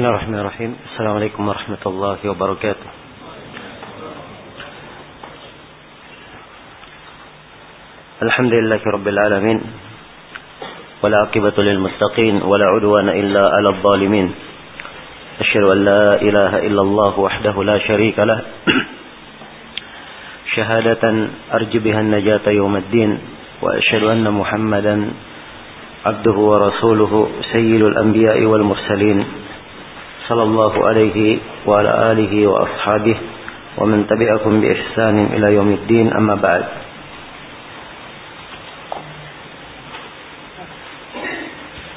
بسم الله الرحمن الرحيم السلام عليكم ورحمة الله وبركاته الحمد لله رب العالمين ولا عقبة للمتقين ولا عدوان إلا على الظالمين أشهد أن لا إله إلا الله وحده لا شريك له شهادة أرجو بها النجاة يوم الدين وأشهد أن محمدا عبده ورسوله سيد الأنبياء والمرسلين صلى الله عليه وعلى آله وأصحابه ومن تبعكم بإحسان إلى يوم الدين أما بعد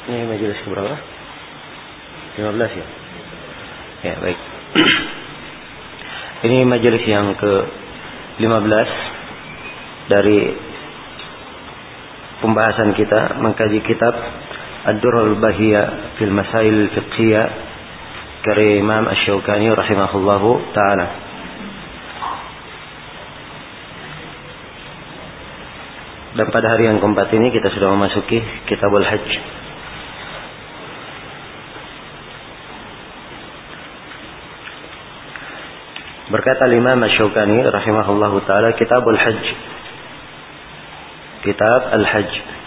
Ini majelis keberapa? 15 ya? Ya baik Ini majelis yang ke 15 Dari Pembahasan kita Mengkaji kitab Ad-Durrul Bahiyya Fil Masail Fiqhiyah karya Imam Ash-Shawqani rahimahullahu taala. Dan pada hari yang keempat ini kita sudah memasuki Kitabul Hajj. Berkata Imam Ash-Shawqani rahimahullahu taala Kitabul Hajj. Kitab Al-Hajj.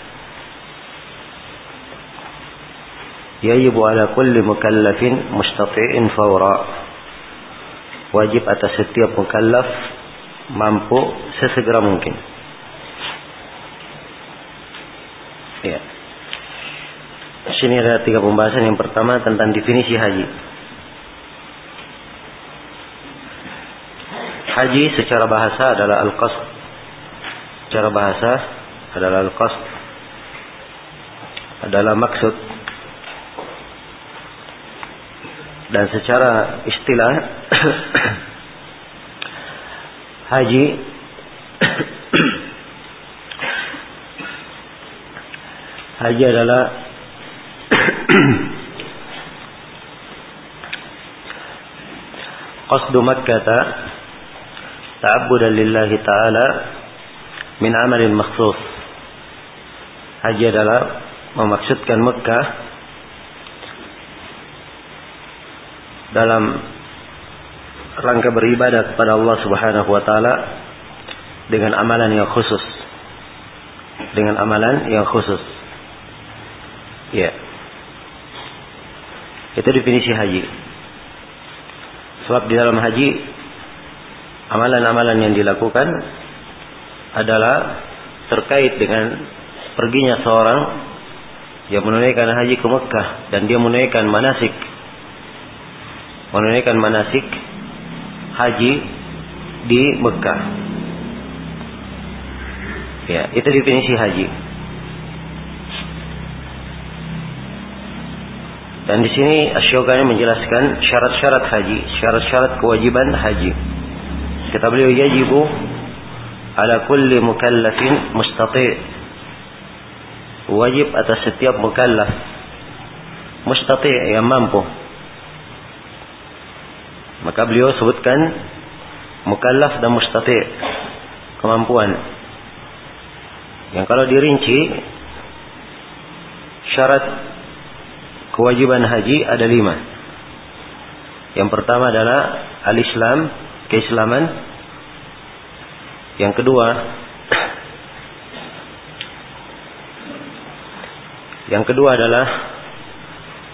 yajibu ala kulli mukallafin mustati'in fawra wajib atas setiap mukallaf mampu sesegera mungkin. Ya. Sini ada tiga pembahasan. Yang pertama tentang definisi haji. Haji secara bahasa adalah al-qasd. Secara bahasa adalah al-qasd. Adalah maksud. Dan secara istilah haji haji adalah qasdu makkah ta'abbudan lillahi ta'ala min amalin makhsus. Haji adalah memaksudkan Mekah dalam rangka beribadah kepada Allah Subhanahu wa taala dengan amalan yang khusus. Dengan amalan yang khusus. Ya. Itu definisi haji. Sebab di dalam haji amalan-amalan yang dilakukan adalah terkait dengan perginya seorang yang menunaikan haji ke Mekah dan dia menunaikan manasik menunaikan manasik haji di Mekah. Ya, itu definisi haji. Dan di sini Asyokani menjelaskan syarat-syarat haji, syarat-syarat kewajiban haji. Kata beliau yajibu ala kulli mukallafin mustati' wajib atas setiap mukallaf mustati' yang mampu maka beliau sebutkan mukallaf dan mustati' kemampuan. Yang kalau dirinci syarat kewajiban haji ada lima. Yang pertama adalah al-Islam, keislaman. Yang kedua Yang kedua adalah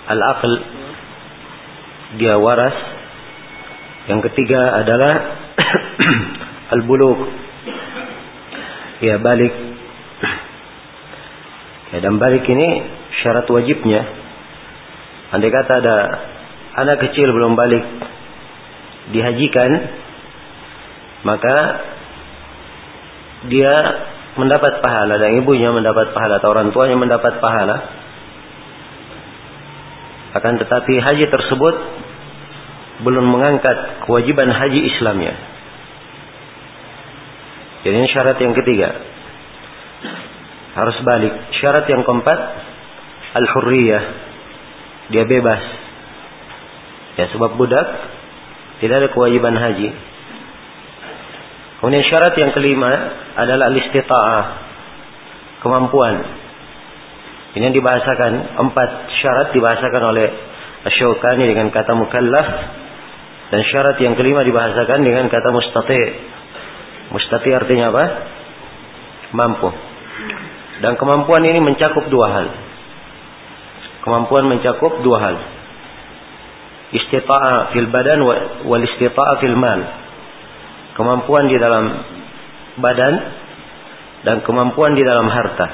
al-aql dia waras yang ketiga adalah al-bulugh. Ya balik. Ya, dan balik ini syarat wajibnya. Andai kata ada anak kecil belum balik dihajikan, maka dia mendapat pahala dan ibunya mendapat pahala atau orang tuanya mendapat pahala. Akan tetapi haji tersebut belum mengangkat kewajiban haji Islamnya. Jadi ini syarat yang ketiga. Harus balik. Syarat yang keempat, al-hurriyah. Dia bebas. Ya sebab budak tidak ada kewajiban haji. Kemudian syarat yang kelima adalah al-istita'ah. Kemampuan. Ini yang dibahasakan, empat syarat dibahasakan oleh Asyukani dengan kata mukallaf dan syarat yang kelima dibahasakan dengan kata mustati. Mustati artinya apa? Mampu. Dan kemampuan ini mencakup dua hal. Kemampuan mencakup dua hal. Istita'a fil badan wal istita'a fil mal. Kemampuan di dalam badan dan kemampuan di dalam harta.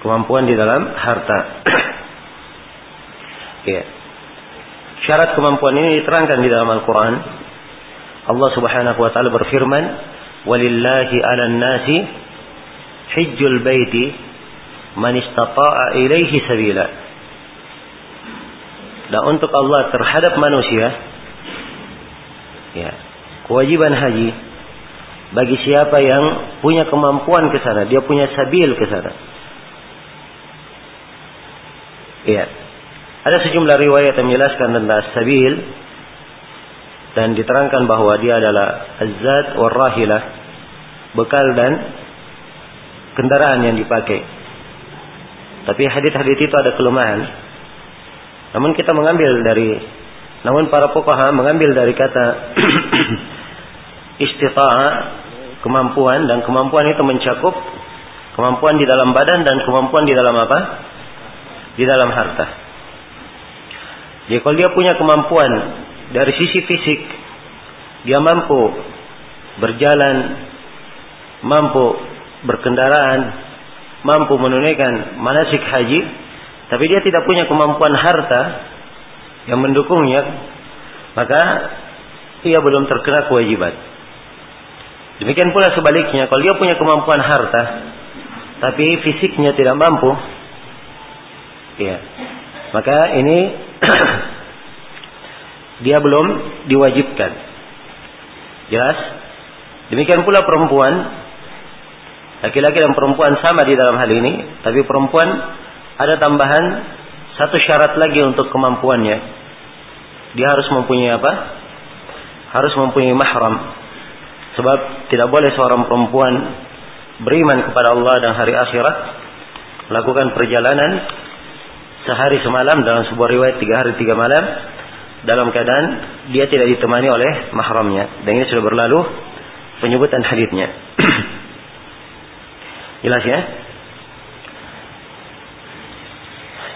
Kemampuan di dalam harta. ya. Syarat kemampuan ini diterangkan di dalam Al-Quran. Allah subhanahu wa ta'ala berfirman, Walillahi ala nasi hijjul baiti man istata'a ilaihi sabila. Dan untuk Allah terhadap manusia, ya, kewajiban haji bagi siapa yang punya kemampuan ke sana, dia punya sabil ke sana. ya. Ada sejumlah riwayat yang menjelaskan tentang sabil dan diterangkan bahwa dia adalah azad warrahilah, bekal dan kendaraan yang dipakai. Tapi hadis-hadis itu ada kelemahan. Namun kita mengambil dari namun para fuqaha mengambil dari kata istita'ah kemampuan dan kemampuan itu mencakup kemampuan di dalam badan dan kemampuan di dalam apa? Di dalam harta. Jadi kalau dia punya kemampuan dari sisi fisik, dia mampu berjalan, mampu berkendaraan, mampu menunaikan manasik haji, tapi dia tidak punya kemampuan harta yang mendukungnya, maka ia belum terkena kewajiban. Demikian pula sebaliknya, kalau dia punya kemampuan harta, tapi fisiknya tidak mampu, ya, maka ini dia belum diwajibkan. Jelas? Demikian pula perempuan, laki-laki dan perempuan sama di dalam hal ini, tapi perempuan ada tambahan satu syarat lagi untuk kemampuannya. Dia harus mempunyai apa? Harus mempunyai mahram. Sebab tidak boleh seorang perempuan beriman kepada Allah dan hari akhirat melakukan perjalanan sehari semalam dalam sebuah riwayat tiga hari tiga malam dalam keadaan dia tidak ditemani oleh mahramnya. Dan ini sudah berlalu penyebutan hadisnya. Jelas ya?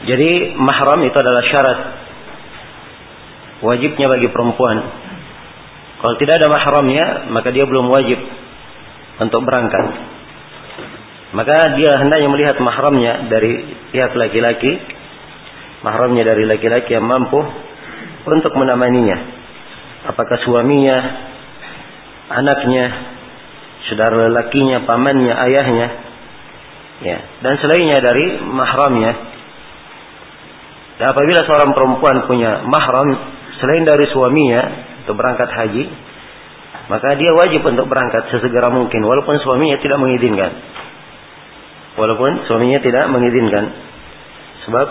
Jadi mahram itu adalah syarat wajibnya bagi perempuan. Kalau tidak ada mahramnya, maka dia belum wajib untuk berangkat. Maka dia hendaknya melihat mahramnya dari pihak laki-laki, mahramnya dari laki-laki yang mampu untuk menemaninya. Apakah suaminya, anaknya, saudara lelakinya, pamannya, ayahnya, ya, dan selainnya dari mahramnya. Dan apabila seorang perempuan punya mahram selain dari suaminya, untuk berangkat haji, maka dia wajib untuk berangkat sesegera mungkin walaupun suaminya tidak mengizinkan. Walaupun suaminya tidak mengizinkan. Sebab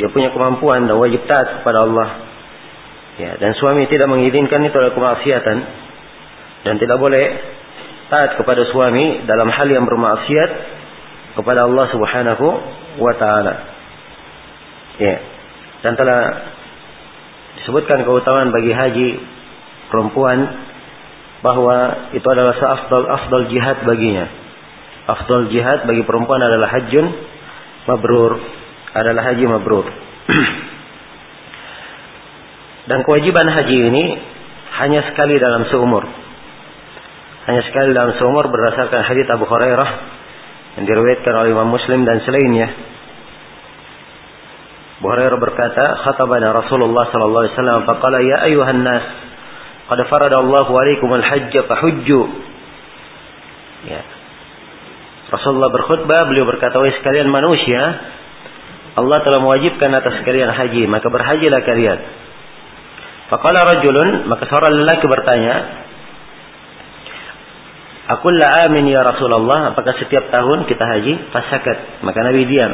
dia punya kemampuan dan wajib taat kepada Allah. Ya, dan suami tidak mengizinkan itu adalah kemaksiatan dan tidak boleh taat kepada suami dalam hal yang bermaksiat kepada Allah Subhanahu wa taala. Ya. Dan telah disebutkan keutamaan bagi haji perempuan bahwa itu adalah seafdal afdal jihad baginya. Afdal jihad bagi perempuan adalah hajjun mabrur, adalah haji mabrur. Dan kewajiban haji ini hanya sekali dalam seumur. Hanya sekali dalam seumur berdasarkan hadis Abu Hurairah yang diriwayatkan oleh Imam Muslim dan selainnya. Abu Hurairah berkata, "Khatabana Rasulullah sallallahu alaihi wasallam faqala ya ayuhan nas" Qad faradallahu alaikumul hajj fahujju. Ya. Rasulullah berkhutbah, beliau berkata, "Wahai sekalian manusia, Allah telah mewajibkan atas kalian haji, maka berhajilah kalian." Faqala rajulun, maka seorang lelaki bertanya, Akulla amin ya Rasulullah, apakah setiap tahun kita haji? Fasakat, maka Nabi diam.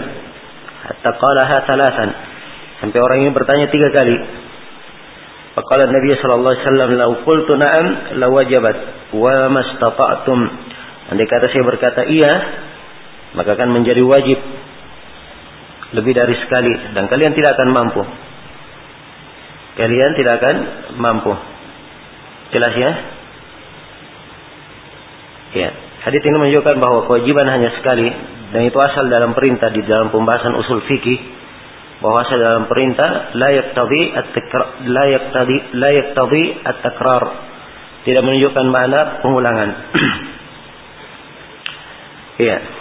Hatta qalaha talasan. Sampai orang ini bertanya tiga kali. Faqala Nabi sallallahu alaihi wasallam, "Lau qultu na'am la wajabat wa mastata'tum." Andai kata saya berkata iya, maka akan menjadi wajib lebih dari sekali dan kalian tidak akan mampu. kalian tidak akan mampu. Jelas ya? Ya. Hadis ini menunjukkan bahwa kewajiban hanya sekali dan itu asal dalam perintah di dalam pembahasan usul fikih bahwa asal dalam perintah la yaqtadi at-takrar la yaqtadi la yaqtadi at-takrar tidak menunjukkan makna pengulangan. Iya.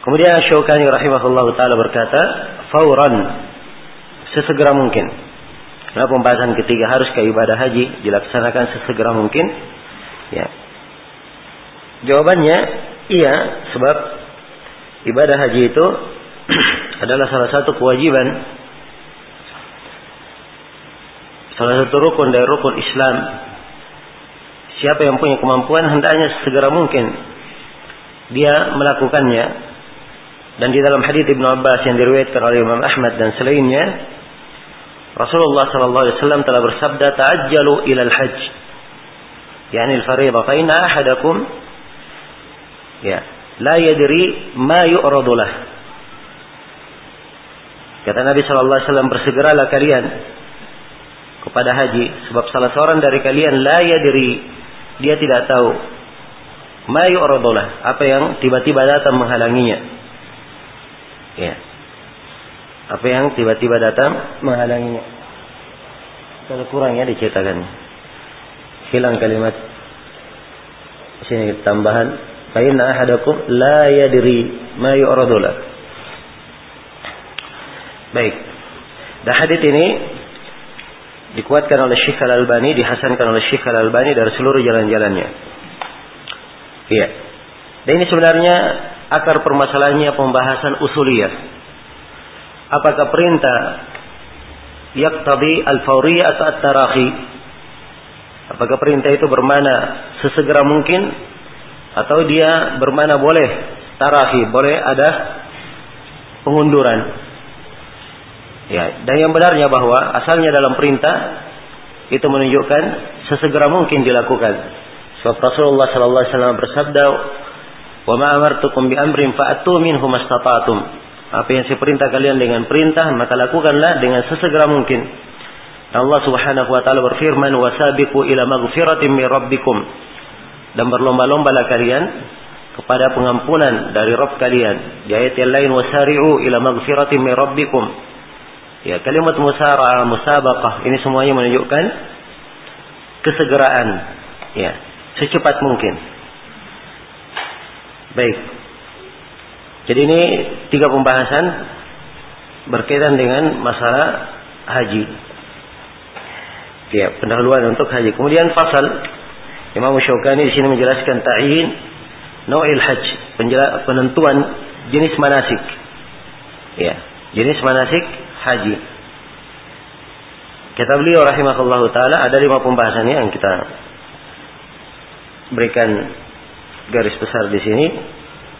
Kemudian Syaukani rahimahullah taala berkata, "Fauran sesegera mungkin." Karena pembahasan ketiga harus ke ibadah haji dilaksanakan sesegera mungkin. Ya. Jawabannya iya, sebab ibadah haji itu adalah salah satu kewajiban salah satu rukun dari rukun Islam. Siapa yang punya kemampuan hendaknya segera mungkin dia melakukannya dan di dalam hadis Ibnu Abbas yang diriwayatkan oleh Imam Ahmad dan selainnya, Rasulullah sallallahu alaihi wasallam telah bersabda, "Ta'ajjalu ila al-hajj." Yani al-fariidah, fa inna ahadakum ya, la yadri ma yu'radu lah. Kata Nabi sallallahu alaihi wasallam, "Bersegeralah kalian kepada haji sebab salah seorang dari kalian la yadri dia tidak tahu ma yu'radu lah, apa yang tiba-tiba datang menghalanginya." Ya. Apa yang tiba-tiba datang menghalanginya. Kalau kurang ya diceritakan. Hilang kalimat sini tambahan fa inna ahadakum la yadri ma yu'radu Baik. Dan hadis ini dikuatkan oleh Syekh Al-Albani, dihasankan oleh Syekh Al-Albani dari seluruh jalan-jalannya. Iya. Dan ini sebenarnya akar permasalahannya pembahasan usuliyah. Apakah perintah yaktabi al-fawriyah atau at-tarahi? Apakah perintah itu bermana sesegera mungkin atau dia bermana boleh tarahi, boleh ada pengunduran. Ya, dan yang benarnya bahwa asalnya dalam perintah itu menunjukkan sesegera mungkin dilakukan. Sebab Rasulullah sallallahu alaihi wasallam bersabda, Wa ma amartukum bi amrin fa'atu minhu mastata'tum. Apa yang saya perintah kalian dengan perintah, maka lakukanlah dengan sesegera mungkin. Allah Subhanahu wa taala berfirman, "Wasabiqu ila maghfiratin min rabbikum." Dan berlomba-lombalah kalian kepada pengampunan dari Rabb kalian. Di ayat yang lain, "Wasari'u ila maghfiratin min rabbikum." Ya, kalimat musara'ah, musabaqah ini semuanya menunjukkan kesegeraan. Ya, secepat mungkin. Baik. Jadi ini tiga pembahasan berkaitan dengan masalah haji. Ya, pendahuluan untuk haji. Kemudian fasal Imam Syaukani di sini menjelaskan ta'yin nau'il haj, penentuan jenis manasik. Ya, jenis manasik haji. Kata beliau rahimahullahu taala ada lima pembahasannya yang kita berikan garis besar di sini.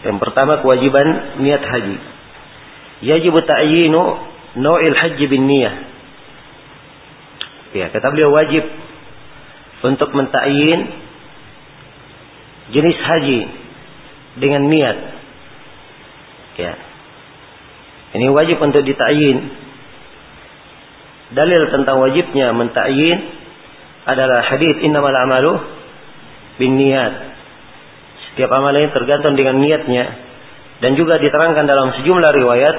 Yang pertama kewajiban niat haji. Yajib ta'yinu nau'il haji bin niyah. Ya, kata beliau wajib untuk mentakyin jenis haji dengan niat. Ya. Ini wajib untuk ditakyin. Dalil tentang wajibnya mentakyin adalah hadis innamal a'malu bin niat. Setiap amalan ini tergantung dengan niatnya. Dan juga diterangkan dalam sejumlah riwayat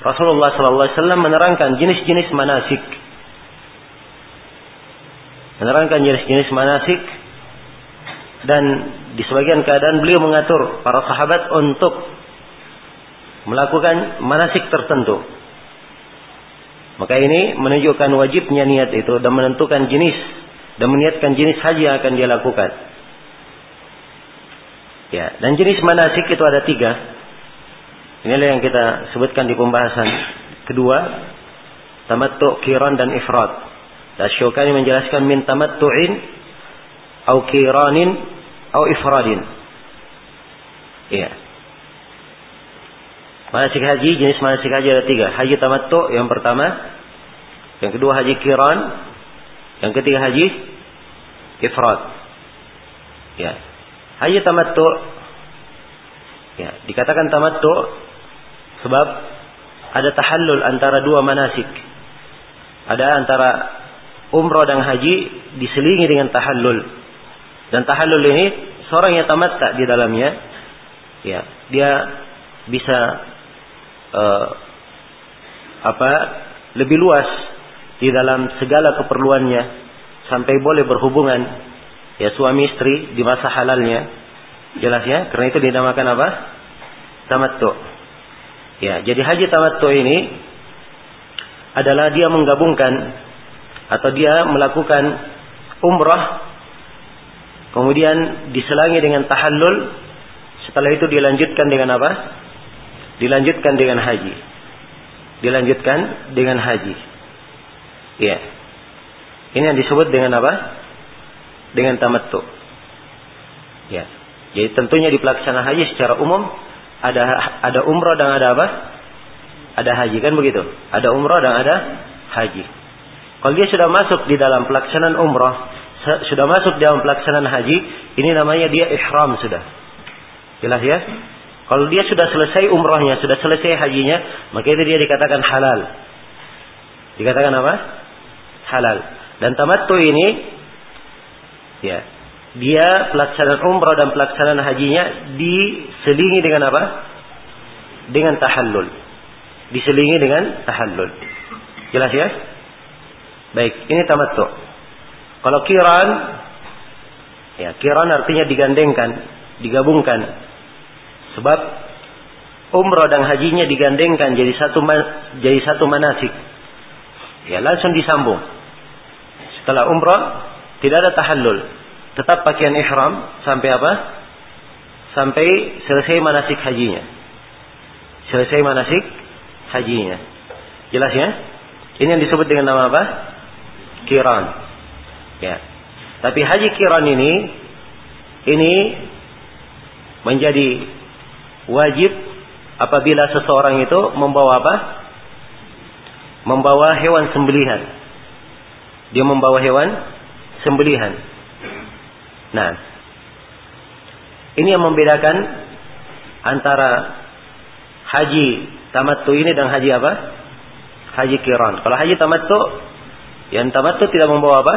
Rasulullah SAW menerangkan jenis-jenis manasik. Menerangkan jenis-jenis manasik dan di sebagian keadaan beliau mengatur para sahabat untuk melakukan manasik tertentu. Maka ini menunjukkan wajibnya niat itu dan menentukan jenis dan meniatkan jenis haji yang akan dia lakukan. Ya, dan jenis manasik itu ada tiga. Inilah yang kita sebutkan di pembahasan kedua, tamattu, kiran dan ifrad. Dan Syukani menjelaskan min tamattu'in au kiranin au ifradin. Iya. Manasik haji, jenis manasik haji ada tiga. Haji tamattu yang pertama. Yang kedua haji kiran. Yang ketiga haji ifrad. Ya. Haji tamattu ya, dikatakan tamattu sebab ada tahallul antara dua manasik. Ada antara umrah dan haji diselingi dengan tahallul. Dan tahallul ini seorang yang tamat di dalamnya, ya dia bisa uh, apa lebih luas di dalam segala keperluannya sampai boleh berhubungan ya suami istri di masa halalnya. Jelas ya karena itu dinamakan apa? Tamattu. Ya jadi haji tamattu ini adalah dia menggabungkan atau dia melakukan umrah kemudian diselangi dengan tahallul setelah itu dilanjutkan dengan apa? Dilanjutkan dengan haji. Dilanjutkan dengan haji. Ya. Ini yang disebut dengan apa dengan tamattu ya jadi tentunya di pelaksanaan haji secara umum ada ada umrah dan ada apa ada haji kan begitu ada umrah dan ada haji kalau dia sudah masuk di dalam pelaksanaan umrah, sudah masuk di dalam pelaksanaan haji, ini namanya dia ihram sudah. Jelas ya? Kalau dia sudah selesai umrahnya, sudah selesai hajinya, maka itu dia dikatakan halal. Dikatakan apa? Halal. Dan tamattu ini, ya, dia pelaksanaan umrah dan pelaksanaan hajinya diselingi dengan apa? Dengan tahallul. Diselingi dengan tahallul. Jelas ya? Baik, ini tamattu. Kalau kiran, ya kiran artinya digandengkan, digabungkan. Sebab umrah dan hajinya digandengkan jadi satu jadi satu manasik. Ya langsung disambung. Setelah umrah tidak ada tahallul, tetap pakaian ihram sampai apa? Sampai selesai manasik hajinya. Selesai manasik hajinya. Jelas ya? Ini yang disebut dengan nama apa? kiran. Ya. Tapi haji kiran ini ini menjadi wajib apabila seseorang itu membawa apa? Membawa hewan sembelihan. Dia membawa hewan sembelihan. Nah, ini yang membedakan antara haji tamattu ini dan haji apa? Haji kiran. Kalau haji tamattu yang tamattu tidak membawa apa?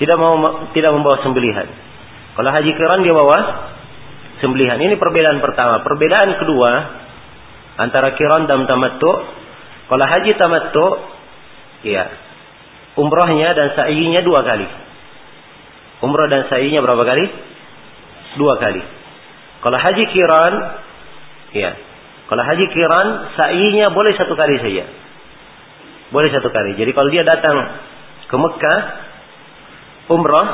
Tidak mau tidak membawa sembelihan. Kalau haji kiran dia bawa sembelihan. Ini perbedaan pertama. Perbedaan kedua antara kiran dan tamattu. Kalau haji tamattu, ya umrohnya dan sa'inya dua kali. Umroh dan sa'inya berapa kali? Dua kali. Kalau haji kiran, ya. Kalau haji kiran, sa'inya boleh satu kali saja. Boleh satu kali. Jadi kalau dia datang ke Mekah, umrah,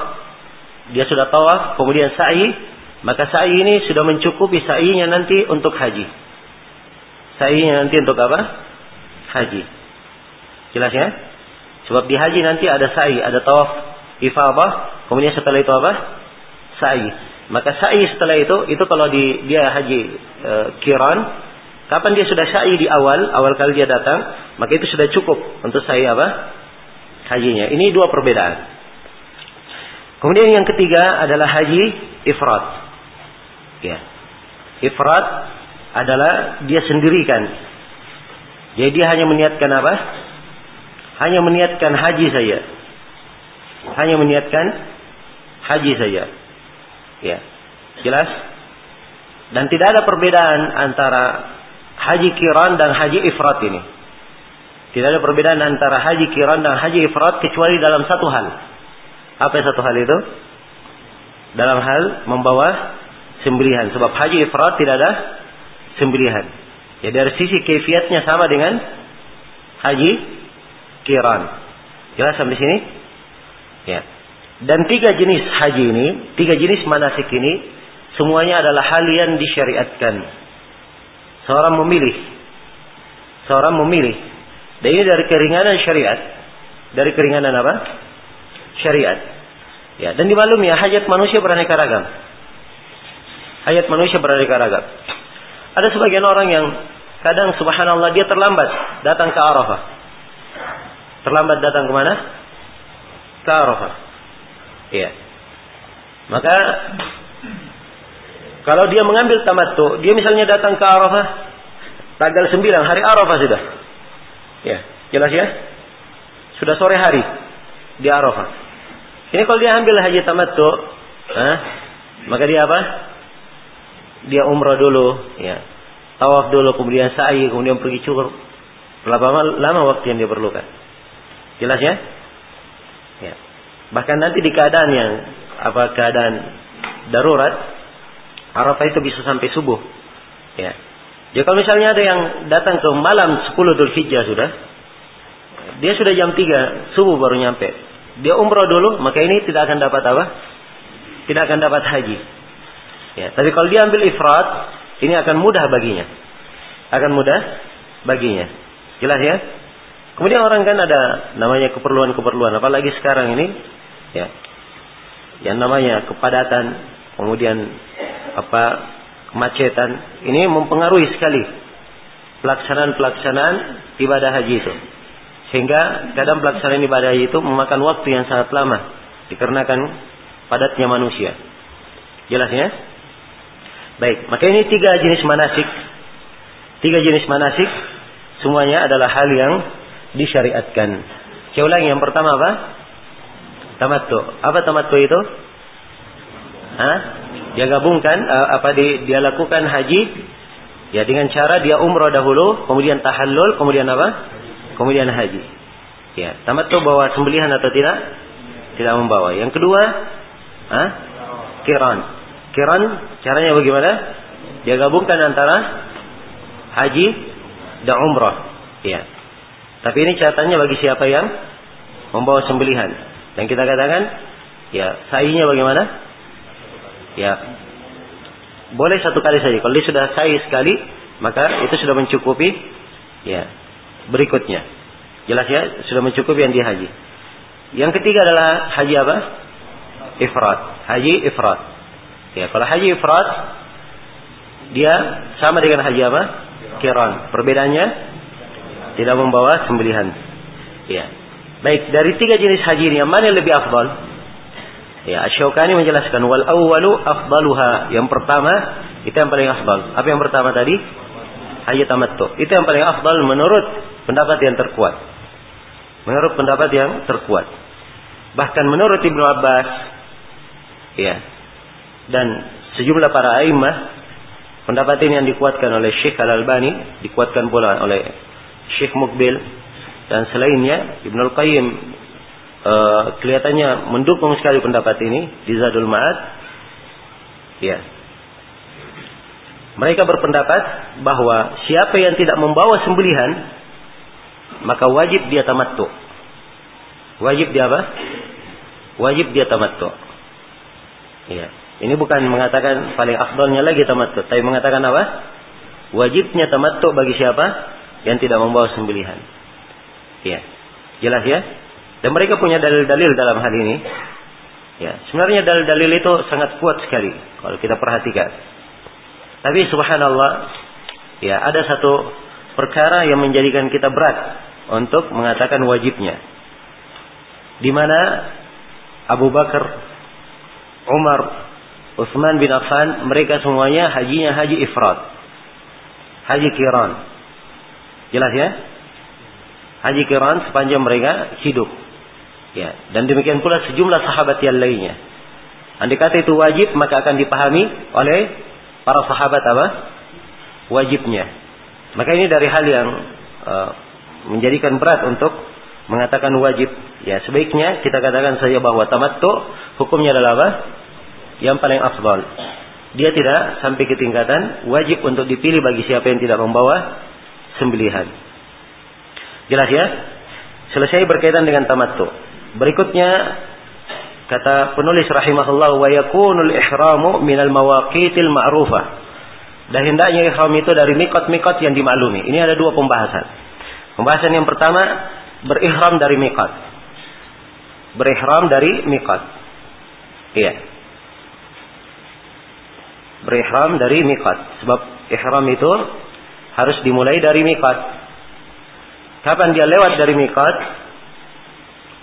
dia sudah tawaf, kemudian sa'i, maka sa'i ini sudah mencukupi sa'inya nanti untuk haji. Sa'inya nanti untuk apa? Haji. Jelas ya? Sebab di haji nanti ada sa'i, ada tawaf ifadah, kemudian setelah itu apa? Sa'i. Maka sa'i setelah itu, itu kalau di dia haji e, kiran, Kapan dia sudah sa'i di awal, awal kali dia datang, maka itu sudah cukup untuk sa'i apa? Hajinya. Ini dua perbedaan. Kemudian yang ketiga adalah haji ifrat. Ya. Ifrat adalah dia sendirikan. Jadi dia hanya meniatkan apa? Hanya meniatkan haji saja. Hanya meniatkan haji saja. Ya. Jelas? Dan tidak ada perbedaan antara haji kiran dan haji ifrat ini. Tidak ada perbedaan antara haji kiran dan haji ifrat kecuali dalam satu hal. Apa yang satu hal itu? Dalam hal membawa sembelihan. Sebab haji ifrat tidak ada sembelihan. Ya dari sisi kefiatnya sama dengan haji kiran. Jelas sampai sini? Ya. Dan tiga jenis haji ini, tiga jenis manasik ini, semuanya adalah hal yang disyariatkan Seorang memilih. Seorang memilih. Dan ini dari keringanan syariat. Dari keringanan apa? Syariat. Ya, dan dimaklumi ya, hajat manusia beraneka ragam. Hajat manusia beraneka ragam. Ada sebagian orang yang kadang subhanallah dia terlambat datang ke Arafah. Terlambat datang ke mana? Ke Arafah. Iya. Maka kalau dia mengambil tamattu, dia misalnya datang ke Arafah Tanggal 9 hari Arafah sudah. Ya, jelas ya? Sudah sore hari di Arafah. Ini kalau dia ambil haji tamattu, eh, maka dia apa? Dia umrah dulu, ya. Tawaf dulu, kemudian sa'i, kemudian pergi cukur. Berapa lama waktu yang dia perlukan? Jelas ya? Ya. Bahkan nanti di keadaan yang apa keadaan darurat, Arafah itu bisa sampai subuh. Ya. Jadi kalau misalnya ada yang datang ke malam 10 Dhul Hijjah sudah, dia sudah jam 3 subuh baru nyampe. Dia umroh dulu, maka ini tidak akan dapat apa? Tidak akan dapat haji. Ya, tapi kalau dia ambil ifrat, ini akan mudah baginya. Akan mudah baginya. Jelas ya? Kemudian orang kan ada namanya keperluan-keperluan, apalagi sekarang ini, ya, yang namanya kepadatan, kemudian apa kemacetan, ini mempengaruhi sekali pelaksanaan-pelaksanaan ibadah haji itu. Sehingga kadang pelaksanaan ibadah haji itu memakan waktu yang sangat lama dikarenakan padatnya manusia. Jelas ya? Baik, maka ini tiga jenis manasik. Tiga jenis manasik semuanya adalah hal yang disyariatkan. Saya ulangi yang pertama apa? Tamattu. Apa tamattu itu? Hah? Dia gabungkan eh, apa di, dia lakukan haji ya dengan cara dia umrah dahulu, kemudian tahallul, kemudian apa? Kemudian haji. Ya, tamattu bawa sembelihan atau tidak? Tidak membawa. Yang kedua, ah, Kiran. Kiran caranya bagaimana? Dia gabungkan antara haji dan umrah. Ya. Tapi ini catatannya bagi siapa yang membawa sembelihan. Dan kita katakan, ya, sa'inya bagaimana? Ya. Boleh satu kali saja. Kalau dia sudah sa'i sekali, maka itu sudah mencukupi ya berikutnya. Jelas ya, sudah mencukupi yang dia haji. Yang ketiga adalah haji apa? Ifrat. Haji ifrat. Ya, kalau haji ifrat dia sama dengan haji apa? Kiran. Perbedaannya tidak membawa sembelihan. Ya. Baik, dari tiga jenis haji ini yang mana yang lebih afdal? Ya, Asy-Syaukani menjelaskan wal awwalu afdaluha. Yang pertama itu yang paling afdal. Apa yang pertama tadi? Haji tamattu. Itu yang paling afdal menurut pendapat yang terkuat. Menurut pendapat yang terkuat. Bahkan menurut Ibnu Abbas ya, dan sejumlah para a'immah pendapat ini yang dikuatkan oleh Syekh Al-Albani dikuatkan pula oleh Syekh Mukbil dan selainnya Ibnu Al-Qayyim uh, kelihatannya mendukung sekali pendapat ini di Zadul Ma'ad. Ya. Mereka berpendapat bahwa siapa yang tidak membawa sembelihan maka wajib dia tamattu. Wajib dia apa? Wajib dia tamattu. Ya. Ini bukan mengatakan paling afdolnya lagi tamattu, tapi mengatakan apa? Wajibnya tamattu bagi siapa yang tidak membawa sembelihan. Ya. Jelas ya? Dan mereka punya dalil-dalil dalam hal ini. Ya, sebenarnya dalil-dalil itu sangat kuat sekali kalau kita perhatikan. Tapi subhanallah, ya ada satu perkara yang menjadikan kita berat untuk mengatakan wajibnya. Di mana Abu Bakar, Umar, Utsman bin Affan mereka semuanya hajinya haji ifrat. Haji kiran. Jelas ya? Haji kiran sepanjang mereka hidup. Ya, dan demikian pula sejumlah sahabat yang lainnya. Andai kata itu wajib maka akan dipahami oleh para sahabat apa? Wajibnya. Maka ini dari hal yang uh, menjadikan berat untuk mengatakan wajib. Ya, sebaiknya kita katakan saja bahwa tamattu hukumnya adalah apa? yang paling afdal. Dia tidak sampai ke tingkatan wajib untuk dipilih bagi siapa yang tidak membawa sembelihan. Jelas ya? Selesai berkaitan dengan tamattu. Berikutnya kata penulis rahimahullah wa yakunul ihramu minal mawaqitil ma'rufah. Dan hendaknya ihram itu dari mikot-mikot yang dimaklumi. Ini ada dua pembahasan. Pembahasan yang pertama berihram dari mikot. Berihram dari mikot. Iya berihram dari miqat. Sebab ihram itu harus dimulai dari miqat. Kapan dia lewat dari miqat?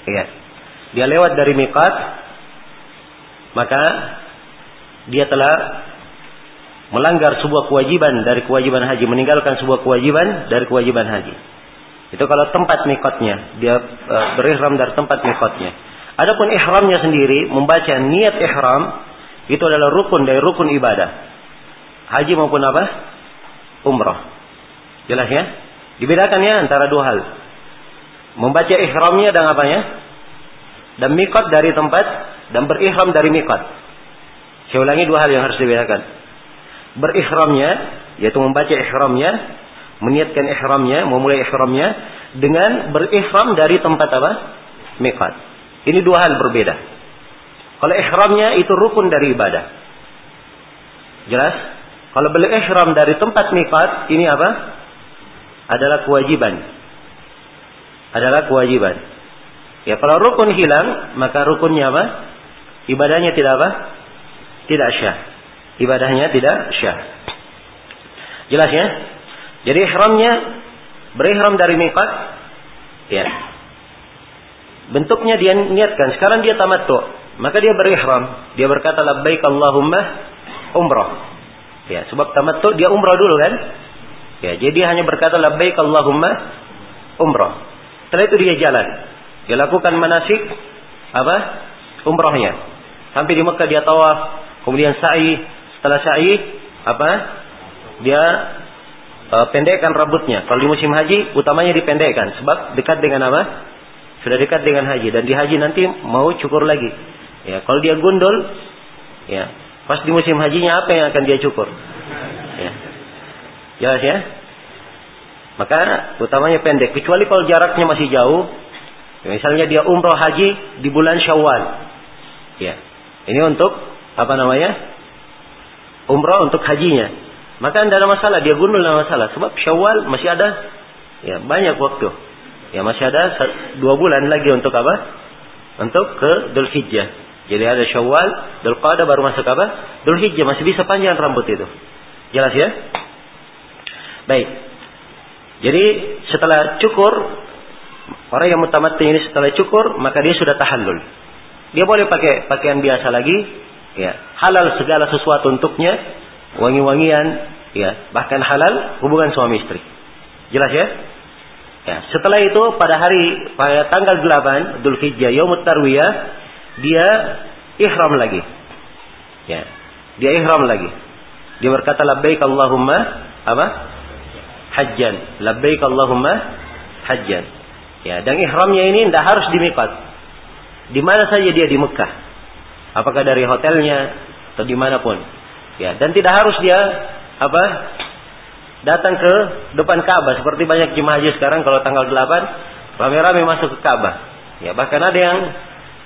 Iya. Dia lewat dari miqat, maka dia telah melanggar sebuah kewajiban dari kewajiban haji, meninggalkan sebuah kewajiban dari kewajiban haji. Itu kalau tempat mikotnya, dia uh, berihram dari tempat mikotnya. Adapun ihramnya sendiri, membaca niat ihram, itu adalah rukun dari rukun ibadah. Haji maupun apa? Umrah. Jelas ya? Dibedakan ya antara dua hal. Membaca ihramnya dan apanya? Dan mikot dari tempat dan berihram dari mikot. Saya ulangi dua hal yang harus dibedakan. Berihramnya, yaitu membaca ihramnya, meniatkan ihramnya, memulai ihramnya dengan berihram dari tempat apa? Mikot. Ini dua hal berbeda. Kalau ihramnya itu rukun dari ibadah. Jelas? Kalau beli ihram dari tempat mikot, ini apa? Adalah kewajiban. Adalah kewajiban. Ya kalau rukun hilang, maka rukunnya apa? Ibadahnya tidak apa? Tidak syah. Ibadahnya tidak syah. Jelas ya? Jadi ihramnya berihram dari miqat. Ya. Bentuknya dia niatkan. Sekarang dia tamattu. Maka dia berihram. Dia berkata labbaik Allahumma umrah. Ya, sebab tamattu dia umrah dulu kan? Ya, jadi dia hanya berkata labbaik Allahumma umrah. Setelah itu dia jalan. Dia lakukan manasik apa? Umrahnya. Sampai di Mekah dia tawaf, kemudian sa'i. Setelah sa'i apa? Dia uh, pendekkan rambutnya. Kalau di musim haji utamanya dipendekkan sebab dekat dengan apa? Sudah dekat dengan haji dan di haji nanti mau cukur lagi. Ya, kalau dia gundul ya, pas di musim hajinya apa yang akan dia cukur? Jelas ya? Maka utamanya pendek. Kecuali kalau jaraknya masih jauh, Misalnya dia umroh haji di bulan Syawal. Ya. Ini untuk apa namanya? Umroh untuk hajinya. Maka tidak ada masalah, dia gundul tidak masalah. Sebab Syawal masih ada ya banyak waktu. Ya masih ada dua bulan lagi untuk apa? Untuk ke Dhul Hijjah. Jadi ada Syawal, Dhul Qada baru masuk apa? Dhul Hijjah masih bisa panjang rambut itu. Jelas ya? Baik. Jadi setelah cukur Orang yang mutamatti ini setelah cukur, maka dia sudah tahallul. Dia boleh pakai pakaian biasa lagi, ya. Halal segala sesuatu untuknya, wangi-wangian, ya. Bahkan halal hubungan suami istri. Jelas ya? Ya, setelah itu pada hari pada tanggal 8 Dzulhijjah Yaumut Tarwiyah dia ihram lagi. Ya. Dia ihram lagi. Dia berkata labbaik Allahumma apa? Hajjan. Labbaik Allahumma hajjan. Ya, dan ihramnya ini tidak harus di miqat. Di mana saja dia di Mekah. Apakah dari hotelnya atau di mana pun. Ya, dan tidak harus dia apa datang ke depan Ka'bah seperti banyak jemaah haji sekarang kalau tanggal 8 rame-rame masuk ke Ka'bah. Ya, bahkan ada yang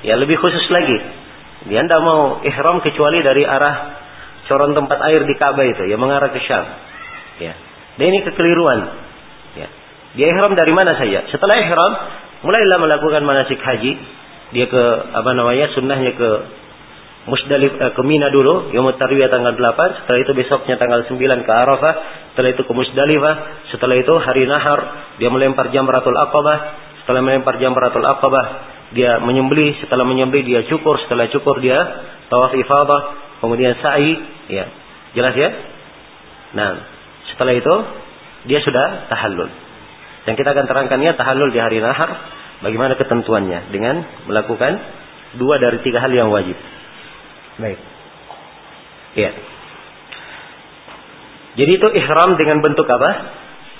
ya lebih khusus lagi. Dia tidak mau ihram kecuali dari arah corong tempat air di Ka'bah itu, ya mengarah ke Syam. Ya. Dan ini kekeliruan. Dia ihram dari mana saja. Setelah ihram, mulailah melakukan manasik haji. Dia ke apa namanya? Sunnahnya ke Musdalif eh, ke Mina dulu, Yaumut Tarwiyah tanggal 8, setelah itu besoknya tanggal 9 ke Arafah, setelah itu ke Musdalifah, setelah itu hari Nahar dia melempar jamratul Aqabah, setelah melempar jamratul Aqabah dia menyembelih, setelah menyembelih dia cukur, setelah cukur dia tawaf ifadah, kemudian sa'i, ya. Jelas ya? Nah, setelah itu dia sudah tahallul. Dan kita akan terangkannya tahallul di hari nahar. Bagaimana ketentuannya. Dengan melakukan dua dari tiga hal yang wajib. Baik. Ya. Jadi itu ihram dengan bentuk apa?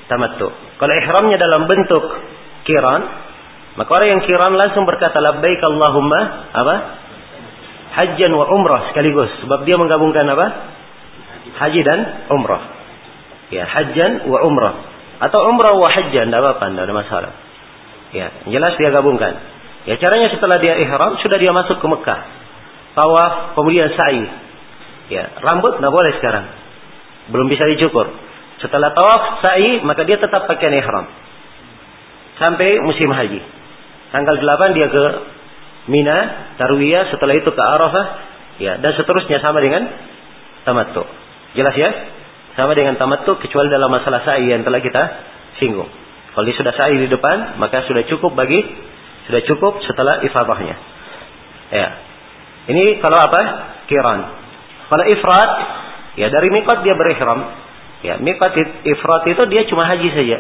Tamattu. Kalau ihramnya dalam bentuk kiran, maka orang yang kiran langsung berkata labbaik Allahumma apa? Hajjan wa umrah sekaligus. Sebab dia menggabungkan apa? Haji dan umrah. Ya, hajjan wa umrah. Atau umrah wa hajjah, tidak apa-apa, tidak ada masalah. Ya, jelas dia gabungkan. Ya, caranya setelah dia ihram, sudah dia masuk ke Mekah. Tawaf, kemudian sa'i. Ya, rambut tidak boleh sekarang. Belum bisa dicukur. Setelah tawaf, sa'i, maka dia tetap pakai ihram. Sampai musim haji. Tanggal 8 dia ke Mina, Tarwiyah, setelah itu ke Arafah, ya, dan seterusnya sama dengan tamattu. Jelas ya? Sama dengan tamattu kecuali dalam masalah sa'i yang telah kita singgung. Kalau dia sudah sa'i di depan, maka sudah cukup bagi sudah cukup setelah ifadahnya. Ya. Ini kalau apa? Kiran. Kalau ifrat, Ya, dari mikot dia berihram. Ya, mikot ifrat itu dia cuma haji saja.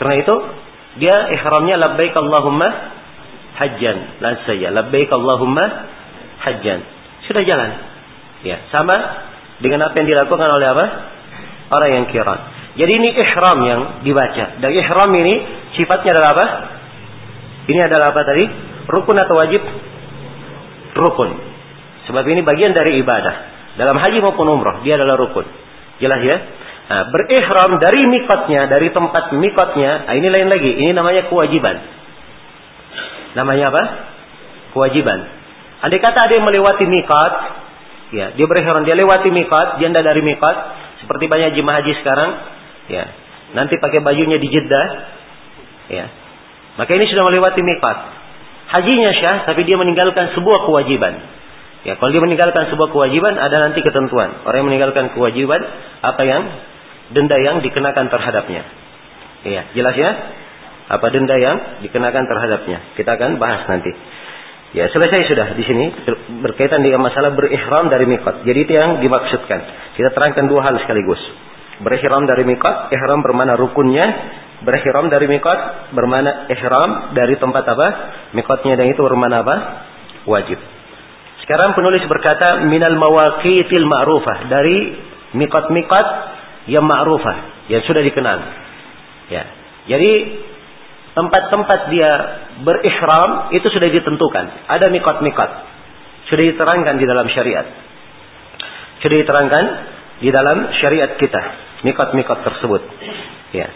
Karena itu dia ihramnya labbaik Allahumma hajjan. Langsung saja. Labbaik Allahumma hajjan. Sudah jalan. Ya, sama dengan apa yang dilakukan oleh apa? Orang yang kira. Jadi ini ihram yang dibaca. Dan ihram ini sifatnya adalah apa? Ini adalah apa tadi? Rukun atau wajib? Rukun. Sebab ini bagian dari ibadah. Dalam haji maupun umrah, dia adalah rukun. Jelas ya? Nah, berihram dari mikotnya, dari tempat mikotnya, nah ini lain lagi. Ini namanya kewajiban. Namanya apa? Kewajiban. Andai kata ada yang melewati mikot, ya, dia berihram, dia lewati mikot, dia dari mikot, seperti banyak jemaah haji sekarang, ya. Nanti pakai bajunya di Jeddah, ya. Maka ini sudah melewati mikot. Hajinya syah, tapi dia meninggalkan sebuah kewajiban. Ya, kalau dia meninggalkan sebuah kewajiban, ada nanti ketentuan. Orang yang meninggalkan kewajiban, apa yang denda yang dikenakan terhadapnya. Iya, jelas ya? Apa denda yang dikenakan terhadapnya? Kita akan bahas nanti. Ya, selesai sudah di sini berkaitan dengan masalah berihram dari mikot. Jadi itu yang dimaksudkan. Kita terangkan dua hal sekaligus. Berihram dari mikot, ihram bermana rukunnya, berihram dari mikot bermana ihram dari tempat apa? Mikotnya dan itu bermana apa? Wajib. Sekarang penulis berkata minal mawaqitil ma'rufah dari mikot-mikot yang ma'rufah, yang sudah dikenal. Ya. Jadi tempat-tempat dia berihram itu sudah ditentukan. Ada mikot-mikot. Sudah diterangkan di dalam syariat. Sudah diterangkan di dalam syariat kita. Mikot-mikot tersebut. Ya.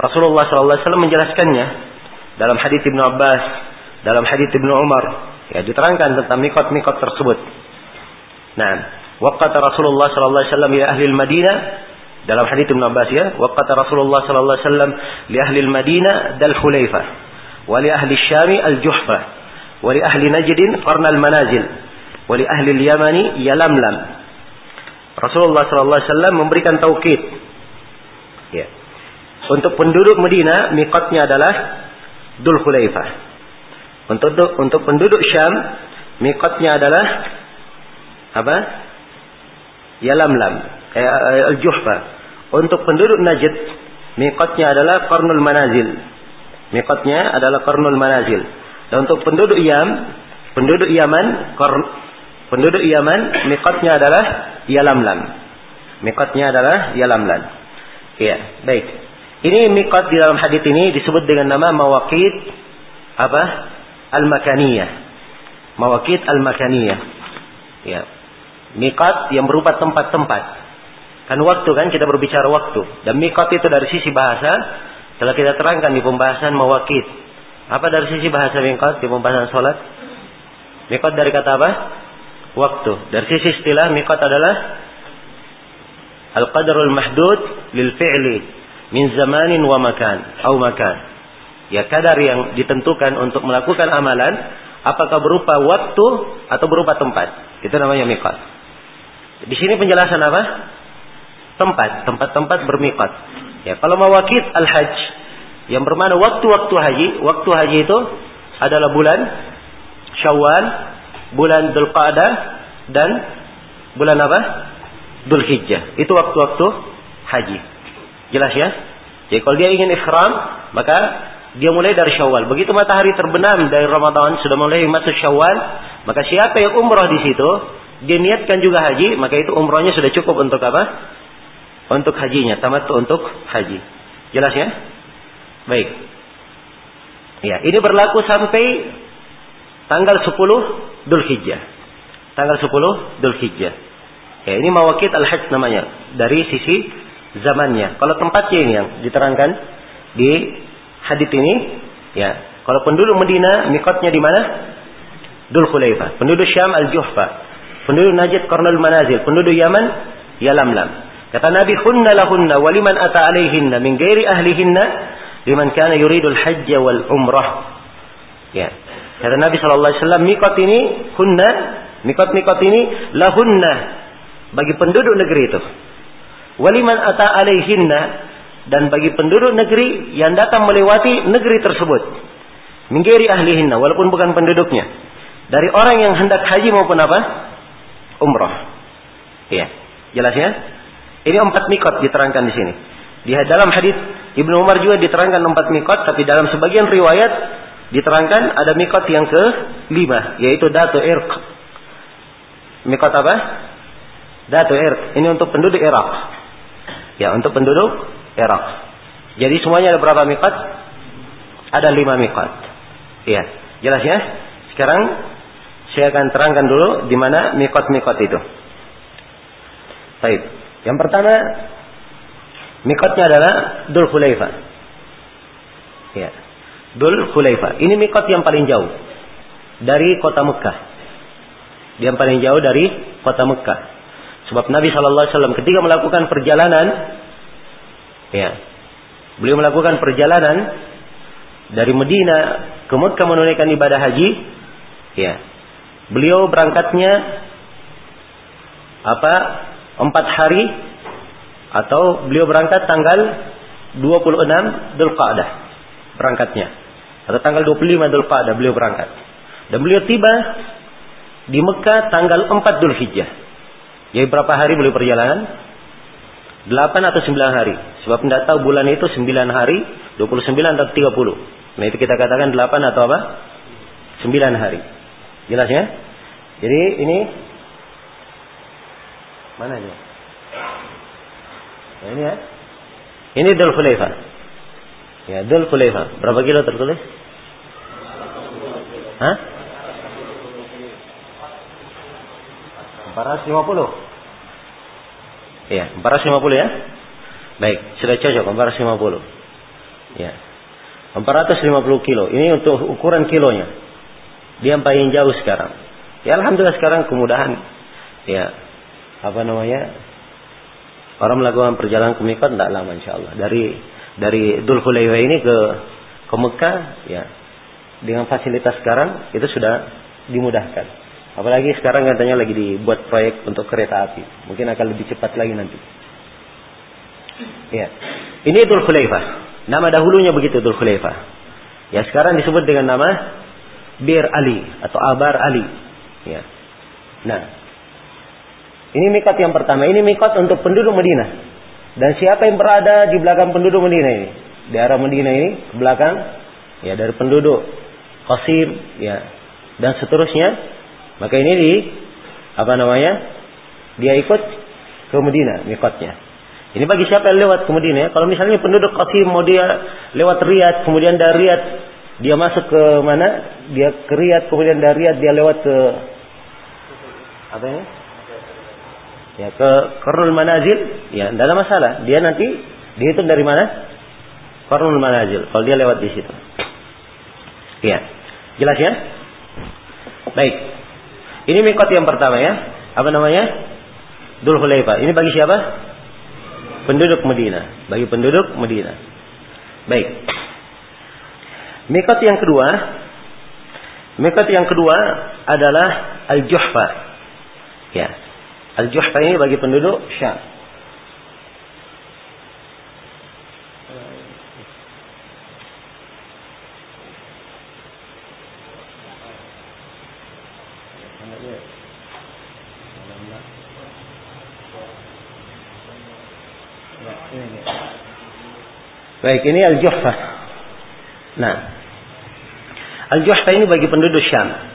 Rasulullah SAW menjelaskannya dalam hadis Ibnu Abbas, dalam hadis Ibnu Umar. Ya, diterangkan tentang mikot-mikot tersebut. Nah, waqata Rasulullah SAW ya ahli Madinah dalam hadis Ibnu Abbas ya, waqata Rasulullah sallallahu alaihi wasallam li ahli Madinah dal Khulaifah wa li ahli Syam al-Juhfa wa li ahli Najd qarna al-manazil wa li ahli yalamlam. Rasulullah sallallahu alaihi wasallam memberikan taukid. Ya. Untuk penduduk Madinah miqatnya adalah Dul Khulaifah. Untuk untuk penduduk Syam miqatnya adalah apa? Yalamlam, eh, al-Juhfa. Untuk penduduk Najd, miqatnya adalah Qarnul Manazil. Miqatnya adalah Qarnul Manazil. Dan untuk penduduk Yam, penduduk Yaman, Qarn, penduduk Yaman, miqatnya adalah Yalamlam. Miqatnya adalah Yalamlam. Iya, baik. Ini miqat di dalam hadis ini disebut dengan nama mawaqit apa? Al-makaniyah. Mawaqit al-makaniyah. Ya. Miqat yang berupa tempat-tempat. Kan waktu kan kita berbicara waktu. Dan mikot itu dari sisi bahasa telah kita terangkan di pembahasan mawakit. Apa dari sisi bahasa mikot di pembahasan sholat? Mikot dari kata apa? Waktu. Dari sisi istilah mikot adalah al-qadarul mahdud lil fi'li min zamanin wa makan au makan. Ya kadar yang ditentukan untuk melakukan amalan apakah berupa waktu atau berupa tempat. Itu namanya mikot. Di sini penjelasan apa? Tempat, tempat-tempat bermiqat. Ya, kalau mawakit al-hajj yang bermana waktu-waktu haji, waktu haji itu adalah bulan Syawal, bulan Dzulqa'dah dan bulan apa? Dzulhijjah. Itu waktu-waktu haji. Jelas ya? Jadi kalau dia ingin ikhram, maka dia mulai dari Syawal. Begitu matahari terbenam dari Ramadan sudah mulai masuk Syawal, maka siapa yang umrah di situ, dia niatkan juga haji, maka itu umrahnya sudah cukup untuk apa? Untuk hajinya, tamat untuk haji. Jelas ya? Baik. Ya, ini berlaku sampai tanggal 10 Dzulhijjah. Tanggal 10 Dzulhijjah. Ya, ini mawakit al-hajj namanya dari sisi zamannya. Kalau tempatnya ini yang diterangkan di hadis ini, ya. Kalau penduduk Medina mikotnya di mana? Dul Khulaifah. Penduduk Syam Al-Juhfa. Penduduk Najd Qarnul Manazil. Penduduk Yaman Yalamlam. Kata Nabi, "Hunna lahunna wa liman ata alaihinna min ghairi ahlihinna liman kana yuridul hajj wal umrah." Ya. Kata Nabi sallallahu alaihi wasallam, mikot ini hunna, mikot-mikot ini lahunna bagi penduduk negeri itu. Waliman ata alaihinna dan bagi penduduk negeri yang datang melewati negeri tersebut. Minggiri ahlihinna walaupun bukan penduduknya. Dari orang yang hendak haji maupun apa? Umrah. Iya. Jelas ya? Ini empat mikot diterangkan di sini. Di dalam hadis Ibnu Umar juga diterangkan empat mikot, tapi dalam sebagian riwayat diterangkan ada mikot yang ke lima, yaitu Datu Irq. Mikot apa? Datu Irq. Ini untuk penduduk Irak. Ya, untuk penduduk Irak. Jadi semuanya ada berapa mikot? Ada lima mikot. Iya, jelas ya? Sekarang saya akan terangkan dulu di mana mikot-mikot itu. Baik. Yang pertama mikotnya adalah Dul Khulaifa. Ya. Dul Khulaifa. Ini mikot yang paling jauh dari kota Mekah. Yang paling jauh dari kota Mekah. Sebab Nabi Shallallahu Alaihi Wasallam ketika melakukan perjalanan, ya, beliau melakukan perjalanan dari Medina ke Mekah menunaikan ibadah haji, ya, beliau berangkatnya apa empat hari atau beliau berangkat tanggal 26 Dzulqa'dah berangkatnya. Atau tanggal 25 Dzulqa'dah beliau berangkat. Dan beliau tiba di Mekah tanggal 4 Dzulhijjah. Jadi berapa hari beliau perjalanan? 8 atau 9 hari. Sebab tidak tahu bulan itu 9 hari 29 atau 30 nah itu kita katakan 8 atau apa? 9 hari. Jelas ya? Jadi ini mana aja Nah, ini ya. Ini Dul Khulaifa. Ya, Dul Khulaifa. Berapa kilo tertulis? Hah? 450. Ya, 450 ya. Baik, sudah cocok 450. Ya. 450 kilo. Ini untuk ukuran kilonya. Dia yang paling jauh sekarang. Ya alhamdulillah sekarang kemudahan. Ya. Apa namanya? Orang melakukan perjalanan ke Mikot tidak lama insya Allah. Dari dari Dul Hulaiwa ini ke ke Mekah ya dengan fasilitas sekarang itu sudah dimudahkan. Apalagi sekarang katanya lagi dibuat proyek untuk kereta api. Mungkin akan lebih cepat lagi nanti. Ya. Ini Dul Hulaifa. Nama dahulunya begitu Dul Hulaifa. Ya sekarang disebut dengan nama Bir Ali atau Abar Ali. Ya. Nah, ini mikot yang pertama. Ini mikot untuk penduduk Madinah. Dan siapa yang berada di belakang penduduk Madinah ini? Di arah Madinah ini ke belakang ya dari penduduk Qasim ya dan seterusnya. Maka ini di apa namanya? Dia ikut ke Madinah mikotnya. Ini bagi siapa yang lewat ke Madinah. Kalau misalnya penduduk Qasim mau dia lewat Riyadh, kemudian dari Riyadh dia masuk ke mana? Dia ke Riyadh, kemudian dari Riyadh dia lewat ke apa ini? Ya ke Qarnul Manazil, ya tidak ada masalah. Dia nanti dihitung dari mana? Qarnul Manazil. Kalau dia lewat di situ. Ya. Jelas ya? Baik. Ini mikot yang pertama ya. Apa namanya? Dul Hulaifah. Ini bagi siapa? Penduduk Medina. Bagi penduduk Medina. Baik. Mikot yang kedua, mikot yang kedua adalah Al-Juhfa. Ya, Al-Juhfa ini bagi penduduk Syam. Baik, ini Al-Juhfa. Nah, Al-Juhfa ini bagi penduduk Syam.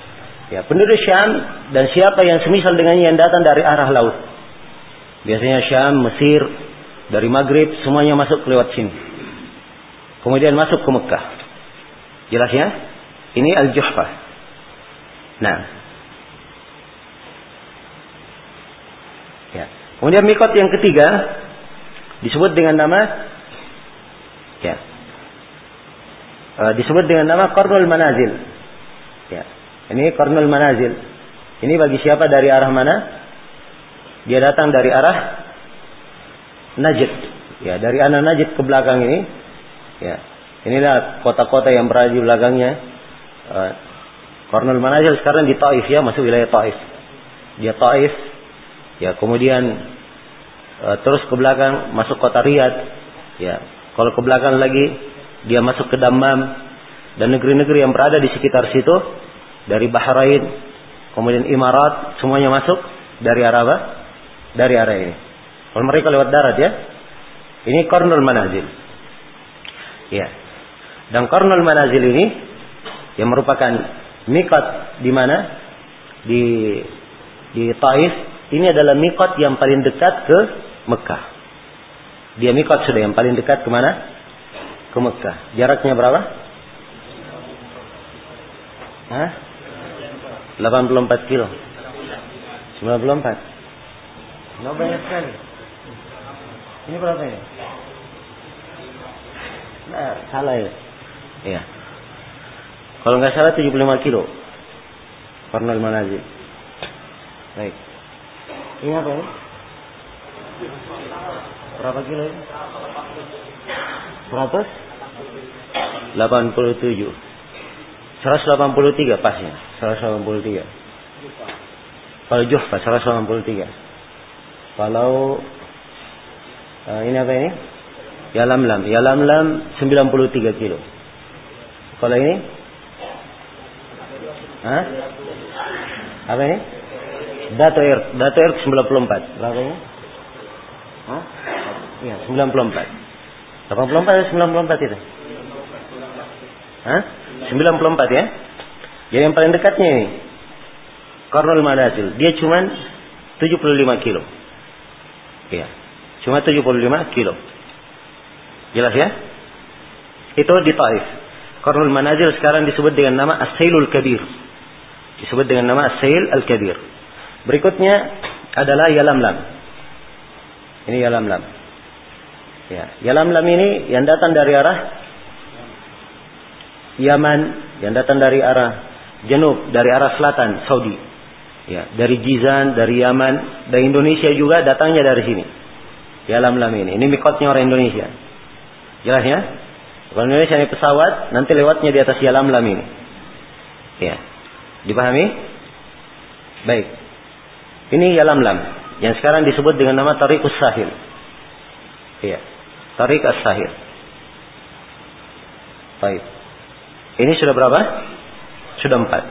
Ya, penduduk Syam dan siapa yang semisal dengannya yang datang dari arah laut. Biasanya Syam, Mesir, dari Maghrib semuanya masuk lewat sini. Kemudian masuk ke Mekah. Jelas ya? Ini Al-Juhfa. Nah. Ya. Kemudian mikot yang ketiga disebut dengan nama ya. Uh, disebut dengan nama Qarnul Manazil. Ya. Ini Qarnul Manazil. Ini bagi siapa dari arah mana? Dia datang dari arah Najd. Ya, dari arah Najd ke belakang ini. Ya. Inilah kota-kota yang berada di belakangnya. Uh, Qarnul Manazil sekarang di Taif ya, masuk wilayah Taif. Dia Taif. Ya, kemudian uh, terus ke belakang masuk kota Riyadh. Ya. Kalau ke belakang lagi dia masuk ke Dammam dan negeri-negeri yang berada di sekitar situ dari Bahrain, kemudian Imarat, semuanya masuk dari apa? Dari arah ini. Kalau mereka lewat darat ya. Ini Kornul Manazil. Ya. Dan Kornul Manazil ini yang merupakan mikot di mana? Di di Taif. Ini adalah mikot yang paling dekat ke Mekah. Dia mikot sudah yang paling dekat ke mana? Ke Mekah. Jaraknya berapa? Hah? 84 kilo. 94. Nggak banyak sekali. Ini berapa ini? Nah, salah ya. Iya. Kalau nggak salah 75 kilo. Kornel Manazil. Baik. Ini apa ini? Berapa kilo ini? 100? 87. 183 pasnya. 183. Kalau Juhfa 183. Kalau uh, ini apa ini? Yalamlam. Yalamlam 93 kilo. Kalau ini? Hah? Apa ini? Dato Air, Dato Air 94. Berapa ini? Hah? Iya, 94. 84 atau 94 itu? Hah? 94 ya? Jadi yang paling dekatnya ini Kornul Manazil. Dia cuma 75 kilo. Ya. Cuma 75 kilo. Jelas ya? Itu di Taif. Kornul Manazil sekarang disebut dengan nama As-Sailul Kabir. Disebut dengan nama As-Sail Al-Kabir. Berikutnya adalah Yalamlam. Ini Yalamlam. Ya, Yalamlam ini yang datang dari arah Yaman, yang datang dari arah Janub, dari arah selatan Saudi. Ya, dari Jizan, dari Yaman, dari Indonesia juga datangnya dari sini. Ya lam-lam ini. Ini mikotnya orang Indonesia. Jelas ya? Kalau Indonesia ini pesawat, nanti lewatnya di atas ya lam-lam ini. Ya. Dipahami? Baik. Ini ya lam-lam. Yang sekarang disebut dengan nama Tariqus Sahil. Ya. Tariq. Baik. Ini sudah berapa? Sudah empat.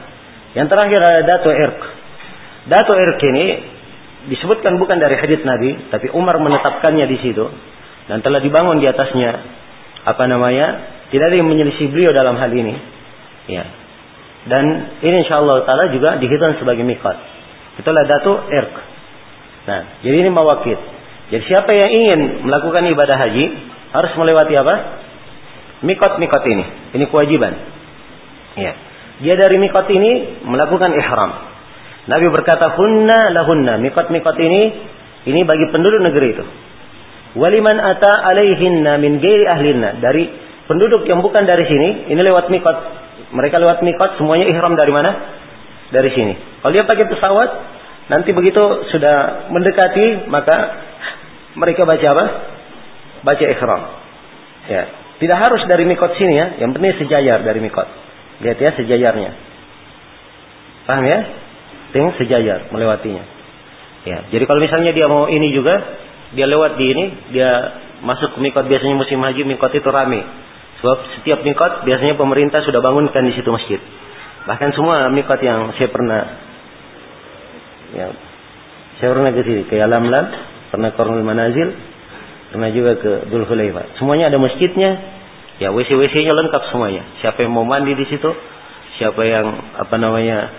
Yang terakhir ada Dato Irq. Dato Irq ini disebutkan bukan dari hadits Nabi, tapi Umar menetapkannya di situ dan telah dibangun di atasnya apa namanya? Tidak ada yang menyelisih beliau dalam hal ini. Ya. Dan ini insya Allah taala juga dihitung sebagai mikat. Itulah Dato Irq. Nah, jadi ini mawakit. Jadi siapa yang ingin melakukan ibadah haji harus melewati apa? Mikot-mikot ini. Ini kewajiban. Ya. Dia dari mikot ini melakukan ihram. Nabi berkata, "Hunna lahunna." Mikot-mikot ini ini bagi penduduk negeri itu. Waliman ata alaihinna min ghairi ahlinna. Dari penduduk yang bukan dari sini, ini lewat mikot. Mereka lewat mikot semuanya ihram dari mana? Dari sini. Kalau dia pakai pesawat, nanti begitu sudah mendekati, maka mereka baca apa? Baca ihram. Ya. Tidak harus dari mikot sini ya, yang penting sejajar dari mikot. Lihat ya sejajarnya. Paham ya? Ting sejajar melewatinya. Ya, jadi kalau misalnya dia mau ini juga, dia lewat di ini, dia masuk ke mikot biasanya musim haji mikot itu rame. Sebab setiap mikot biasanya pemerintah sudah bangunkan di situ masjid. Bahkan semua mikot yang saya pernah ya, saya pernah ke sini, ke Alamlan, pernah ke Manazil, pernah juga ke Dul Hulaifah. Semuanya ada masjidnya, Ya WC-WC-nya lengkap semuanya. Siapa yang mau mandi di situ, siapa yang apa namanya,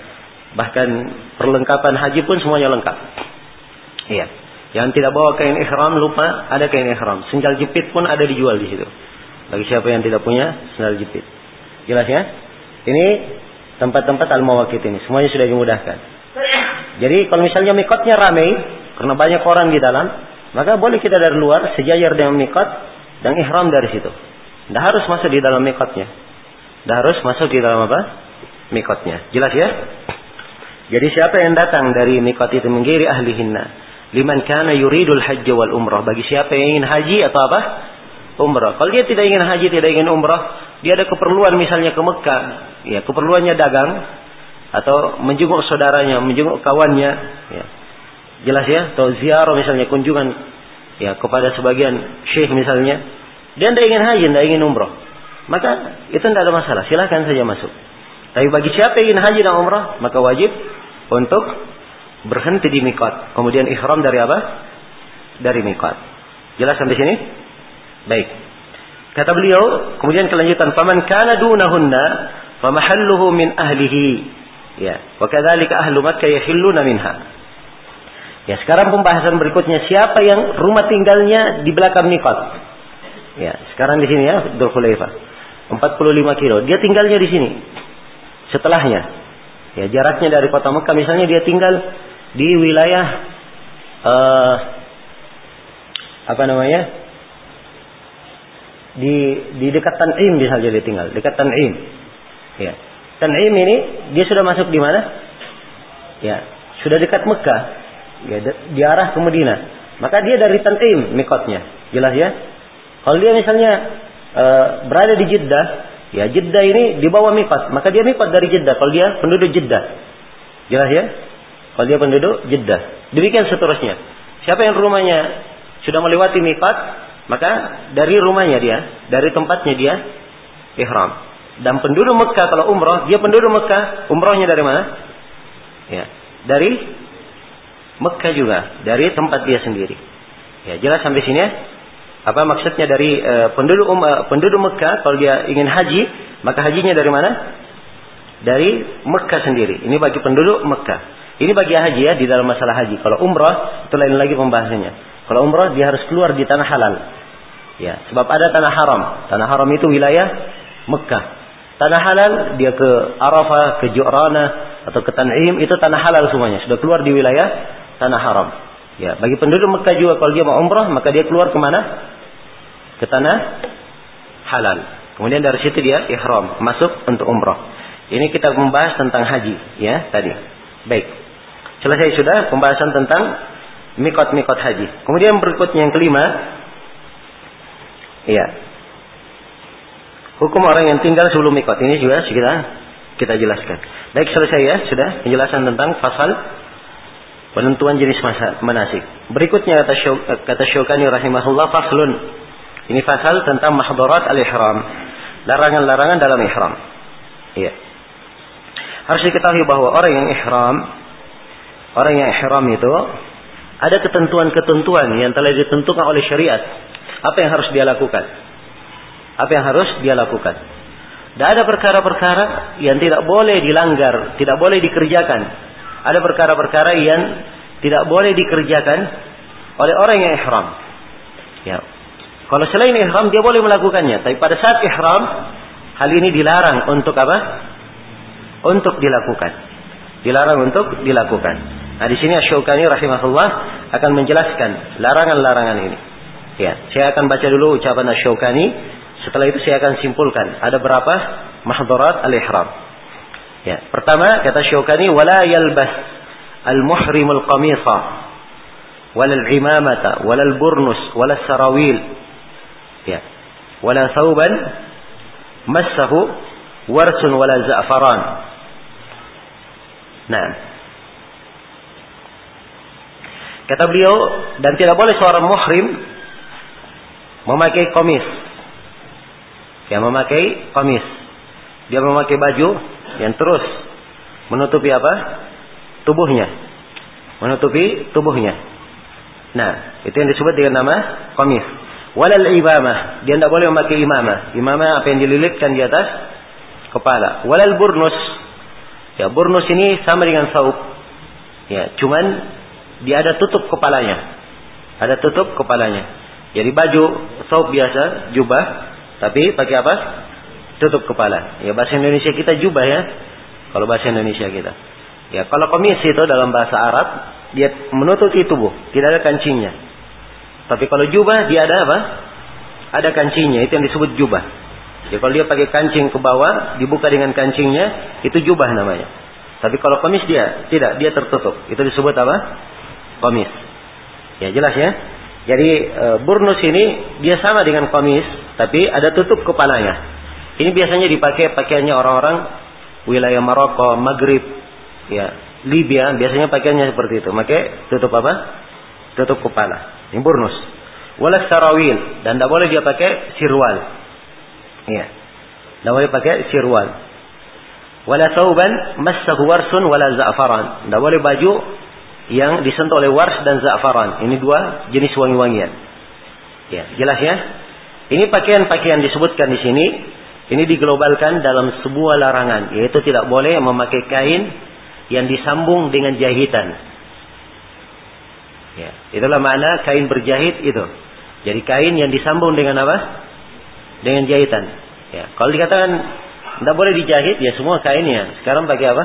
bahkan perlengkapan haji pun semuanya lengkap. Iya. Yang tidak bawa kain ihram lupa ada kain ihram. Sendal jepit pun ada dijual di situ. Bagi siapa yang tidak punya sendal jepit. Jelas ya? Ini tempat-tempat al-mawakit ini semuanya sudah dimudahkan. Jadi kalau misalnya mikotnya ramai karena banyak orang di dalam, maka boleh kita dari luar sejajar dengan mikot dan ihram dari situ. Tidak harus masuk di dalam mikotnya. Tidak harus masuk di dalam apa? Mikotnya. Jelas ya? Jadi siapa yang datang dari mikot itu menggiri ahlihinna. Liman kana yuridul hajj wal umrah. Bagi siapa yang ingin haji atau apa? Umrah. Kalau dia tidak ingin haji, tidak ingin umrah. Dia ada keperluan misalnya ke Mekah. Ya, keperluannya dagang. Atau menjenguk saudaranya, menjenguk kawannya. Ya. Jelas ya? Atau ziarah misalnya kunjungan ya kepada sebagian syekh misalnya dia tidak ingin haji, tidak ingin umroh. Maka itu tidak ada masalah. Silahkan saja masuk. Tapi bagi siapa yang ingin haji dan umroh, maka wajib untuk berhenti di mikot. Kemudian ikhram dari apa? dari mikot. Jelas sampai sini? Baik. Kata beliau, kemudian kelanjutan, "Faman kana dunahunna famahalluhu min ahlihi." Ya, wa kadzalika ahlu Makkah yahilluna minha. Ya, sekarang pembahasan berikutnya siapa yang rumah tinggalnya di belakang mikot. Ya, sekarang di sini ya, Dzul Khulaifah. 45 kilo. Dia tinggalnya di sini. Setelahnya. Ya, jaraknya dari kota Mekah misalnya dia tinggal di wilayah uh, apa namanya? Di di dekat Tan'im misalnya dia tinggal, dekat Tan'im. Ya. Tan'im ini dia sudah masuk di mana? Ya, sudah dekat Mekah. Ya, di arah ke Madinah. Maka dia dari Tan'im mikotnya. Jelas ya? Kalau dia misalnya uh, berada di Jeddah, ya Jeddah ini di bawah mikot, maka dia mikot dari Jeddah. Kalau dia penduduk Jeddah. Jelas ya? Kalau dia penduduk Jeddah. Demikian seterusnya. Siapa yang rumahnya sudah melewati mikot, maka dari rumahnya dia, dari tempatnya dia ihram. Dan penduduk Mekah kalau umroh, dia penduduk Mekah, umrohnya dari mana? Ya, dari Mekah juga, dari tempat dia sendiri. Ya, jelas sampai sini ya. Apa maksudnya dari uh, penduduk um, penduduk Mekah kalau dia ingin haji, maka hajinya dari mana? Dari Mekah sendiri. Ini bagi penduduk Mekah. Ini bagi haji ya di dalam masalah haji. Kalau umrah itu lain lagi pembahasannya. Kalau umrah dia harus keluar di tanah halal. Ya, sebab ada tanah haram. Tanah haram itu wilayah Mekah. Tanah halal dia ke Arafah, ke Ju'rana atau ke Tan'im itu tanah halal semuanya. Sudah keluar di wilayah tanah haram. Ya, bagi penduduk Mekah juga kalau dia mau umrah maka dia keluar ke mana? Ke tanah halal. Kemudian dari situ dia ihram, masuk untuk umrah. Ini kita membahas tentang haji ya tadi. Baik. Selesai sudah pembahasan tentang mikot-mikot haji. Kemudian berikutnya yang kelima, iya. Hukum orang yang tinggal sebelum mikot ini juga kita kita jelaskan. Baik selesai ya sudah penjelasan tentang pasal penentuan jenis manasik. Berikutnya kata kata Syukani rahimahullah faslun. Ini pasal tentang mahdarat al-ihram. Larangan-larangan dalam ihram. Iya. Harus diketahui bahwa orang yang ihram orang yang ihram itu ada ketentuan-ketentuan yang telah ditentukan oleh syariat. Apa yang harus dia lakukan? Apa yang harus dia lakukan? Dan ada perkara-perkara yang tidak boleh dilanggar, tidak boleh dikerjakan. Ada perkara-perkara yang tidak boleh dikerjakan oleh orang yang ihram. Ya. Kalau selain ihram dia boleh melakukannya, tapi pada saat ihram hal ini dilarang untuk apa? Untuk dilakukan. Dilarang untuk dilakukan. Nah di sini Asy-Syaukani rahimahullah akan menjelaskan larangan-larangan ini. Ya, saya akan baca dulu ucapan Asy-Syaukani, setelah itu saya akan simpulkan ada berapa mahdharat al-ihram. Ya, pertama kata Syaukani wala yalbas al-muhrimul qamisa wala al-imamata wala al-burnus wala sarawil. Ya. Wala thawban massahu warsun wala za'faran. Nah, Kata beliau, dan tidak boleh seorang muhrim memakai komis. Ya, memakai komis. Dia memakai baju yang terus menutupi apa? Tubuhnya. Menutupi tubuhnya. Nah, itu yang disebut dengan nama komis. Walal imamah. Dia tidak boleh memakai imamah. Imamah apa yang dililitkan di atas kepala. Walal burnus. Ya, burnus ini sama dengan saub. Ya, cuman dia ada tutup kepalanya. Ada tutup kepalanya. Jadi baju saub biasa, jubah, tapi pakai apa? Tutup kepala. Ya bahasa Indonesia kita jubah ya. Kalau bahasa Indonesia kita. Ya kalau komis itu dalam bahasa Arab dia menutupi tubuh, tidak ada kancingnya. Tapi kalau jubah dia ada apa? Ada kancingnya, itu yang disebut jubah. Ya kalau dia pakai kancing ke bawah, dibuka dengan kancingnya, itu jubah namanya. Tapi kalau komis dia tidak, dia tertutup. Itu disebut apa? komis. Ya jelas ya. Jadi e, burnus ini dia sama dengan komis, tapi ada tutup kepalanya. Ini biasanya dipakai pakaiannya orang-orang wilayah Maroko, Maghrib, ya Libya biasanya pakaiannya seperti itu. Pakai tutup apa? Tutup kepala. Ini burnus. Walas sarawil dan tidak boleh dia pakai sirwal. Ya. Tidak boleh pakai sirwal. Wala sauban massahu warsun wala za'faran. Tidak boleh baju yang disentuh oleh wars dan za'faran. Ini dua jenis wangi-wangian. Ya, jelas ya? Ini pakaian-pakaian disebutkan di sini ini diglobalkan dalam sebuah larangan, yaitu tidak boleh memakai kain yang disambung dengan jahitan. Ya, itulah makna kain berjahit itu. Jadi kain yang disambung dengan apa? Dengan jahitan. Ya, kalau dikatakan tidak boleh dijahit, ya semua kainnya. Sekarang pakai apa?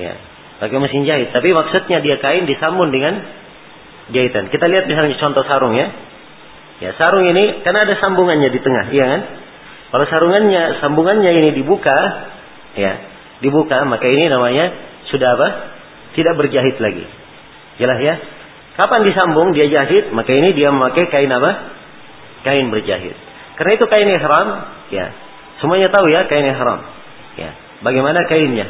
Ya, pakai mesin jahit. Tapi maksudnya dia kain disambung dengan jahitan. Kita lihat misalnya contoh sarung ya. Ya, sarung ini karena ada sambungannya di tengah, iya kan? Kalau sarungannya, sambungannya ini dibuka, ya, dibuka, maka ini namanya sudah apa? Tidak berjahit lagi. Jelas ya? Kapan disambung dia jahit, maka ini dia memakai kain apa? Kain berjahit. Karena itu kain ihram, ya. Semuanya tahu ya kain ihram. Ya. Bagaimana kainnya?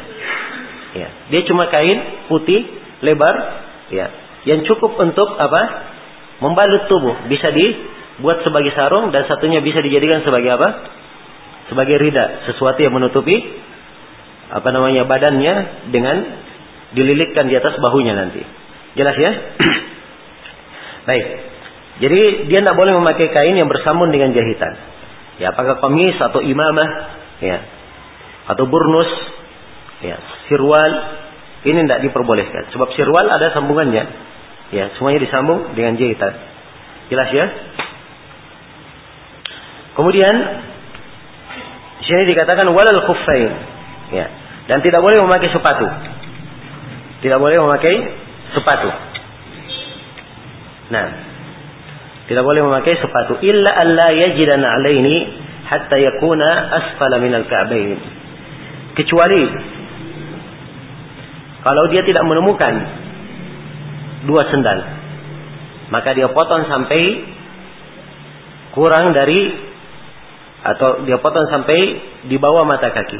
Ya. Dia cuma kain putih, lebar, ya. Yang cukup untuk apa? Membalut tubuh. Bisa dibuat sebagai sarung dan satunya bisa dijadikan sebagai apa? Sebagai rida, sesuatu yang menutupi apa namanya badannya dengan dililitkan di atas bahunya nanti. Jelas ya? Baik. Jadi dia tidak boleh memakai kain yang bersambung dengan jahitan. Ya, apakah komis atau imamah, ya, atau burnus, ya, sirwal, ini tidak diperbolehkan. Sebab sirwal ada sambungannya. Ya, semuanya disambung dengan jahitan. Jelas ya? Kemudian di sini dikatakan walal khuffain. Ya. Dan tidak boleh memakai sepatu. Tidak boleh memakai sepatu. Nah, tidak boleh memakai sepatu illa alla yajidana alaini hatta yakuna asfala minal ka'bain. Kecuali kalau dia tidak menemukan dua sendal, maka dia potong sampai kurang dari atau dia potong sampai di bawah mata kaki.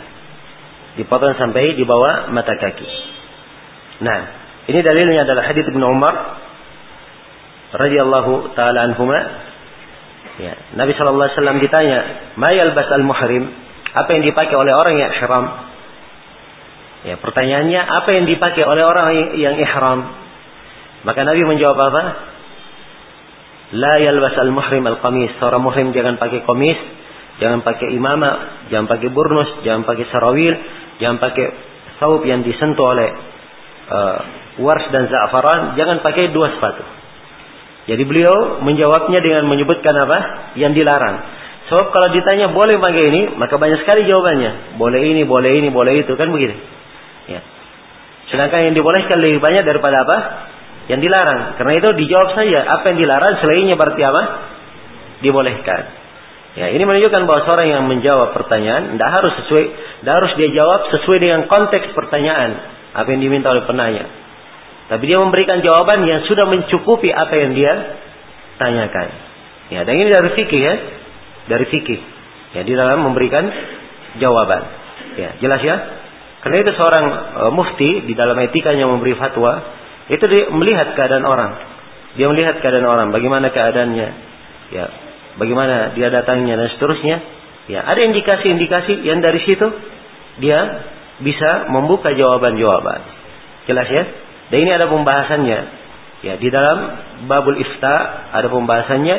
Dipotong sampai di bawah mata kaki. Nah, ini dalilnya adalah hadis Ibnu Umar radhiyallahu taala anhuma. Ya, Nabi sallallahu alaihi wasallam ditanya, "Ma yalbas al-muhrim?" Apa yang dipakai oleh orang yang ihram? Ya, pertanyaannya apa yang dipakai oleh orang yang ihram? Maka Nabi menjawab apa? La yalbas al-muhrim al-qamis. Seorang muhrim jangan pakai komis Jangan pakai imama, jangan pakai burnus, jangan pakai sarawil, jangan pakai saub yang disentuh oleh uh, wars dan za'faran, jangan pakai dua sepatu. Jadi beliau menjawabnya dengan menyebutkan apa? Yang dilarang. Sebab kalau ditanya boleh pakai ini, maka banyak sekali jawabannya. Boleh ini, boleh ini, boleh itu, kan begitu. Ya. Sedangkan yang dibolehkan lebih banyak daripada apa? Yang dilarang. Karena itu dijawab saja apa yang dilarang selainnya berarti apa? Dibolehkan. Ya, ini menunjukkan bahwa seorang yang menjawab pertanyaan tidak harus sesuai, tidak harus dia jawab sesuai dengan konteks pertanyaan apa yang diminta oleh penanya. Tapi dia memberikan jawaban yang sudah mencukupi apa yang dia tanyakan. Ya, dan ini dari fikih ya, dari fikih. Ya, di dalam memberikan jawaban. Ya, jelas ya. Karena itu seorang uh, mufti di dalam etikanya memberi fatwa, itu dia melihat keadaan orang. Dia melihat keadaan orang, bagaimana keadaannya. Ya, bagaimana dia datangnya dan seterusnya. Ya, ada indikasi-indikasi yang dari situ dia bisa membuka jawaban-jawaban. Jelas ya? Dan ini ada pembahasannya. Ya, di dalam babul ifta ada pembahasannya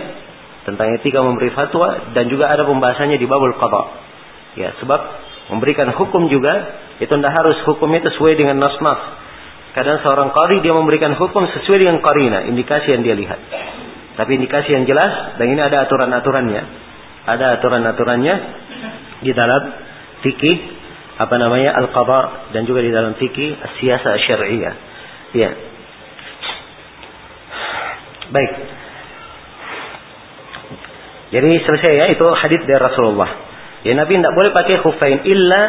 tentang etika memberi fatwa dan juga ada pembahasannya di babul qada. Ya, sebab memberikan hukum juga itu tidak harus hukumnya sesuai dengan nas-nas. Kadang seorang qari dia memberikan hukum sesuai dengan qarina, indikasi yang dia lihat. Tapi indikasi yang jelas dan ini ada aturan-aturannya. Ada aturan-aturannya di dalam fikih apa namanya al-qada dan juga di dalam fikih siasa syariah. Ya. Baik. Jadi selesai ya itu hadis dari Rasulullah. Ya Nabi tidak boleh pakai khufain illa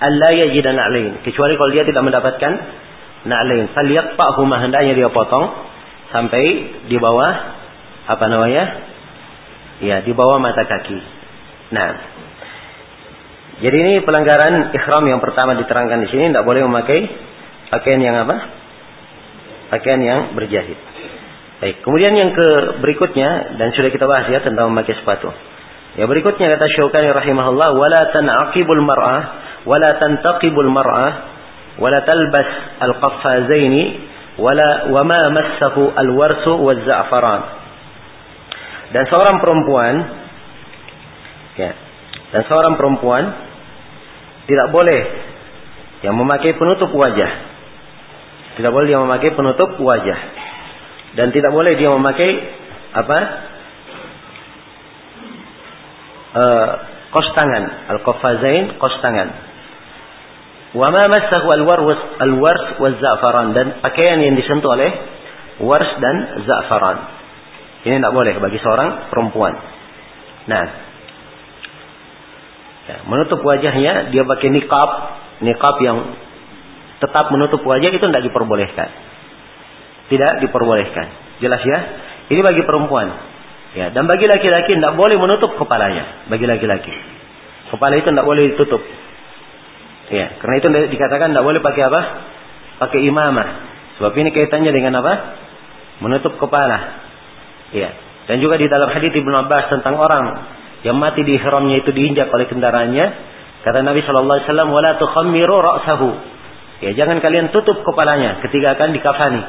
alla yajida na'lain. Kecuali kalau dia tidak mendapatkan na'lain. Falyaqta'huma hendaknya dia potong sampai di bawah apa namanya? Ya, di bawah mata kaki. Nah, jadi ini pelanggaran ikhram yang pertama diterangkan di sini tidak boleh memakai pakaian yang apa? Pakaian yang berjahit. Baik, kemudian yang ke berikutnya dan sudah kita bahas ya tentang memakai sepatu. Ya berikutnya kata Syaukani rahimahullah wala tanaqibul mar'ah wala tantaqibul mar'ah wala talbas al-qaffazaini wala wama massahu alwarsu waz-za'faran. Dan seorang perempuan ya, dan seorang perempuan tidak boleh yang memakai penutup wajah. Tidak boleh dia memakai penutup wajah. Dan tidak boleh dia memakai apa? Uh, kos tangan, al-qafazain kos tangan. Wa ma al-wars al-wars wa za'faran dan pakaian yang disentuh oleh wars dan za'faran. Ini tidak boleh bagi seorang perempuan. Nah, ya, menutup wajahnya dia pakai niqab, niqab yang tetap menutup wajah itu tidak diperbolehkan. Tidak diperbolehkan. Jelas ya? Ini bagi perempuan. Ya, dan bagi laki-laki tidak boleh menutup kepalanya. Bagi laki-laki. Kepala itu tidak boleh ditutup. Ya, karena itu dikatakan tidak boleh pakai apa? Pakai imamah. Sebab ini kaitannya dengan apa? Menutup kepala. Ya. Dan juga di dalam hadis Ibnu Abbas tentang orang yang mati di ihramnya itu diinjak oleh kendaraannya, kata Nabi sallallahu alaihi wasallam, "Wala tukhammiru ra'sahu." Ya, jangan kalian tutup kepalanya ketika akan dikafani.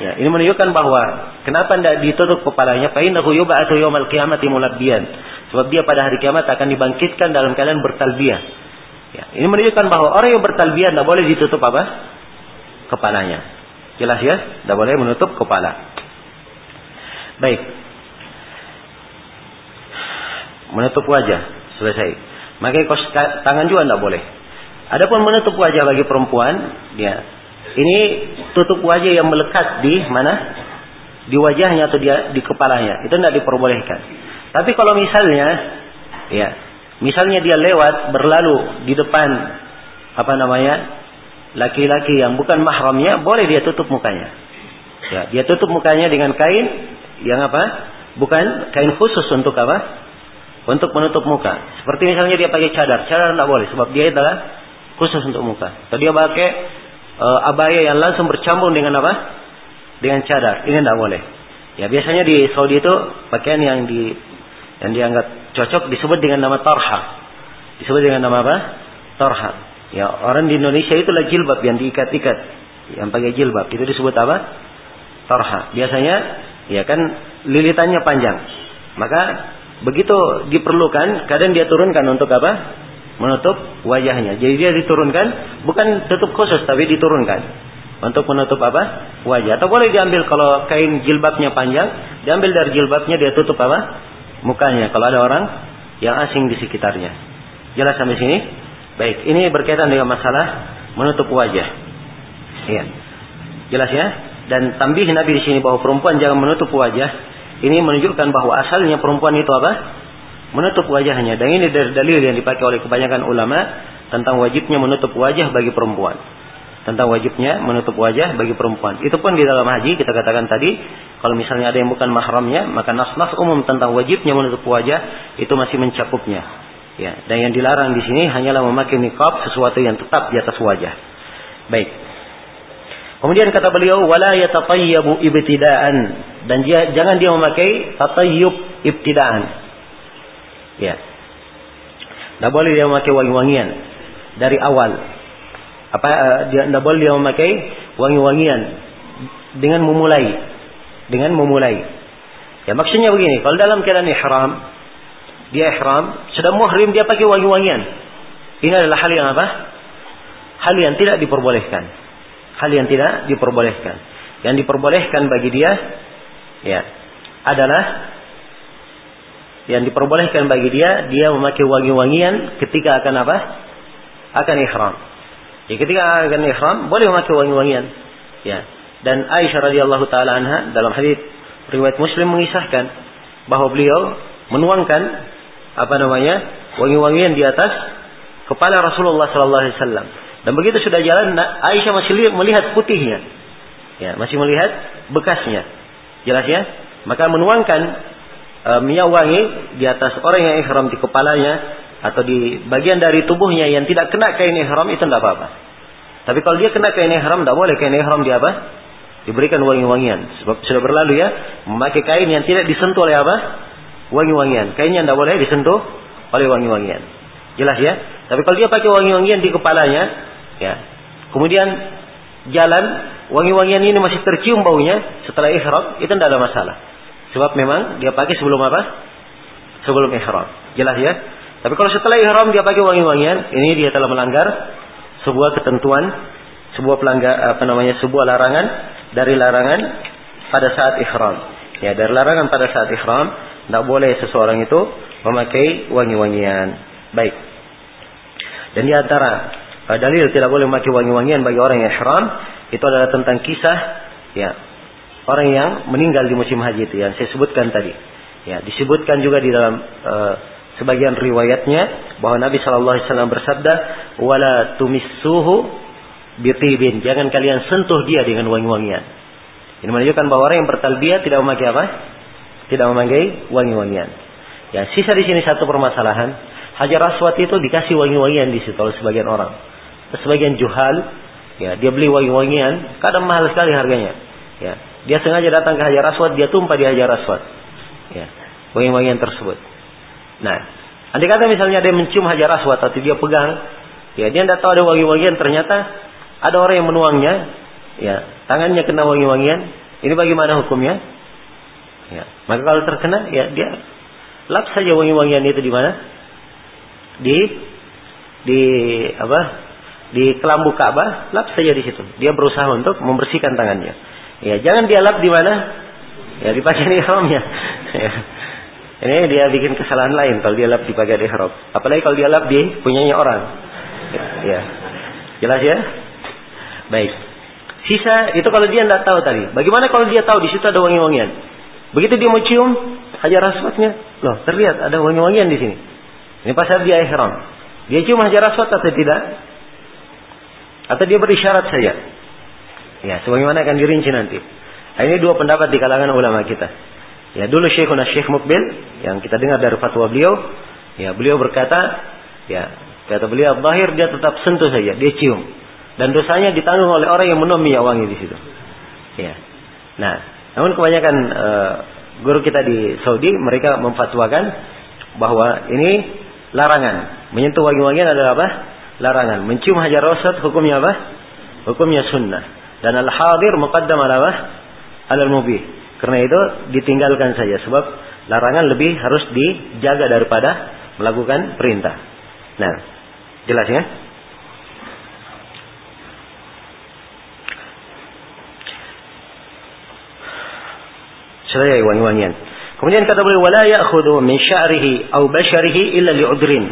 Ya, ini menunjukkan bahwa kenapa tidak ditutup kepalanya? Fa innahu yub'atsu yaumal qiyamati mulabbiyan. Sebab dia pada hari kiamat akan dibangkitkan dalam keadaan bertalbiyah. Ya, ini menunjukkan bahwa orang yang bertalbiyah tidak boleh ditutup apa? Kepalanya. Jelas ya? Tidak boleh menutup kepala. Baik. Menutup wajah selesai. Maka kos tangan juga tidak boleh. Adapun menutup wajah bagi perempuan, ya ini tutup wajah yang melekat di mana? Di wajahnya atau dia di kepalanya. Itu tidak diperbolehkan. Tapi kalau misalnya, ya, misalnya dia lewat berlalu di depan apa namanya laki-laki yang bukan mahramnya, boleh dia tutup mukanya. Ya, dia tutup mukanya dengan kain yang apa? Bukan kain khusus untuk apa? Untuk menutup muka. Seperti misalnya dia pakai cadar, cadar tidak boleh sebab dia adalah khusus untuk muka. Kalau dia pakai e, abaya yang langsung bercampur dengan apa? Dengan cadar. Ini tidak boleh. Ya biasanya di Saudi itu pakaian yang di yang dianggap cocok disebut dengan nama tarha. Disebut dengan nama apa? Tarha. Ya orang di Indonesia itulah jilbab yang diikat-ikat, yang pakai jilbab itu disebut apa? Tarha. Biasanya ya kan lilitannya panjang. Maka begitu diperlukan, kadang dia turunkan untuk apa? menutup wajahnya. Jadi dia diturunkan bukan tutup khusus tapi diturunkan untuk menutup apa? wajah. Atau boleh diambil kalau kain jilbabnya panjang, diambil dari jilbabnya dia tutup apa? mukanya kalau ada orang yang asing di sekitarnya. Jelas sampai sini? Baik, ini berkaitan dengan masalah menutup wajah. Iya. Jelas ya? Dan tambih Nabi di sini bahwa perempuan jangan menutup wajah. Ini menunjukkan bahwa asalnya perempuan itu apa? menutup wajahnya. Dan ini dari dalil yang dipakai oleh kebanyakan ulama tentang wajibnya menutup wajah bagi perempuan. Tentang wajibnya menutup wajah bagi perempuan. Itu pun di dalam haji kita katakan tadi, kalau misalnya ada yang bukan mahramnya, maka nas-nas umum tentang wajibnya menutup wajah itu masih mencakupnya. Ya, dan yang dilarang di sini hanyalah memakai niqab sesuatu yang tetap di atas wajah. Baik. Kemudian kata beliau wala yatatayyabu ibtidaan dan dia jangan dia memakai tatayyub ibtidaan. Ya. Tidak boleh dia memakai wangi-wangian dari awal. Apa uh, dia tidak boleh dia memakai wangi-wangian dengan memulai dengan memulai. Ya maksudnya begini, kalau dalam keadaan ihram dia ihram sudah muhrim dia pakai wangi-wangian. Ini adalah hal yang apa? Hal yang tidak diperbolehkan. Hal yang tidak diperbolehkan. Yang diperbolehkan bagi dia ya adalah yang diperbolehkan bagi dia dia memakai wangi-wangian ketika akan apa? Akan ihram. Ya, ketika akan ihram boleh memakai wangi-wangian. Ya. Dan Aisyah radhiyallahu taala anha dalam hadis riwayat Muslim mengisahkan bahwa beliau menuangkan apa namanya? wangi-wangian di atas kepala Rasulullah sallallahu alaihi wasallam. Dan begitu sudah jalan Aisyah masih melihat putihnya. Ya, masih melihat bekasnya. Jelas ya? Maka menuangkan e, minyak wangi di atas orang yang ihram di kepalanya atau di bagian dari tubuhnya yang tidak kena kain ihram itu tidak apa-apa. Tapi kalau dia kena kain ihram tidak boleh kain ihram dia apa? Diberikan wangi-wangian. Sebab sudah berlalu ya, memakai kain yang tidak disentuh oleh apa? Wangi-wangian. Kainnya tidak boleh disentuh oleh wangi-wangian. Jelas ya? Tapi kalau dia pakai wangi-wangian di kepalanya, ya. Kemudian jalan wangi-wangian ini masih tercium baunya setelah ihram, itu tidak ada masalah. Sebab memang dia pakai sebelum apa? Sebelum ihram. Jelas ya? Tapi kalau setelah ihram dia pakai wangi-wangian, ini dia telah melanggar sebuah ketentuan, sebuah pelanggar apa namanya? sebuah larangan dari larangan pada saat ihram. Ya, dari larangan pada saat ihram, tidak boleh seseorang itu memakai wangi-wangian. Baik. Dan di antara dalil tidak boleh memakai wangi-wangian bagi orang yang ihram itu adalah tentang kisah ya orang yang meninggal di musim haji itu yang saya sebutkan tadi. Ya, disebutkan juga di dalam uh, sebagian riwayatnya bahwa Nabi Shallallahu Alaihi Wasallam bersabda, "Wala tumissuhu bitibin." Jangan kalian sentuh dia dengan wangi-wangian. Ini menunjukkan bahwa orang yang bertalbiyah tidak memakai apa? Tidak memakai wangi-wangian. Ya, sisa di sini satu permasalahan. Hajar Aswad itu dikasih wangi-wangian di situ oleh sebagian orang. Sebagian juhal, ya dia beli wangi-wangian, kadang mahal sekali harganya. Ya, dia sengaja datang ke Hajar Aswad, dia tumpah di Hajar Aswad. Ya, wangi-wangian tersebut. Nah, andai kata misalnya dia mencium Hajar Aswad atau dia pegang, ya dia tidak tahu ada wangi-wangian, ternyata ada orang yang menuangnya, ya tangannya kena wangi-wangian. Ini bagaimana hukumnya? Ya, maka kalau terkena, ya dia lap saja wangi-wangian itu di mana? Di di apa? Di kelambu Ka'bah, lap saja di situ. Dia berusaha untuk membersihkan tangannya. Ya, jangan dia lap di mana? Ya, di pakaian ihramnya. Ya. Ini dia bikin kesalahan lain kalau dia lap di pakaian ihram. Apalagi kalau dia lap di punyanya orang. Ya. Jelas ya? Baik. Sisa itu kalau dia tidak tahu tadi. Bagaimana kalau dia tahu di situ ada wangi-wangian? Begitu dia mau cium hajar aswadnya, loh terlihat ada wangi-wangian di sini. Ini pasal dia ihram. Dia cium hajar aswad atau tidak? Atau dia berisyarat saja? Ya, sebagaimana akan dirinci nanti. Nah, ini dua pendapat di kalangan ulama kita. Ya, dulu Syekhuna Syekh Mukbil yang kita dengar dari fatwa beliau, ya beliau berkata, ya kata beliau bahir dia tetap sentuh saja, dia cium. Dan dosanya ditanggung oleh orang yang menom minyak wangi di situ. Ya. Nah, namun kebanyakan uh, guru kita di Saudi mereka memfatwakan bahwa ini larangan. Menyentuh wangi-wangian adalah apa? Larangan. Mencium hajar rosat hukumnya apa? Hukumnya sunnah. Dan al-hadir muqaddam ala apa? Al-mubih. Karena itu ditinggalkan saja sebab larangan lebih harus dijaga daripada melakukan perintah. Nah, jelas ya? Seraya wangi-wangian. Kemudian kata beliau wala ya'khudhu min sya'rihi aw basharihi illa li'udrin.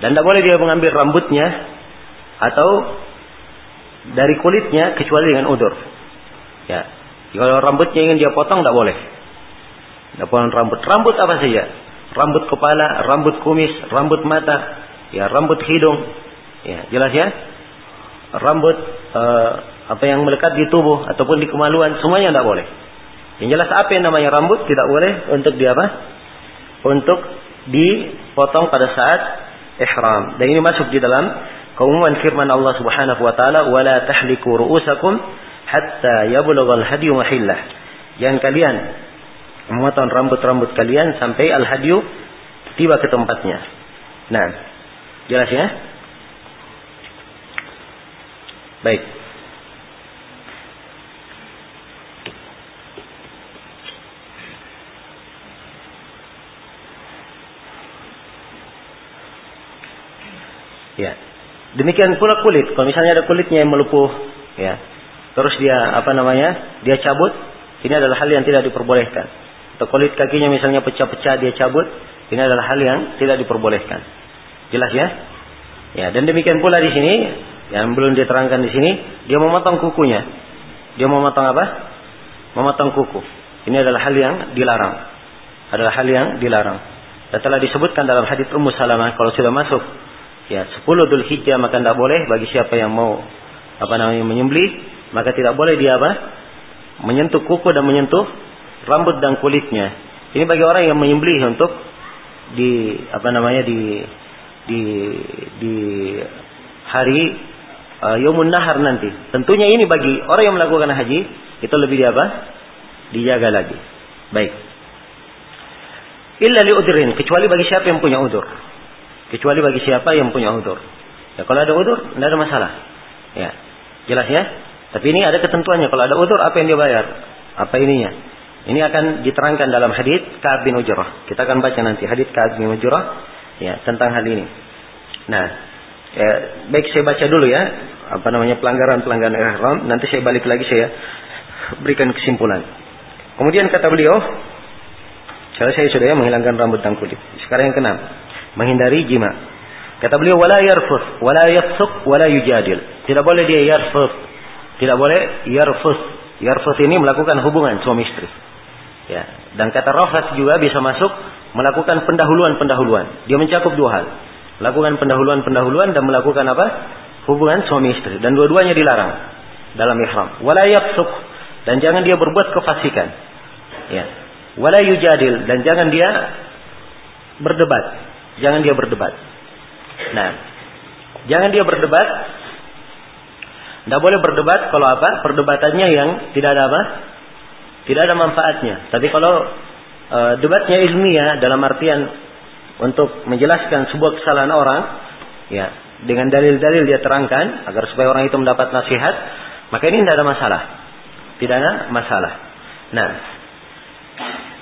Dan tidak boleh dia mengambil rambutnya atau dari kulitnya kecuali dengan udur. Ya. Kalau rambutnya ingin dia potong tidak boleh. Tidak potong rambut. Rambut apa saja? Rambut kepala, rambut kumis, rambut mata, ya rambut hidung. Ya, jelas ya? Rambut uh, apa yang melekat di tubuh ataupun di kemaluan semuanya tidak boleh. Yang jelas apa yang namanya rambut tidak boleh untuk di apa? Untuk dipotong pada saat ihram. Dan ini masuk di dalam keumuman firman Allah Subhanahu wa taala, "Wala tahliku ru'usakum hatta yablughal hadyu mahillah." Jangan kalian memotong rambut-rambut kalian sampai al-hadyu tiba ke tempatnya. Nah, jelas ya? Baik. Ya. Demikian pula kulit. Kalau misalnya ada kulitnya yang melepuh, ya, terus dia apa namanya, dia cabut, ini adalah hal yang tidak diperbolehkan. Atau kulit kakinya misalnya pecah-pecah dia cabut, ini adalah hal yang tidak diperbolehkan. Jelas ya? Ya, dan demikian pula di sini yang belum diterangkan di sini, dia memotong kukunya. Dia memotong apa? Memotong kuku. Ini adalah hal yang dilarang. Adalah hal yang dilarang. Dan telah disebutkan dalam hadis Ummu Salamah kalau sudah masuk ya 10 Dhul Hijjah maka tidak boleh bagi siapa yang mau apa namanya menyembelih maka tidak boleh dia apa menyentuh kuku dan menyentuh rambut dan kulitnya. Ini bagi orang yang menyembelih untuk di apa namanya di di di hari uh, Yomun Nahar nanti. Tentunya ini bagi orang yang melakukan haji itu lebih di apa dijaga lagi. Baik. Illa li udrin kecuali bagi siapa yang punya udur Kecuali bagi siapa yang punya udur. Ya, kalau ada udur, tidak ada masalah. Ya, jelas ya. Tapi ini ada ketentuannya. Kalau ada udur, apa yang dia bayar? Apa ininya? Ini akan diterangkan dalam hadis Ka'ab bin Ujrah. Kita akan baca nanti hadis Ka'ab bin Ujrah ya tentang hal ini. Nah, ya, baik saya baca dulu ya apa namanya pelanggaran-pelanggaran ihram. Nanti saya balik lagi saya berikan kesimpulan. Kemudian kata beliau, saya saya sudah ya menghilangkan rambut dan kulit. Sekarang yang keenam, menghindari jima. Kata beliau wala yarfus, wala yafsuk, wala yujadil. Tidak boleh dia yarfus. Tidak boleh yarfus. Yarfus ini melakukan hubungan suami istri. Ya, dan kata rafas juga bisa masuk melakukan pendahuluan-pendahuluan. Dia mencakup dua hal. Melakukan pendahuluan-pendahuluan dan melakukan apa? Hubungan suami istri. Dan dua-duanya dilarang dalam ihram. Wala yafsuk dan jangan dia berbuat kefasikan. Ya. Wala yujadil dan jangan dia berdebat. Jangan dia berdebat. Nah, jangan dia berdebat. Tidak boleh berdebat kalau apa? Perdebatannya yang tidak ada apa? Tidak ada manfaatnya. Tapi kalau e, debatnya ilmiah dalam artian untuk menjelaskan sebuah kesalahan orang, ya dengan dalil-dalil dia terangkan agar supaya orang itu mendapat nasihat, maka ini tidak ada masalah. Tidak ada masalah. Nah,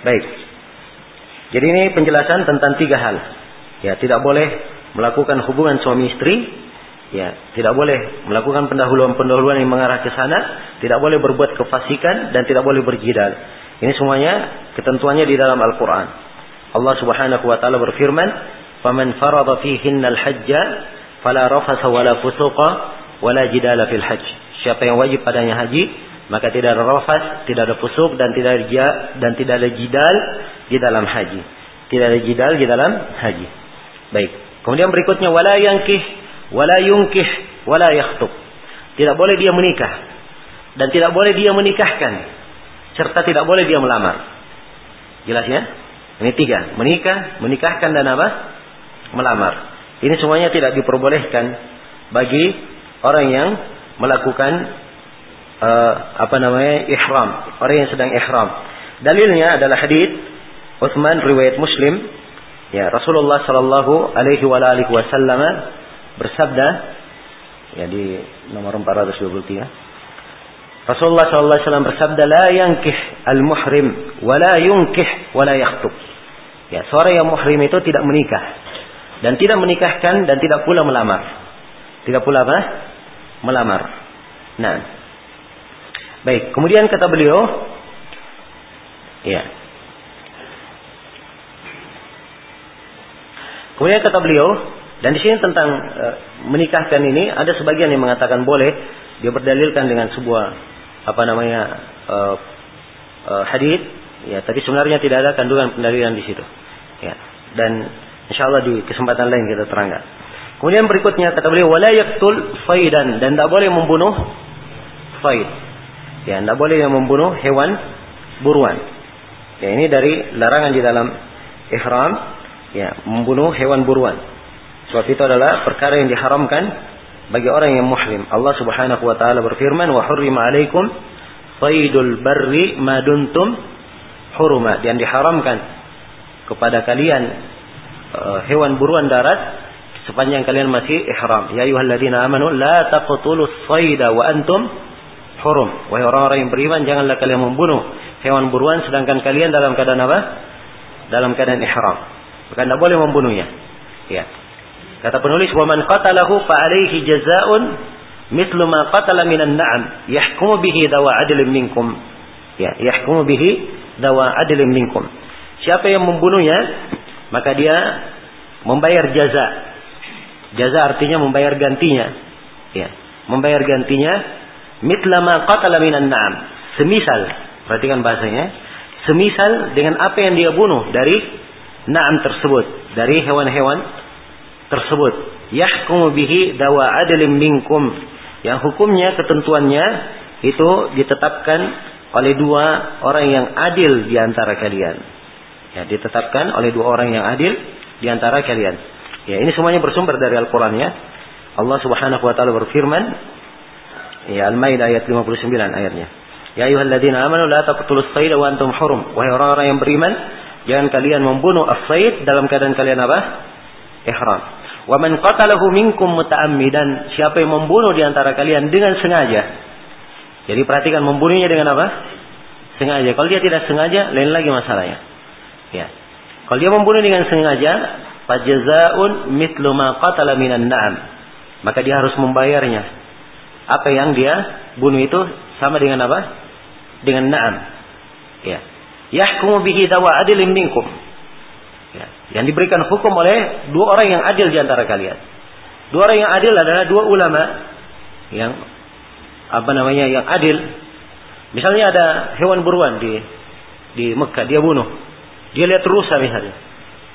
baik. Jadi ini penjelasan tentang tiga hal. Ya, tidak boleh melakukan hubungan suami istri, ya, tidak boleh melakukan pendahuluan-pendahuluan yang mengarah ke sana, tidak boleh berbuat kefasikan dan tidak boleh berjidal. Ini semuanya ketentuannya di dalam Al-Qur'an. Allah Subhanahu wa taala berfirman, "Faman farada fihinnal hajja fala rafasa wala fusuqa wala jidala fil hajj." Siapa yang wajib padanya haji, maka tidak ada rafas, tidak ada fusuk dan tidak ada dan tidak ada jidal di dalam haji. Tidak ada jidal di dalam haji. Baik. Kemudian berikutnya wala yankih, wala yunkih, wala yakhtub. Tidak boleh dia menikah dan tidak boleh dia menikahkan serta tidak boleh dia melamar. Jelas ya? Ini tiga, menikah, menikahkan dan apa? Melamar. Ini semuanya tidak diperbolehkan bagi orang yang melakukan uh, apa namanya ihram, orang yang sedang ihram. Dalilnya adalah hadis Utsman riwayat Muslim, ya Rasulullah sallallahu alaihi wasallam bersabda ya di nomor 423 Rasulullah sallallahu alaihi wasallam bersabda la yankih al-muhrim wa la yakhthub. Ya, seorang yang muhrim itu tidak menikah dan tidak menikahkan dan tidak pula melamar. Tidak pula apa? Melamar. Nah, Baik, kemudian kata beliau, ya. Kemudian kata beliau, dan di sini tentang e, menikahkan ini ada sebagian yang mengatakan boleh, dia berdalilkan dengan sebuah apa namanya e, e, hadis, ya. Tapi sebenarnya tidak ada kandungan pendalilan di situ, ya. Dan insya Allah di kesempatan lain kita terangkan. Kemudian berikutnya kata beliau, wala yaktul faidan dan tidak boleh membunuh faid. Ya, tidak boleh yang membunuh hewan buruan. Ya, ini dari larangan di dalam ihram, ya, membunuh hewan buruan. Sebab itu adalah perkara yang diharamkan bagi orang yang muslim. Allah Subhanahu wa taala berfirman, "Wa hurrima 'alaikum saydul barri ma duntum huruma." Yang diharamkan kepada kalian uh, hewan buruan darat sepanjang kalian masih ihram. Ya ayyuhalladzina amanu la taqtulus sayda wa antum hurum. Wahai orang-orang yang beriman, janganlah kalian membunuh hewan buruan sedangkan kalian dalam keadaan apa? Dalam keadaan ihram. Maka tidak boleh membunuhnya. Ya. Kata penulis, "Wa man qatalahu fa alaihi jazaa'un mithlu ma qatala minan na'am yahkumu bihi dawa adlin minkum." Ya, yahkumu bihi dawa adlin minkum. Siapa yang membunuhnya, maka dia membayar jaza. Jaza artinya membayar gantinya. Ya, membayar gantinya Mitlama qatala minan na'am. Semisal, perhatikan bahasanya, semisal dengan apa yang dia bunuh dari na'am tersebut, dari hewan-hewan tersebut. Yahkumu bihi dawa adlim minkum. Yang hukumnya, ketentuannya itu ditetapkan oleh dua orang yang adil di antara kalian. Ya, ditetapkan oleh dua orang yang adil di antara kalian. Ya, ini semuanya bersumber dari Al-Qur'an ya. Allah Subhanahu wa taala berfirman, Ya Al-Maidah ayat 59 ayatnya. Ya ayyuhalladzina amanu la taqtulus sayda wa antum hurum. Wahai orang-orang yang beriman, jangan kalian membunuh as-sayd dalam keadaan kalian apa? Ihram. Wa man qatalahu minkum muta'ammidan, siapa yang membunuh di antara kalian dengan sengaja. Jadi perhatikan membunuhnya dengan apa? Sengaja. Kalau dia tidak sengaja, lain lagi masalahnya. Ya. Kalau dia membunuh dengan sengaja, fajazaun mitlu ma qatala minan na'am. Maka dia harus membayarnya. Apa yang dia bunuh itu sama dengan apa? Dengan na'am. Ya. Yahkumu bihi dawa adilin minkum. Ya. Yang diberikan hukum oleh dua orang yang adil di antara kalian. Dua orang yang adil adalah dua ulama yang apa namanya yang adil. Misalnya ada hewan buruan di di Mekah, dia bunuh. Dia lihat rusa misalnya.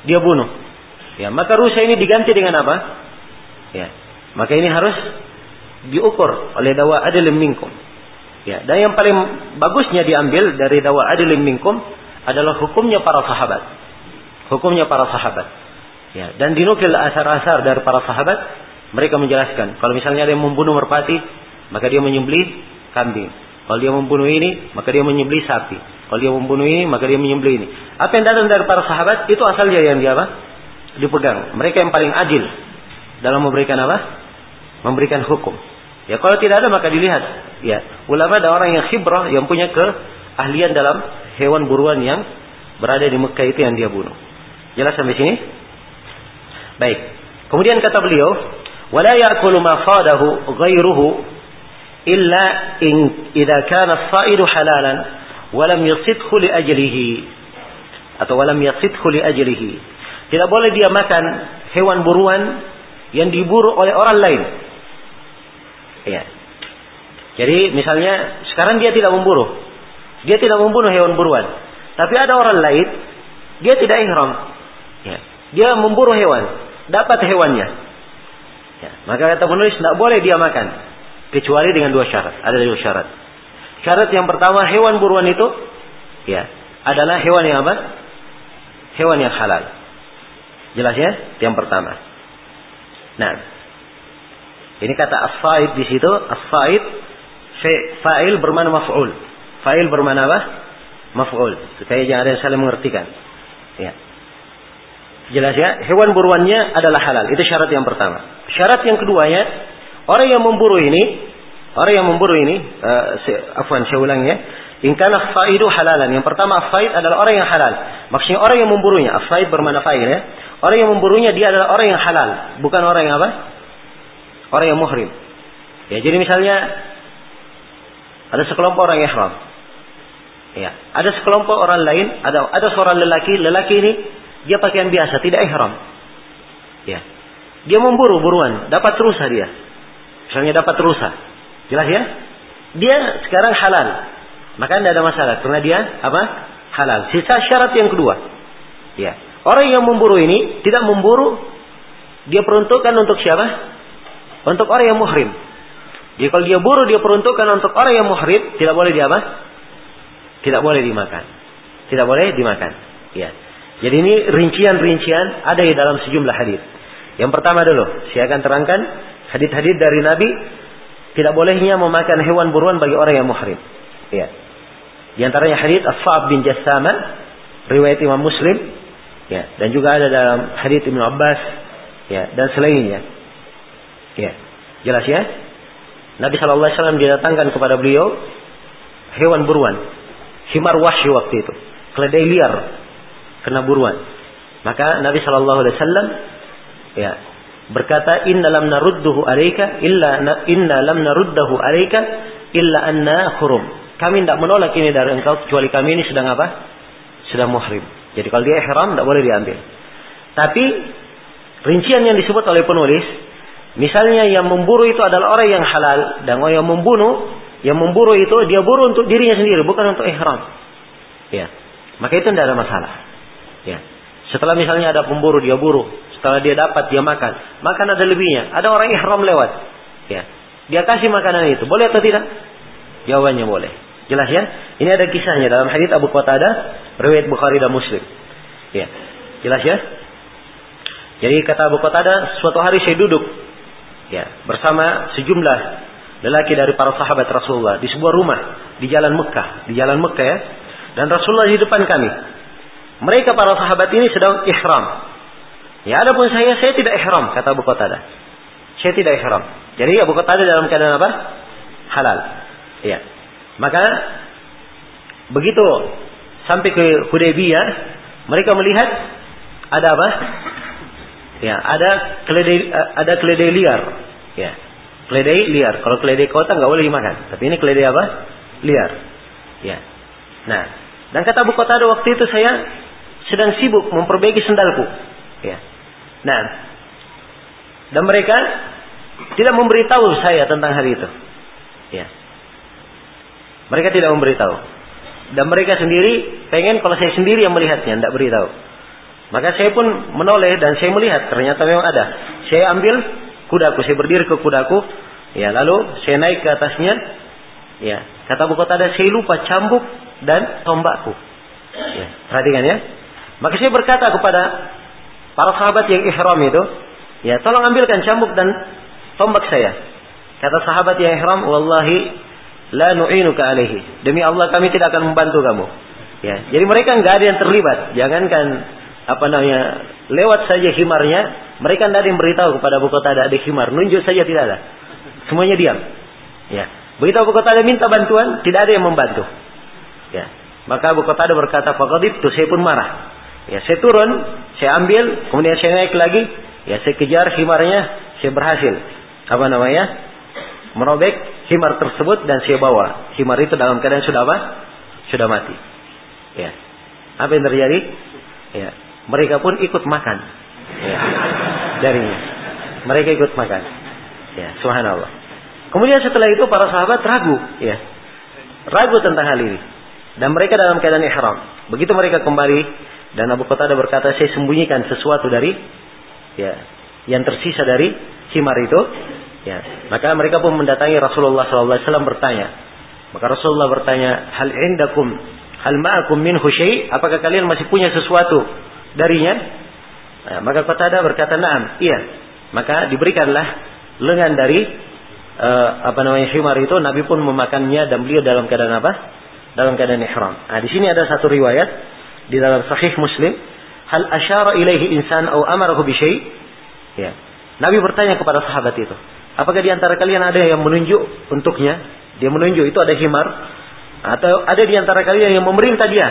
Dia bunuh. Ya, maka rusa ini diganti dengan apa? Ya. Maka ini harus diukur oleh dawa adilin minkum. Ya, dan yang paling bagusnya diambil dari dawa adilin minkum adalah hukumnya para sahabat. Hukumnya para sahabat. Ya, dan dinukil asar-asar dari para sahabat, mereka menjelaskan kalau misalnya yang membunuh merpati, maka dia menyembelih kambing. Kalau dia membunuh ini, maka dia menyembelih sapi. Kalau dia membunuh ini, maka dia menyembelih ini. Apa yang datang dari para sahabat itu asalnya yang dia apa? Dipegang. Mereka yang paling adil dalam memberikan apa? Memberikan hukum. Ya kalau tidak ada maka dilihat. Ya ulama ada orang yang khibrah yang punya keahlian dalam hewan buruan yang berada di Mekah itu yang dia bunuh. Jelas sampai sini? Baik. Kemudian kata beliau, "Wala ya'kulu ma fadahu ghairuhu illa in idza kana as-sa'idu halalan wa lam yasidhu li ajlihi atau walam yasidhu li ajlihi. Tidak boleh dia makan hewan buruan yang diburu oleh orang lain. Ya. Jadi misalnya sekarang dia tidak memburu. Dia tidak membunuh hewan buruan. Tapi ada orang lain, dia tidak ihram. Ya. Dia memburu hewan, dapat hewannya. Ya. Maka kata penulis tidak boleh dia makan. Kecuali dengan dua syarat. Ada dua syarat. Syarat yang pertama hewan buruan itu ya adalah hewan yang apa? Hewan yang halal. Jelas ya? Yang pertama. Nah, ini kata as-said di situ, as-said fa'il bermana maf'ul. Fa'il bermana apa? Maf'ul. Supaya jangan ada yang saling mengertikan. Ya. Jelas ya? Hewan buruannya adalah halal. Itu syarat yang pertama. Syarat yang keduanya, Orang yang memburu ini, orang yang memburu ini, uh, afwan saya ulang ya. Ingkana faidu halalan. Yang pertama faid adalah orang yang halal. Maksudnya orang yang memburunya. Faid bermana faid ya. Orang yang memburunya dia adalah orang yang halal, bukan orang yang apa? Orang yang muhrim. Ya, jadi misalnya ada sekelompok orang ihram. Ya, ada sekelompok orang lain, ada ada seorang lelaki, lelaki ini dia pakaian biasa, tidak ihram. Ya. Dia memburu buruan, dapat rusa dia. Misalnya dapat rusa. Jelas ya? Dia sekarang halal. Maka tidak ada masalah. Karena dia apa? Halal. Sisa syarat yang kedua. Ya. Orang yang memburu ini tidak memburu. Dia peruntukkan untuk siapa? Untuk orang yang muhrim. Jadi kalau dia buru dia peruntukkan untuk orang yang muhrim. Tidak boleh dia apa? Tidak boleh dimakan. Tidak boleh dimakan. Ya. Jadi ini rincian-rincian ada di dalam sejumlah hadis. Yang pertama dulu, saya akan terangkan Hadis-hadis dari Nabi tidak bolehnya memakan hewan buruan bagi orang yang muhrim. Ya. Di antaranya hadis As-Sa'ab bin Jassama riwayat Imam Muslim ya dan juga ada dalam hadis Ibnu Abbas ya dan selainnya. Ya. Jelas ya? Nabi sallallahu alaihi wasallam didatangkan kepada beliau hewan buruan, himar wahsy waktu itu, keledai liar kena buruan. Maka Nabi sallallahu alaihi wasallam ya berkata inna lam narudduhu alaika illa inna lam naruddahu alaika illa anna hurum. Kami tidak menolak ini dari engkau kecuali kami ini sedang apa? Sedang muhrim. Jadi kalau dia ihram tidak boleh diambil. Tapi rincian yang disebut oleh penulis, misalnya yang memburu itu adalah orang yang halal dan orang yang membunuh, yang memburu itu dia buru untuk dirinya sendiri, bukan untuk ihram. Ya. Maka itu tidak ada masalah. Ya. Setelah misalnya ada pemburu dia buru, setelah dia dapat dia makan, makan ada lebihnya. Ada orang ihram lewat. Ya. Dia kasih makanan itu. Boleh atau tidak? Jawabannya boleh. Jelas ya? Ini ada kisahnya dalam hadis Abu Qatadah, riwayat Bukhari dan Muslim. Ya. Jelas ya? Jadi kata Abu Qatadah, suatu hari saya duduk ya, bersama sejumlah lelaki dari para sahabat Rasulullah di sebuah rumah di jalan Mekah, di jalan Mekah ya. Dan Rasulullah di depan kami. Mereka para sahabat ini sedang ihram. Ya adapun saya, saya tidak ihram, kata Abu Qatadah. Saya tidak ihram. Jadi Abu Qatadah dalam keadaan apa? Halal. Ya. Maka begitu sampai ke Hudaybiyah, mereka melihat ada apa? Ya, ada keledai ada keledai liar. Ya. Keledai liar. Kalau keledai kota nggak boleh dimakan. Tapi ini keledai apa? Liar. Ya. Nah, dan kata Abu Qatada waktu itu saya sedang sibuk memperbaiki sendalku. Ya. Nah, dan mereka tidak memberitahu saya tentang hal itu. Ya. Mereka tidak memberitahu. Dan mereka sendiri pengen kalau saya sendiri yang melihatnya, tidak beritahu. Maka saya pun menoleh dan saya melihat ternyata memang ada. Saya ambil kudaku, saya berdiri ke kudaku, ya lalu saya naik ke atasnya, ya kata buku ada saya lupa cambuk dan tombakku. Ya, perhatikan ya. Maka saya berkata kepada para sahabat yang ihram itu, ya tolong ambilkan cambuk dan tombak saya. Kata sahabat yang ihram, wallahi la nu'inuka alaihi. Demi Allah kami tidak akan membantu kamu. Ya, jadi mereka nggak ada yang terlibat. Jangankan apa namanya lewat saja himarnya, mereka tidak ada yang beritahu kepada Abu Qatada ada himar, nunjuk saja tidak ada. Semuanya diam. Ya. Begitu Abu Qatada minta bantuan, tidak ada yang membantu. Ya. Maka Abu Qatada berkata, "Faqadibtu," saya pun marah. Ya, saya turun, saya ambil, kemudian saya naik lagi, ya saya kejar himarnya, saya berhasil. Apa namanya? merobek himar tersebut dan saya bawa. Himar itu dalam keadaan sudah apa? Sudah mati. Ya. Apa yang terjadi? Ya. Mereka pun ikut makan. Ya. Darinya. Mereka ikut makan. Ya, subhanallah. Kemudian setelah itu para sahabat ragu, ya. Ragu tentang hal ini. Dan mereka dalam keadaan ihram. Begitu mereka kembali dan Abu Qatadah berkata, "Saya sembunyikan sesuatu dari ya, yang tersisa dari himar itu Ya, maka mereka pun mendatangi Rasulullah SAW bertanya. Maka Rasulullah bertanya, hal indakum, hal ma'akum min syai? Apakah kalian masih punya sesuatu darinya? Nah, maka Qatada berkata, "Na'am." Iya. Maka diberikanlah lengan dari uh, apa namanya himar itu Nabi pun memakannya dan beliau dalam keadaan apa? Dalam keadaan ihram. Nah, di sini ada satu riwayat di dalam sahih Muslim, hal asyara ilaihi insan au amarahu bi syai? Ya. Nabi bertanya kepada sahabat itu, Apakah di antara kalian ada yang menunjuk untuknya? Dia menunjuk itu ada himar atau ada di antara kalian yang memerintah dia?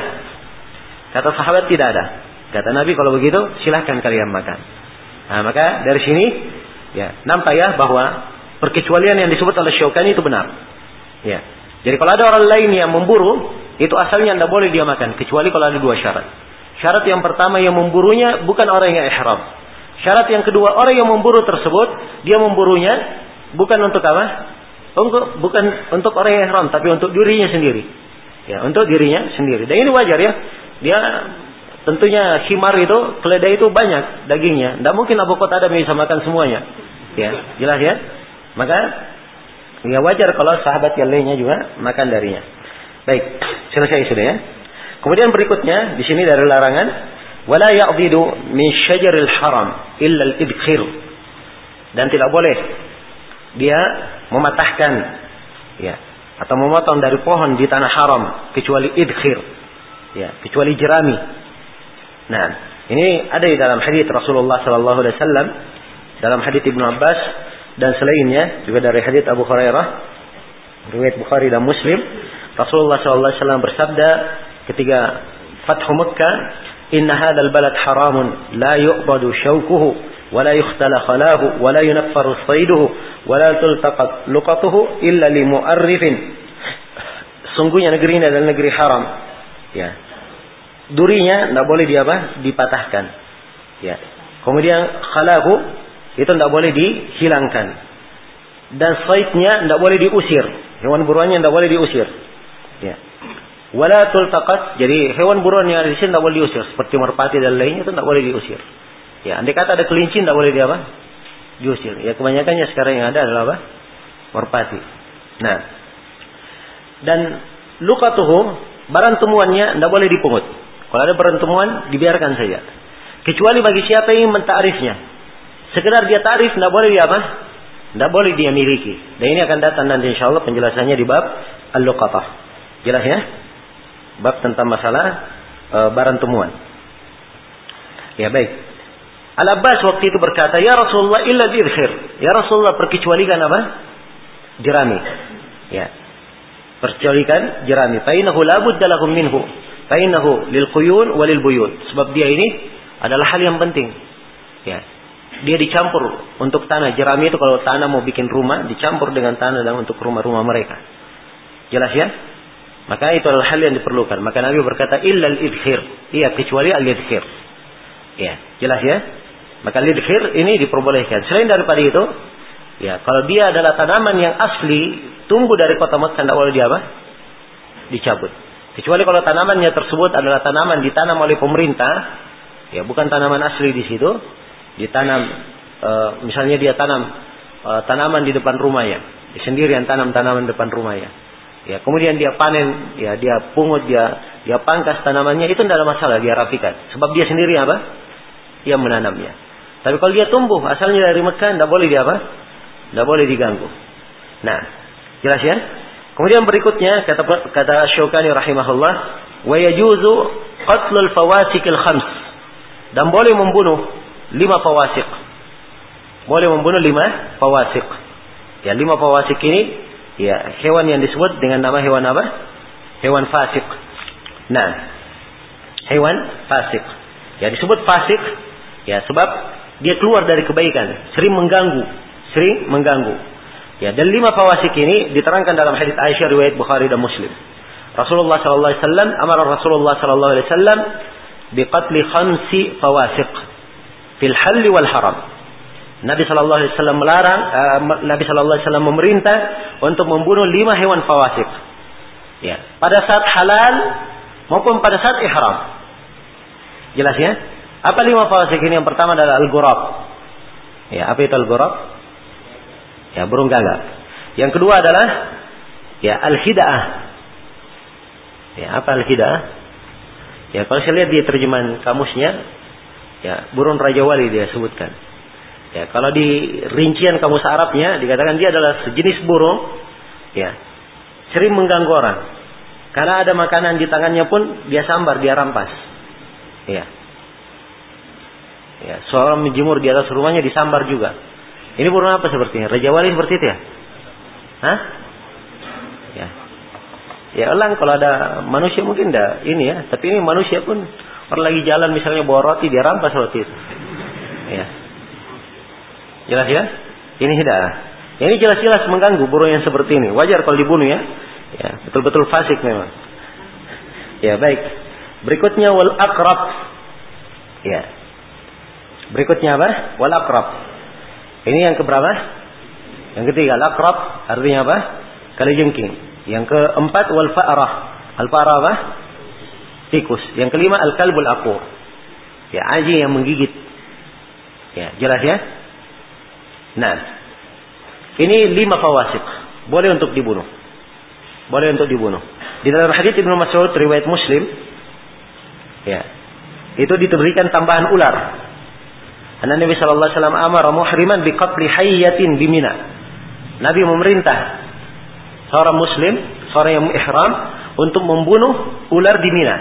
Kata sahabat tidak ada. Kata Nabi kalau begitu silahkan kalian makan. Nah, maka dari sini ya nampak ya bahwa perkecualian yang disebut oleh Syaukani itu benar. Ya. Jadi kalau ada orang lain yang memburu, itu asalnya tidak boleh dia makan kecuali kalau ada dua syarat. Syarat yang pertama yang memburunya bukan orang yang ihram. Syarat yang kedua, orang yang memburu tersebut, dia memburunya bukan untuk apa? Untuk bukan untuk orang yang ihram, tapi untuk dirinya sendiri. Ya, untuk dirinya sendiri. Dan ini wajar ya. Dia tentunya himar itu, keledai itu banyak dagingnya. Tidak mungkin Abu ada bisa makan semuanya. Ya, jelas ya. Maka ya wajar kalau sahabat yang lainnya juga makan darinya. Baik, selesai sudah ya. Kemudian berikutnya di sini dari larangan wala ya'didu min syajaril haram illa al-idkhir dan tidak boleh dia mematahkan ya atau memotong dari pohon di tanah haram kecuali idkhir ya kecuali jerami nah ini ada di dalam hadis Rasulullah sallallahu alaihi wasallam dalam hadis Ibnu Abbas dan selainnya juga dari hadis Abu Hurairah riwayat Bukhari dan Muslim Rasulullah sallallahu alaihi wasallam bersabda ketika Fathu Makkah إن هذا البلد حرام لا يؤبد شوكه ولا يختل خلاه ولا ينفر صيده ولا تلتقط لقطه إلا لمؤرف sungguhnya negeri ini adalah negeri haram ya durinya tidak boleh di apa dipatahkan ya kemudian khalahu itu tidak boleh dihilangkan dan saitnya tidak boleh diusir hewan buruannya tidak boleh diusir ya Wala tultaqat, jadi hewan buruan yang ada di sini tidak boleh diusir. Seperti merpati dan lainnya itu tidak boleh diusir. Ya, andai kata ada kelinci tidak boleh di apa? Diusir. Ya, kebanyakannya sekarang yang ada adalah apa? Merpati. Nah, dan luka tuh barang temuannya tidak boleh dipungut. Kalau ada barang temuan, dibiarkan saja. Kecuali bagi siapa yang mentarifnya. Sekedar dia tarif, tidak boleh dia apa? Tidak boleh dia miliki. Dan ini akan datang nanti insya Allah penjelasannya di bab al-luqatah. Jelas ya? bab tentang masalah e, barang temuan. Ya baik. Al-Abbas waktu itu berkata, "Ya Rasulullah illa dirhir." Ya Rasulullah perkecualikan apa? Jerami. Ya. Perkecualikan jerami. Fainahu la budda lahum minhu. Fainahu lil quyun walil buyut. Sebab dia ini adalah hal yang penting. Ya. Dia dicampur untuk tanah. Jerami itu kalau tanah mau bikin rumah, dicampur dengan tanah dan untuk rumah-rumah mereka. Jelas ya? Maka itu adalah hal yang diperlukan. Maka Nabi berkata, illal idhir. Iya, kecuali al-idhir. Ya, jelas ya? Maka lidhir ini diperbolehkan. Selain daripada itu, ya kalau dia adalah tanaman yang asli, tumbuh dari kota Mekah, tidak boleh dia apa? Dicabut. Kecuali kalau tanamannya tersebut adalah tanaman ditanam oleh pemerintah, ya bukan tanaman asli di situ, ditanam, e, misalnya dia tanam e, tanaman di depan rumahnya, dia sendiri yang tanam tanaman depan rumahnya. Ya, kemudian dia panen, ya dia pungut, dia dia pangkas tanamannya, itu tidak ada masalah, dia rapikan. Sebab dia sendiri apa? Yang menanamnya. Tapi kalau dia tumbuh asalnya dari Mekah, tidak boleh dia apa? Tidak boleh diganggu. Nah, jelas ya? Kemudian berikutnya kata kata Syaukani rahimahullah, wa yajuzu qatlul fawasikil khams. Dan boleh membunuh lima fawasik. Boleh membunuh lima fawasik. Ya, lima fawasik ini ya hewan yang disebut dengan nama hewan apa? Hewan fasik. Nah, hewan fasik. Ya disebut fasik ya sebab dia keluar dari kebaikan, sering mengganggu, sering mengganggu. Ya, dan lima fawasik ini diterangkan dalam hadis Aisyah riwayat Bukhari dan Muslim. Rasulullah sallallahu alaihi wasallam amara Rasulullah sallallahu alaihi wasallam biqatli khamsi fawasik fil halli wal haram. Nabi sallallahu alaihi wasallam melarang uh, Nabi sallallahu alaihi wasallam memerintah untuk membunuh lima hewan fawasik. Ya, pada saat halal maupun pada saat ihram. Jelas ya? Apa lima fasik ini? Yang pertama adalah al-ghurab. Ya, apa itu al-ghurab? Ya, burung gagak. Yang kedua adalah ya al-hidaah. Ya, apa al-hidaah? Ya, kalau saya lihat di terjemahan kamusnya, ya, burung Raja Wali dia sebutkan. Ya, kalau di rincian kamus Arabnya dikatakan dia adalah sejenis burung, ya, sering mengganggu orang. Karena ada makanan di tangannya pun dia sambar, dia rampas. Ya, Ya, seorang menjemur di atas rumahnya disambar juga. Ini burung apa sepertinya? Raja Wali seperti itu ya? Hah? Ya. Ya elang kalau ada manusia mungkin enggak ini ya. Tapi ini manusia pun orang lagi jalan misalnya bawa roti dia rampas roti itu. Ya. Jelas ya? Ini tidak. Ini jelas-jelas mengganggu burung yang seperti ini. Wajar kalau dibunuh ya. Ya, betul-betul fasik memang. Ya, baik. Berikutnya wal akrab. Ya, Berikutnya apa? Wal akrab. Ini yang keberapa? Yang ketiga, al akrab artinya apa? Kali jengking. Yang keempat wal fa'rah. Al fa'rah apa? Tikus. Yang kelima al kalbul. Ya, anjing yang menggigit. Ya, jelas ya? Nah, ini lima fawasik. Boleh untuk dibunuh. Boleh untuk dibunuh. Di dalam hadis Ibnu Mas'ud riwayat Muslim, ya, itu diberikan tambahan ular karena Nabi Shallallahu Alaihi Wasallam amar muhriman biqatli hayyatin bimina. Nabi memerintah seorang Muslim, seorang yang ihram untuk membunuh ular di Mina.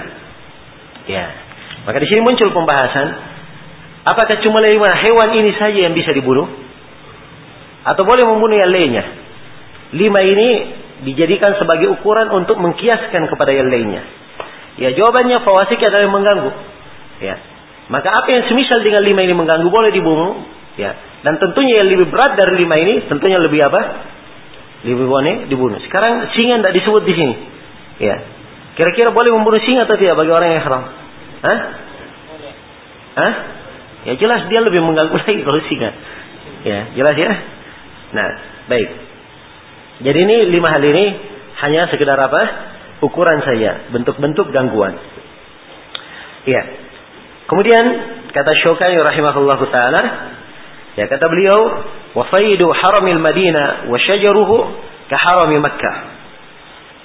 Ya. Maka di sini muncul pembahasan, apakah cuma hewan ini saja yang bisa dibunuh? Atau boleh membunuh yang lainnya? Lima ini dijadikan sebagai ukuran untuk mengkiaskan kepada yang lainnya. Ya jawabannya fawasik adalah yang mengganggu. Ya. Maka apa yang semisal dengan lima ini mengganggu boleh dibunuh. Ya. Dan tentunya yang lebih berat dari lima ini tentunya lebih apa? Lebih boleh dibunuh. Sekarang singa tidak disebut di sini. Ya. Kira-kira boleh membunuh singa atau tidak bagi orang yang haram? Hah? Hah? Ya jelas dia lebih mengganggu lagi kalau singa. Ya, jelas ya. Nah, baik. Jadi ini lima hal ini hanya sekedar apa? Ukuran saja, bentuk-bentuk gangguan. Ya. Kemudian kata Syukani rahimahullahu taala, ya kata beliau, "Wa haramil Madinah wa syajaruhu harami Makkah."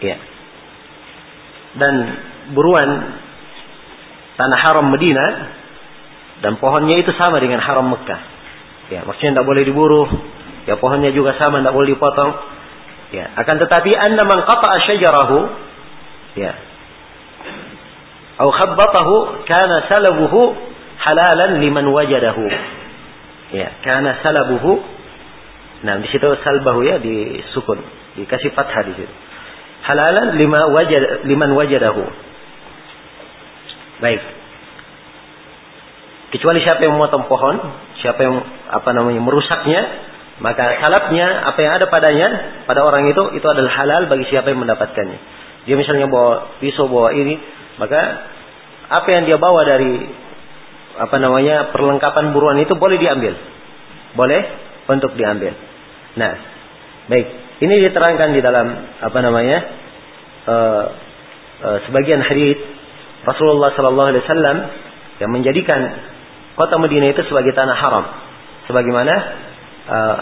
Ya. Dan buruan tanah haram Madinah dan pohonnya itu sama dengan haram Mekah. Ya, maksudnya tidak boleh diburu. Ya, pohonnya juga sama, tidak boleh dipotong. Ya, akan tetapi anda man qata'a syajarahu ya, atau khabbatahu kana salabuhu halalan liman wajadahu. Ya, kana salabuhu. Nah, di situ salbahu ya di sukun, dikasih fathah di situ. halalan lima wajad liman wajadahu. Baik. Kecuali siapa yang memotong pohon, siapa yang apa namanya merusaknya, maka salapnya apa yang ada padanya pada orang itu itu adalah halal bagi siapa yang mendapatkannya. Dia misalnya bawa pisau, bawa ini, maka apa yang dia bawa dari apa namanya perlengkapan buruan itu boleh diambil. Boleh untuk diambil. Nah, baik. Ini diterangkan di dalam apa namanya uh, uh, sebagian hadis Rasulullah Sallallahu Alaihi Wasallam yang menjadikan kota Madinah itu sebagai tanah haram. Sebagaimana uh,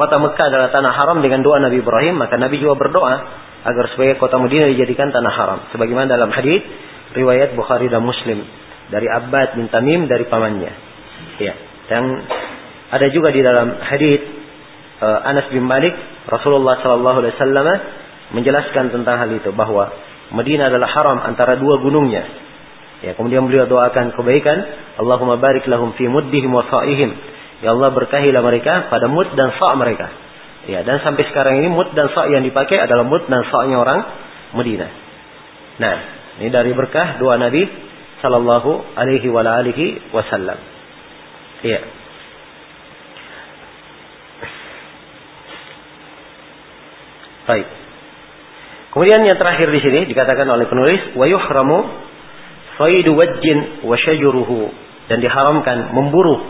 kota Mekah adalah tanah haram dengan doa Nabi Ibrahim, maka Nabi juga berdoa agar supaya kota Madinah dijadikan tanah haram. Sebagaimana dalam hadis riwayat Bukhari dan Muslim dari Abbad bin Tamim dari pamannya. Ya. Dan ada juga di dalam hadis uh, Anas bin Malik Rasulullah sallallahu alaihi wasallam menjelaskan tentang hal itu bahwa Madinah adalah haram antara dua gunungnya. Ya, kemudian beliau doakan kebaikan, Allahumma barik lahum fi muddihim wa sa'ihim. Ya Allah berkahilah mereka pada mud dan sa' mereka. Ya, dan sampai sekarang ini mud dan sa' yang dipakai adalah mud dan sa'-nya orang Madinah. Nah, ini dari berkah doa Nabi sallallahu alaihi wa alihi wasallam. Iya. Baik. Kemudian yang terakhir di sini dikatakan oleh penulis wa yuhramu faidu wajjin wa shajuruhu dan diharamkan memburu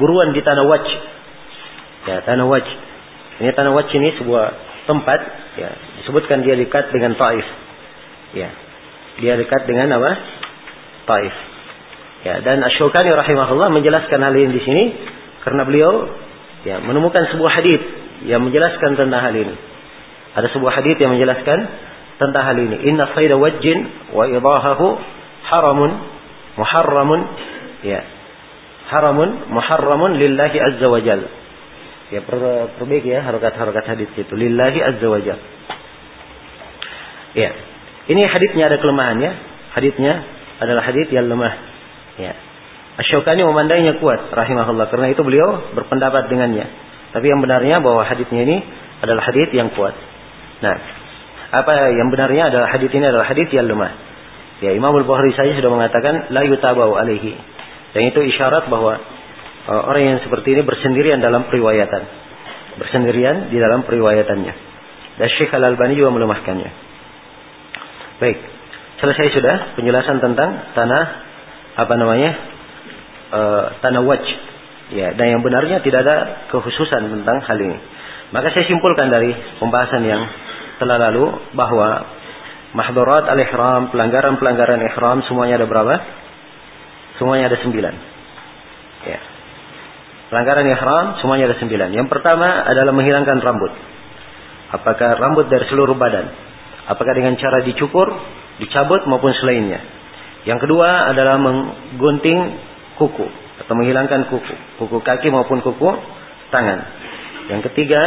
buruan di tanah waj. Ya, tanah waj. Ini tanah waj ini sebuah tempat ya, disebutkan dia dekat dengan Taif. Ya. Dia dekat dengan apa? Taif. Ya, dan Asy-Syaukani rahimahullah menjelaskan hal ini di sini karena beliau ya menemukan sebuah hadis yang menjelaskan tentang hal ini. Ada sebuah hadis yang menjelaskan tentang hal ini. Inna sayda wajjin wa idahahu haramun muharramun ya. Haramun muharramun lillahi azza wa jal. Ya per, perbaiki ya harokat-harokat hadis itu. Lillahi azza wa jal. Ya. Ini hadisnya ada kelemahannya. Hadisnya adalah hadis yang lemah. Ya. Asyokani memandangnya kuat rahimahullah karena itu beliau berpendapat dengannya. Tapi yang benarnya bahwa hadisnya ini adalah hadis yang kuat. Nah, apa yang benarnya adalah hadis ini adalah hadis yang lemah. Ya, Imam Al-Bukhari saja sudah mengatakan la yutabau alaihi. Dan itu isyarat bahwa orang yang seperti ini bersendirian dalam periwayatan. Bersendirian di dalam periwayatannya. Dan Syekh Al-Albani juga melemahkannya. Baik. Selesai sudah penjelasan tentang tanah apa namanya e, tanah waj. Ya, dan yang benarnya tidak ada kekhususan tentang hal ini. Maka saya simpulkan dari pembahasan yang telah lalu bahwa mahdurat al-ihram, pelanggaran-pelanggaran ihram semuanya ada berapa? Semuanya ada sembilan. Ya. Pelanggaran ihram semuanya ada sembilan. Yang pertama adalah menghilangkan rambut. Apakah rambut dari seluruh badan? Apakah dengan cara dicukur dicabut maupun selainnya. Yang kedua adalah menggunting kuku atau menghilangkan kuku, kuku kaki maupun kuku tangan. Yang ketiga,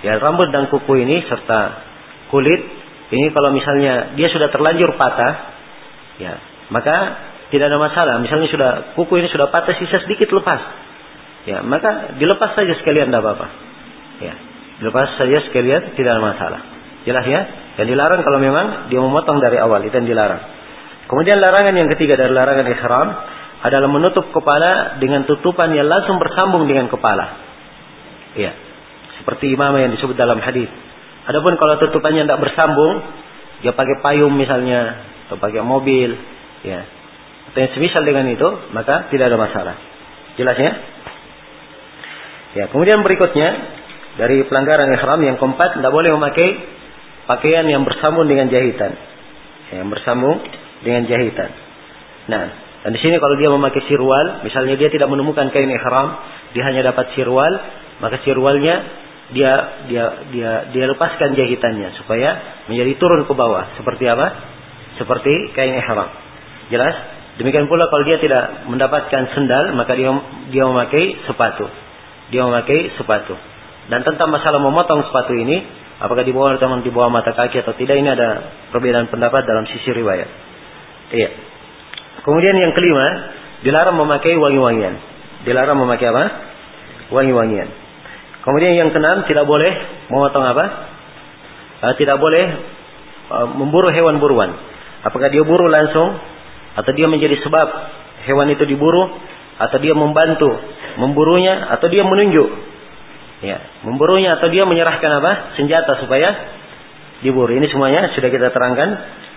ya rambut dan kuku ini serta kulit ini kalau misalnya dia sudah terlanjur patah, ya maka tidak ada masalah. Misalnya sudah kuku ini sudah patah sisa sedikit lepas, ya maka dilepas saja sekalian tidak apa-apa. Ya, dilepas saja sekalian tidak ada masalah. Jelas ya? Yang dilarang kalau memang dia memotong dari awal, itu yang dilarang. Kemudian larangan yang ketiga dari larangan ihram adalah menutup kepala dengan tutupan yang langsung bersambung dengan kepala. Iya. Seperti imam yang disebut dalam hadis. Adapun kalau tutupannya tidak bersambung, dia pakai payung misalnya atau pakai mobil, ya. Atau yang semisal dengan itu, maka tidak ada masalah. Jelas ya? Ya, kemudian berikutnya dari pelanggaran ihram yang keempat tidak boleh memakai pakaian yang bersambung dengan jahitan. Yang bersambung dengan jahitan. Nah, dan di sini kalau dia memakai sirwal, misalnya dia tidak menemukan kain ihram, dia hanya dapat sirwal, maka sirwalnya dia dia dia dia lepaskan jahitannya supaya menjadi turun ke bawah. Seperti apa? Seperti kain ihram. Jelas? Demikian pula kalau dia tidak mendapatkan sendal, maka dia dia memakai sepatu. Dia memakai sepatu. Dan tentang masalah memotong sepatu ini, Apakah di bawah atau di bawah mata kaki atau tidak ini ada perbedaan pendapat dalam sisi riwayat. Iya. Kemudian yang kelima, dilarang memakai wangi-wangian. Dilarang memakai apa? Wangi-wangian. Kemudian yang keenam tidak boleh memotong apa? uh, tidak boleh uh, memburu hewan buruan. Apakah dia buru langsung atau dia menjadi sebab hewan itu diburu atau dia membantu memburunya atau dia menunjuk. Ya memburunya atau dia menyerahkan apa? Senjata supaya diburu. Ini semuanya sudah kita terangkan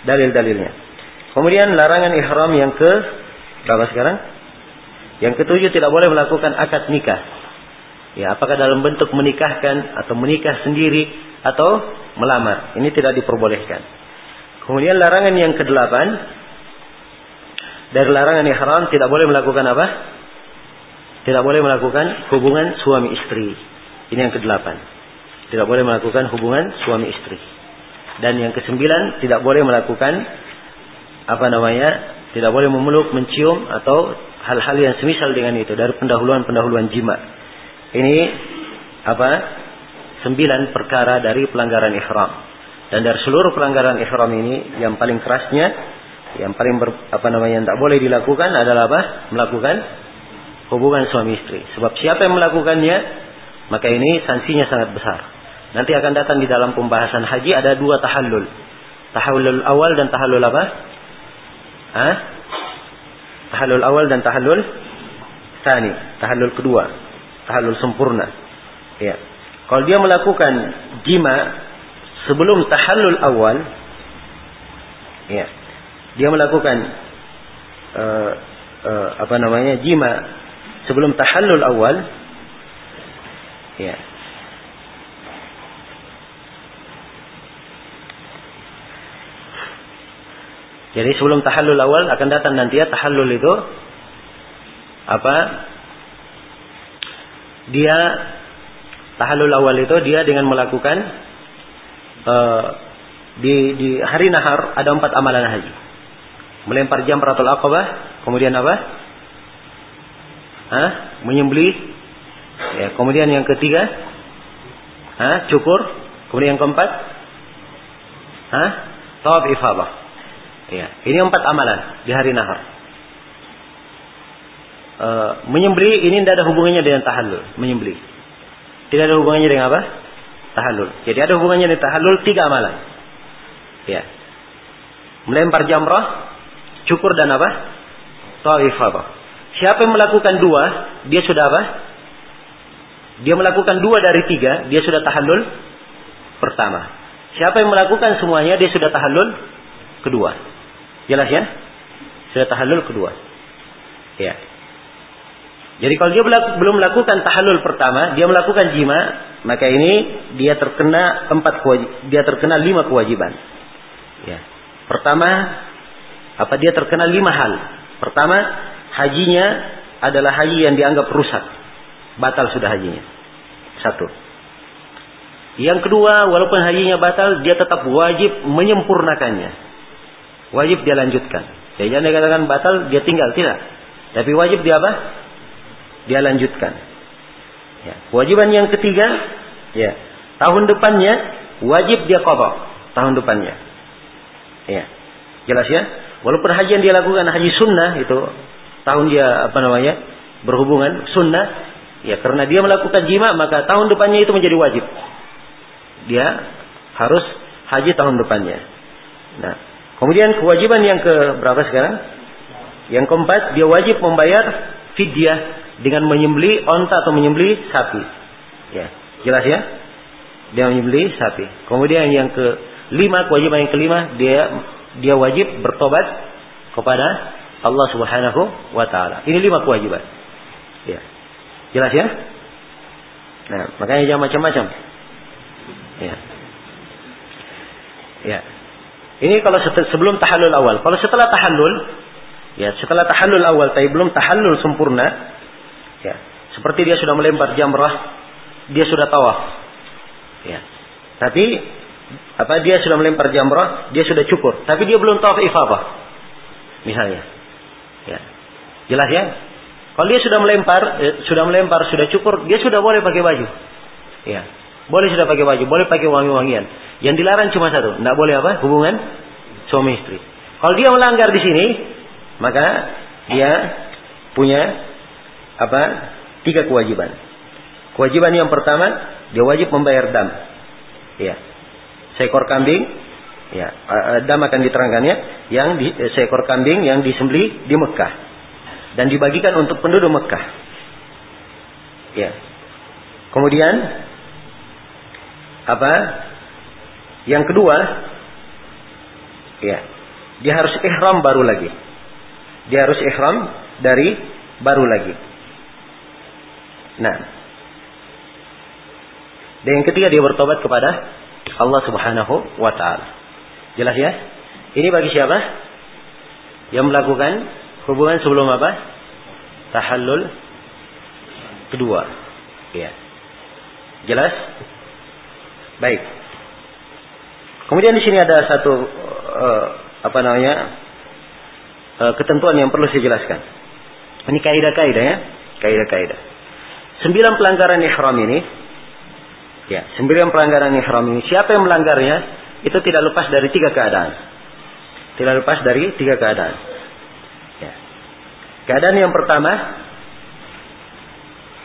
dalil-dalilnya. Kemudian larangan ihram yang ke berapa sekarang? Yang ketujuh tidak boleh melakukan akad nikah. Ya apakah dalam bentuk menikahkan atau menikah sendiri atau melamar. Ini tidak diperbolehkan. Kemudian larangan yang kedelapan dari larangan ihram tidak boleh melakukan apa tidak boleh melakukan hubungan suami istri ini yang kedelapan. Tidak boleh melakukan hubungan suami istri. Dan yang kesembilan tidak boleh melakukan apa namanya? Tidak boleh memeluk, mencium atau hal-hal yang semisal dengan itu dari pendahuluan-pendahuluan jima. Ini apa? Sembilan perkara dari pelanggaran ihram. Dan dari seluruh pelanggaran ihram ini yang paling kerasnya, yang paling ber, apa namanya yang tak boleh dilakukan adalah apa? Melakukan hubungan suami istri. Sebab siapa yang melakukannya maka ini sanksinya sangat besar. Nanti akan datang di dalam pembahasan haji ada dua tahallul. Tahallul awal dan tahallul apa? Hah? Tahallul awal dan tahallul tani. Tahallul kedua. Tahallul sempurna. Ya. Kalau dia melakukan jima sebelum tahallul awal, ya, dia melakukan uh, uh, apa namanya jima sebelum tahallul awal, Ya. Jadi sebelum tahallul awal akan datang nanti ya tahallul itu apa? Dia tahallul awal itu dia dengan melakukan uh, di di hari nahar ada empat amalan haji. Melempar jamratul aqabah, kemudian apa? Hah? Menyembelih Ya, kemudian yang ketiga, ha, cukur. Kemudian yang keempat, ha, tawaf ifadah. Ya, ini empat amalan di hari nahar. E, menyembeli ini tidak ada hubungannya dengan tahallul, menyembeli. Tidak ada hubungannya dengan apa? Tahallul. Jadi ada hubungannya dengan tahallul tiga amalan. Ya. Melempar jamrah, cukur dan apa? Tawaf ifadah. Siapa yang melakukan dua, dia sudah apa? Dia melakukan dua dari tiga, dia sudah tahallul pertama. Siapa yang melakukan semuanya, dia sudah tahallul kedua. Jelas ya? Sudah tahallul kedua. Ya. Jadi kalau dia belum melakukan tahallul pertama, dia melakukan jima, maka ini dia terkena empat kewajib, dia terkena lima kewajiban. Ya. Pertama, apa dia terkena lima hal. Pertama, hajinya adalah haji yang dianggap rusak batal sudah hajinya. Satu. Yang kedua, walaupun hajinya batal, dia tetap wajib menyempurnakannya. Wajib dia lanjutkan. Jadi jangan dikatakan batal, dia tinggal. Tidak. Tapi wajib dia apa? Dia lanjutkan. Ya. Kewajiban yang ketiga, ya tahun depannya wajib dia kodok tahun depannya. Ya. Jelas ya? Walaupun haji yang dia lakukan haji sunnah itu tahun dia apa namanya berhubungan sunnah Ya karena dia melakukan jima maka tahun depannya itu menjadi wajib. Dia harus haji tahun depannya. Nah, kemudian kewajiban yang ke berapa sekarang? Yang keempat, dia wajib membayar fidyah dengan menyembeli onta atau menyembeli sapi. Ya, jelas ya? Dia menyembeli sapi. Kemudian yang ke lima, kewajiban yang kelima, dia dia wajib bertobat kepada Allah Subhanahu wa taala. Ini lima kewajiban. Ya. Jelas ya? Nah, makanya jangan macam-macam. Ya. Ya. Ini kalau sebelum tahallul awal. Kalau setelah tahallul, ya setelah tahallul awal, tapi belum tahallul sempurna, ya seperti dia sudah melempar jamrah, dia sudah tawaf, ya. Tapi apa dia sudah melempar jamrah, dia sudah cukur, tapi dia belum tawaf ifadah, misalnya, ya. Jelas ya? Kalau dia sudah melempar, eh, sudah melempar, sudah cukur, dia sudah boleh pakai baju. Ya, boleh sudah pakai baju, boleh pakai wangi-wangian. Yang dilarang cuma satu, tidak boleh apa? Hubungan suami istri. Kalau dia melanggar di sini, maka dia punya apa? Tiga kewajiban. Kewajiban yang pertama, dia wajib membayar dam. Ya. seekor kambing, ya, dam akan diterangkannya, yang di, seekor kambing yang disembeli di Mekah dan dibagikan untuk penduduk Mekah. Ya. Kemudian apa? Yang kedua, ya, dia harus ihram baru lagi. Dia harus ihram dari baru lagi. Nah, dan yang ketiga dia bertobat kepada Allah Subhanahu wa taala. Jelas ya? Ini bagi siapa? Yang melakukan hubungan sebelum apa? Tahallul kedua. Ya. Jelas? Baik. Kemudian di sini ada satu uh, apa namanya? Uh, ketentuan yang perlu saya jelaskan. Ini kaidah-kaidah ya, kaidah-kaidah. Sembilan pelanggaran ihram ini Ya, sembilan pelanggaran ihram ini siapa yang melanggarnya itu tidak lepas dari tiga keadaan. Tidak lepas dari tiga keadaan. Ya. Keadaan yang pertama,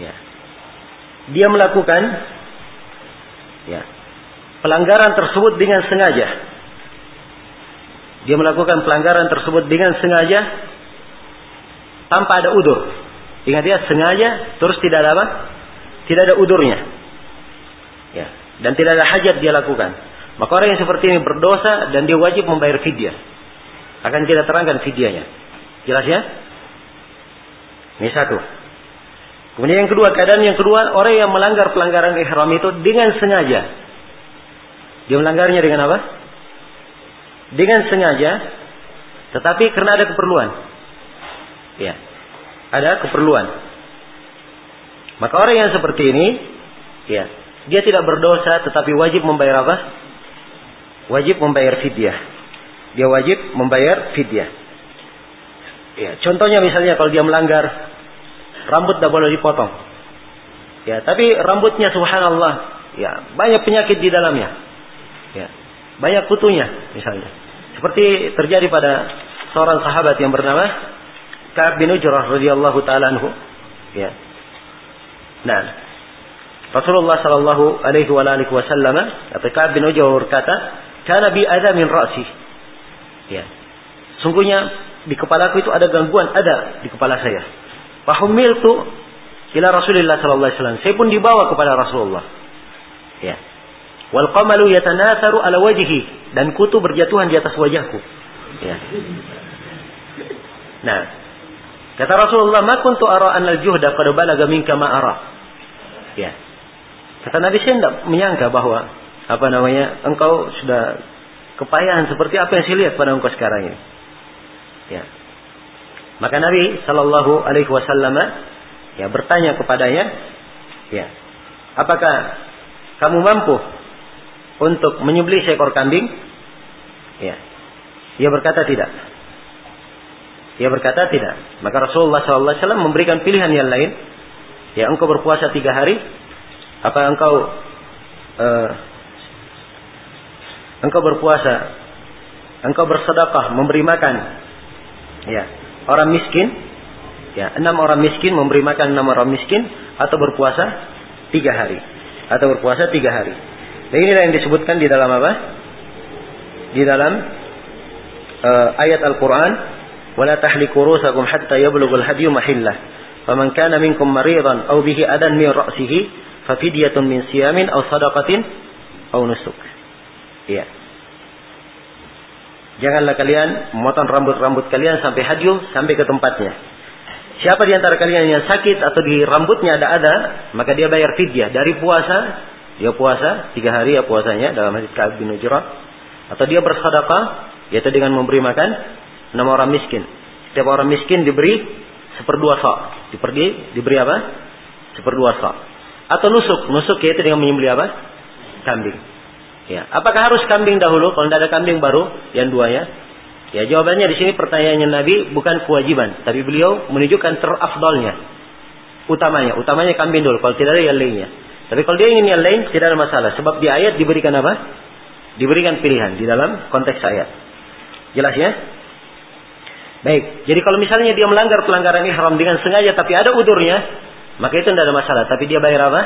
ya, dia melakukan ya, pelanggaran tersebut dengan sengaja. Dia melakukan pelanggaran tersebut dengan sengaja tanpa ada udur. Ingat ya, sengaja terus tidak ada apa? Tidak ada udurnya. Ya. Dan tidak ada hajat dia lakukan. Maka orang yang seperti ini berdosa dan dia wajib membayar fidyah. Akan kita terangkan fidyahnya. Jelas ya? Ini satu. Kemudian yang kedua, keadaan yang kedua, orang yang melanggar pelanggaran ihram itu dengan sengaja. Dia melanggarnya dengan apa? Dengan sengaja, tetapi karena ada keperluan. Ya. Ada keperluan. Maka orang yang seperti ini, ya, dia tidak berdosa tetapi wajib membayar apa? Wajib membayar fidyah. Dia wajib membayar fidyah. Ya, contohnya misalnya kalau dia melanggar rambut tidak boleh dipotong. Ya, tapi rambutnya subhanallah, ya, banyak penyakit di dalamnya. Ya, banyak kutunya misalnya. Seperti terjadi pada seorang sahabat yang bernama Ka'ab bin Ujrah radhiyallahu taala anhu. Ya. Nah, Rasulullah Shallallahu Alaihi Wasallam atau Ka'ab bin Ujah berkata, "Kana bi ada min ra'si." Ya. Sungguhnya di kepalaku itu ada gangguan ada di kepala saya. Fahumil tu ila Rasulullah Sallallahu Alaihi Wasallam. Saya pun dibawa kepada Rasulullah. Ya. Wal qamalu yatanatharu ala wajhi dan kutu berjatuhan di atas wajahku. Ya. Nah, kata Rasulullah, "Ma kuntu ara an al-juhda qad balaga minka ma ara." Ya. Kata Nabi saya tidak menyangka bahwa apa namanya engkau sudah kepayahan seperti apa yang saya lihat pada engkau sekarang ini. Ya. Maka Nabi Shallallahu Alaihi Wasallam ya bertanya kepadanya, ya, apakah kamu mampu untuk menyembelih seekor kambing? Ya. Ia berkata tidak. Ia berkata tidak. Maka Rasulullah SAW memberikan pilihan yang lain. Ya, engkau berpuasa tiga hari apa engkau uh, engkau berpuasa, engkau bersedekah, memberi makan, ya orang miskin, ya enam orang miskin memberi makan enam orang miskin atau berpuasa tiga hari atau berpuasa tiga hari. Dan inilah yang disebutkan di dalam apa? Di dalam uh, ayat Al-Quran, "Wala tahliku rusakum hatta yablughul hadyu mahillah." Faman kana minkum maridan aw bihi adan min ra'sihi Fafidiyatun min siyamin atau sadaqatin atau nusuk. Iya. Janganlah kalian memotong rambut-rambut kalian sampai haju sampai ke tempatnya. Siapa di antara kalian yang sakit atau di rambutnya ada ada, maka dia bayar fidyah dari puasa, dia puasa tiga hari ya puasanya dalam hadis Ka'ab bin Ujrah, atau dia bersedekah yaitu dengan memberi makan enam orang miskin. Setiap orang miskin diberi seperdua sak. Diberi diberi apa? Seperdua sak. Atau nusuk, nusuk yaitu dengan menyembelih apa? Kambing. Ya, apakah harus kambing dahulu? Kalau tidak ada kambing baru yang dua ya? Ya, jawabannya di sini pertanyaannya Nabi bukan kewajiban, tapi beliau menunjukkan terafdolnya. Utamanya, utamanya kambing dulu. Kalau tidak ada yang lainnya. Tapi kalau dia ingin yang lain tidak ada masalah. Sebab di ayat diberikan apa? Diberikan pilihan di dalam konteks ayat. Jelas ya? Baik. Jadi kalau misalnya dia melanggar pelanggaran ihram dengan sengaja tapi ada udurnya, maka itu tidak ada masalah. Tapi dia bayar apa?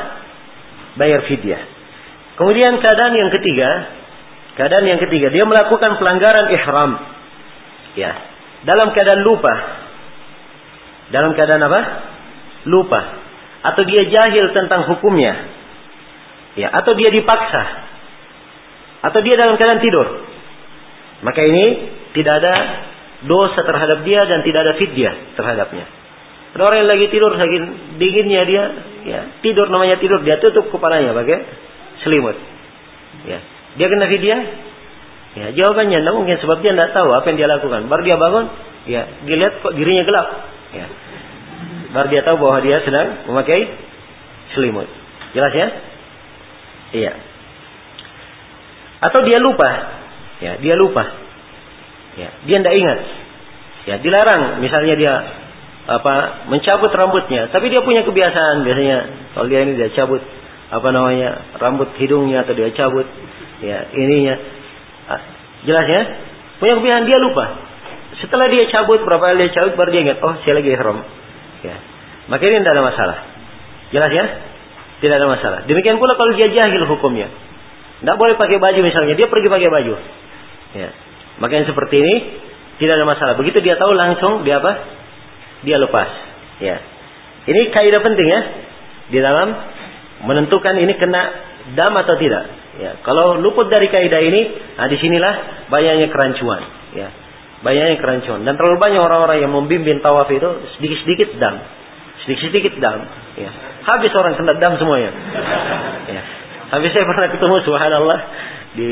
Bayar fidyah. Kemudian keadaan yang ketiga, Keadaan yang ketiga, dia melakukan pelanggaran ihram. Ya. Dalam keadaan lupa. Dalam keadaan apa? Lupa. Atau dia jahil tentang hukumnya. Ya, atau dia dipaksa. Atau dia dalam keadaan tidur. Maka ini tidak ada dosa terhadap dia dan tidak ada fidyah terhadapnya. Ada orang yang lagi tidur sakit dinginnya dia, ya tidur namanya tidur dia tutup kepalanya pakai selimut. Ya, dia kena fidyah? Ya, jawabannya tidak mungkin sebab dia tidak tahu apa yang dia lakukan. Baru dia bangun, ya, dia lihat kok dirinya gelap. Ya. Baru dia tahu bahwa dia sedang memakai selimut. Jelas ya? Iya. Atau dia lupa. Ya, dia lupa. Ya, dia tidak ingat. Ya, dilarang misalnya dia apa mencabut rambutnya, tapi dia punya kebiasaan biasanya kalau dia ini dia cabut apa namanya rambut hidungnya atau dia cabut ya ininya. Ah, jelas ya? Punya kebiasaan dia lupa. Setelah dia cabut berapa kali dia cabut baru dia ingat oh saya lagi ihram ya. Maka ini tidak ada masalah. Jelas ya? Tidak ada masalah. Demikian pula kalau dia jahil hukumnya. Tidak boleh pakai baju misalnya dia pergi pakai baju. Ya. Maka yang seperti ini tidak ada masalah. Begitu dia tahu langsung dia apa? Dia lepas. Ya. Ini kaidah penting ya di dalam menentukan ini kena dam atau tidak Ya, kalau luput dari kaidah ini, nah di sinilah banyaknya kerancuan. Ya, banyaknya kerancuan. Dan terlalu banyak orang-orang yang membimbing tawaf itu sedikit-sedikit dam, sedikit-sedikit dam. Ya, habis orang kena dam semuanya. Ya, habis saya pernah ketemu subhanallah di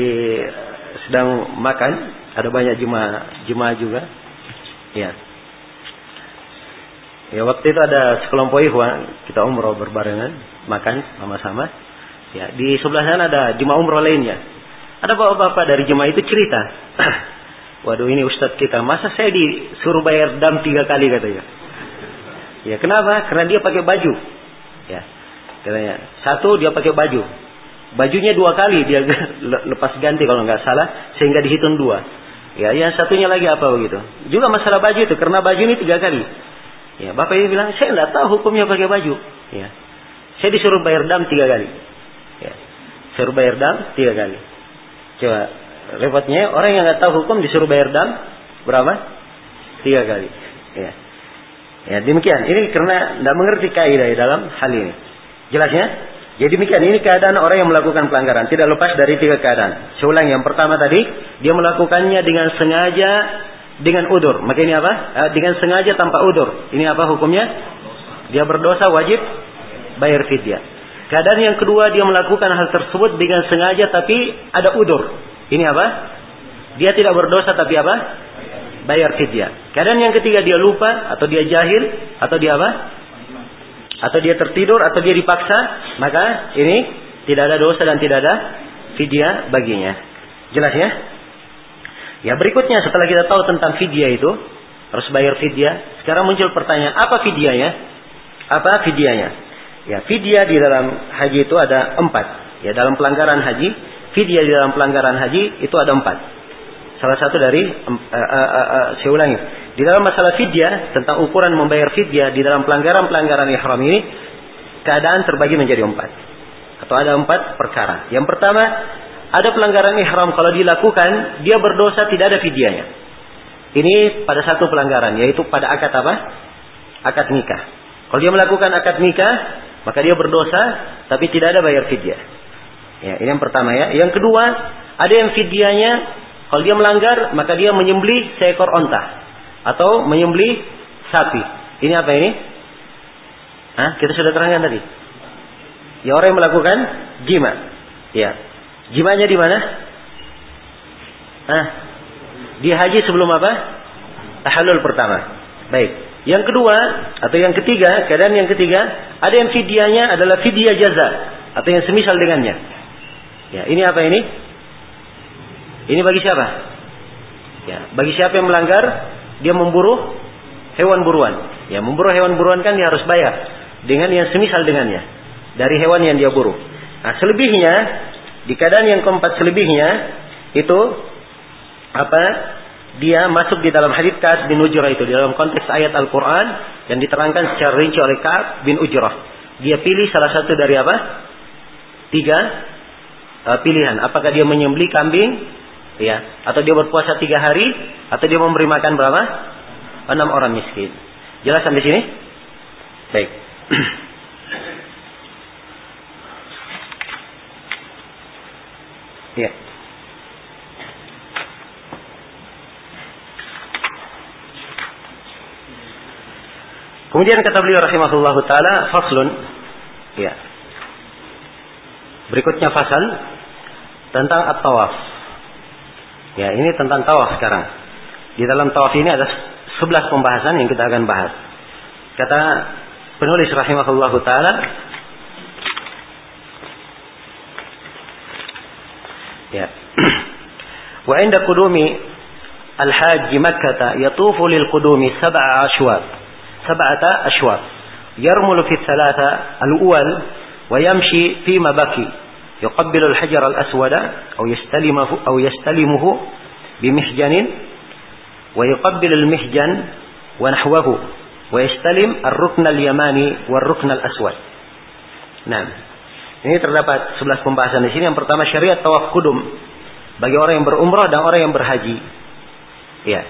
sedang makan, ada banyak jemaah jemaah juga. Ya, Ya waktu itu ada sekelompok ikhwan kita umroh berbarengan makan sama-sama. Ya, di sebelah sana ada jemaah umroh lainnya. Ada bapak-bapak dari jemaah itu cerita. Waduh ini ustadz kita, masa saya disuruh bayar dam tiga kali katanya. Ya kenapa? Karena dia pakai baju. Ya, katanya satu dia pakai baju. Bajunya dua kali dia lepas ganti kalau nggak salah, sehingga dihitung dua. Ya, yang satunya lagi apa begitu? Juga masalah baju itu, karena baju ini tiga kali. Ya, bapak ini bilang saya nggak tahu hukumnya pakai baju. Ya, saya disuruh bayar dam tiga kali. Suruh bayar dam tiga kali. Coba repotnya orang yang nggak tahu hukum disuruh bayar dam berapa? Tiga kali. Ya. Ya demikian. Ini karena tidak mengerti kaidah dalam hal ini. Jelasnya? Jadi demikian. Ini keadaan orang yang melakukan pelanggaran. Tidak lepas dari tiga keadaan. Seulang yang pertama tadi. Dia melakukannya dengan sengaja. Dengan udur. Maka ini apa? Eh, dengan sengaja tanpa udur. Ini apa hukumnya? Dia berdosa wajib bayar fidyah. Keadaan yang kedua dia melakukan hal tersebut dengan sengaja tapi ada udur. Ini apa? Dia tidak berdosa tapi apa? Bayar fidyah. Keadaan yang ketiga dia lupa atau dia jahil atau dia apa? Atau dia tertidur atau dia dipaksa, maka ini tidak ada dosa dan tidak ada fidyah baginya. Jelas ya? Ya berikutnya setelah kita tahu tentang fidyah itu harus bayar fidyah. Sekarang muncul pertanyaan, apa fidyahnya? Apa fidyahnya? Ya, fidyah di dalam haji itu ada empat. Ya, dalam pelanggaran haji, fidyah di dalam pelanggaran haji itu ada empat. Salah satu dari, uh, uh, uh, uh, saya ulangi. Di dalam masalah fidyah, tentang ukuran membayar fidyah di dalam pelanggaran-pelanggaran ihram ini, keadaan terbagi menjadi empat. Atau ada empat perkara. Yang pertama, ada pelanggaran ihram kalau dilakukan, dia berdosa tidak ada fidyahnya. Ini pada satu pelanggaran, yaitu pada akad apa? Akad nikah. Kalau dia melakukan akad nikah, maka dia berdosa tapi tidak ada bayar fidyah. Ya, ini yang pertama ya. Yang kedua, ada yang fidyahnya kalau dia melanggar maka dia menyembelih seekor onta atau menyembelih sapi. Ini apa ini? Hah? Kita sudah terangkan tadi. Ya orang yang melakukan jima. Ya. Jimanya di mana? Hah? Di haji sebelum apa? Tahalul pertama. Baik. Yang kedua atau yang ketiga, keadaan yang ketiga, ada yang fidyahnya adalah fidyah jaza atau yang semisal dengannya. Ya, ini apa ini? Ini bagi siapa? Ya, bagi siapa yang melanggar, dia memburu hewan buruan. Ya, memburu hewan buruan kan dia harus bayar dengan yang semisal dengannya dari hewan yang dia buru. Nah, selebihnya di keadaan yang keempat selebihnya itu apa? Dia masuk di dalam hadits Ka'ab bin Ujrah itu di dalam konteks ayat Al-Qur'an yang diterangkan secara rinci oleh Ka'ab bin Ujrah. Dia pilih salah satu dari apa? Tiga uh, pilihan. Apakah dia menyembeli kambing, ya, atau dia berpuasa tiga hari, atau dia memberi makan berapa? Enam orang miskin. Jelas sampai sini? Baik. ya. Kemudian kata beliau rahimahullah taala faslun ya. Berikutnya fasal tentang at-tawaf. Ya, ini tentang tawaf sekarang. Di dalam tawaf ini ada sebelas pembahasan yang kita akan bahas. Kata penulis rahimahullah taala Ya. Wa inda qudumi al-hajj Makkah yatufu lil qudumi sab'a ashwat سبعة أشواط يرمل في الثلاثة الأول ويمشي فيما بكي يقبل الحجر الأسود أو يستلمه أو يستلمه بمحجن ويقبل المحجن ونحوه ويستلم الركن اليماني والركن الأسود نعم Ini terdapat 11 pembahasan di sini. Yang pertama syariat tawaf kudum bagi orang yang berumrah dan orang yang berhaji. Ya.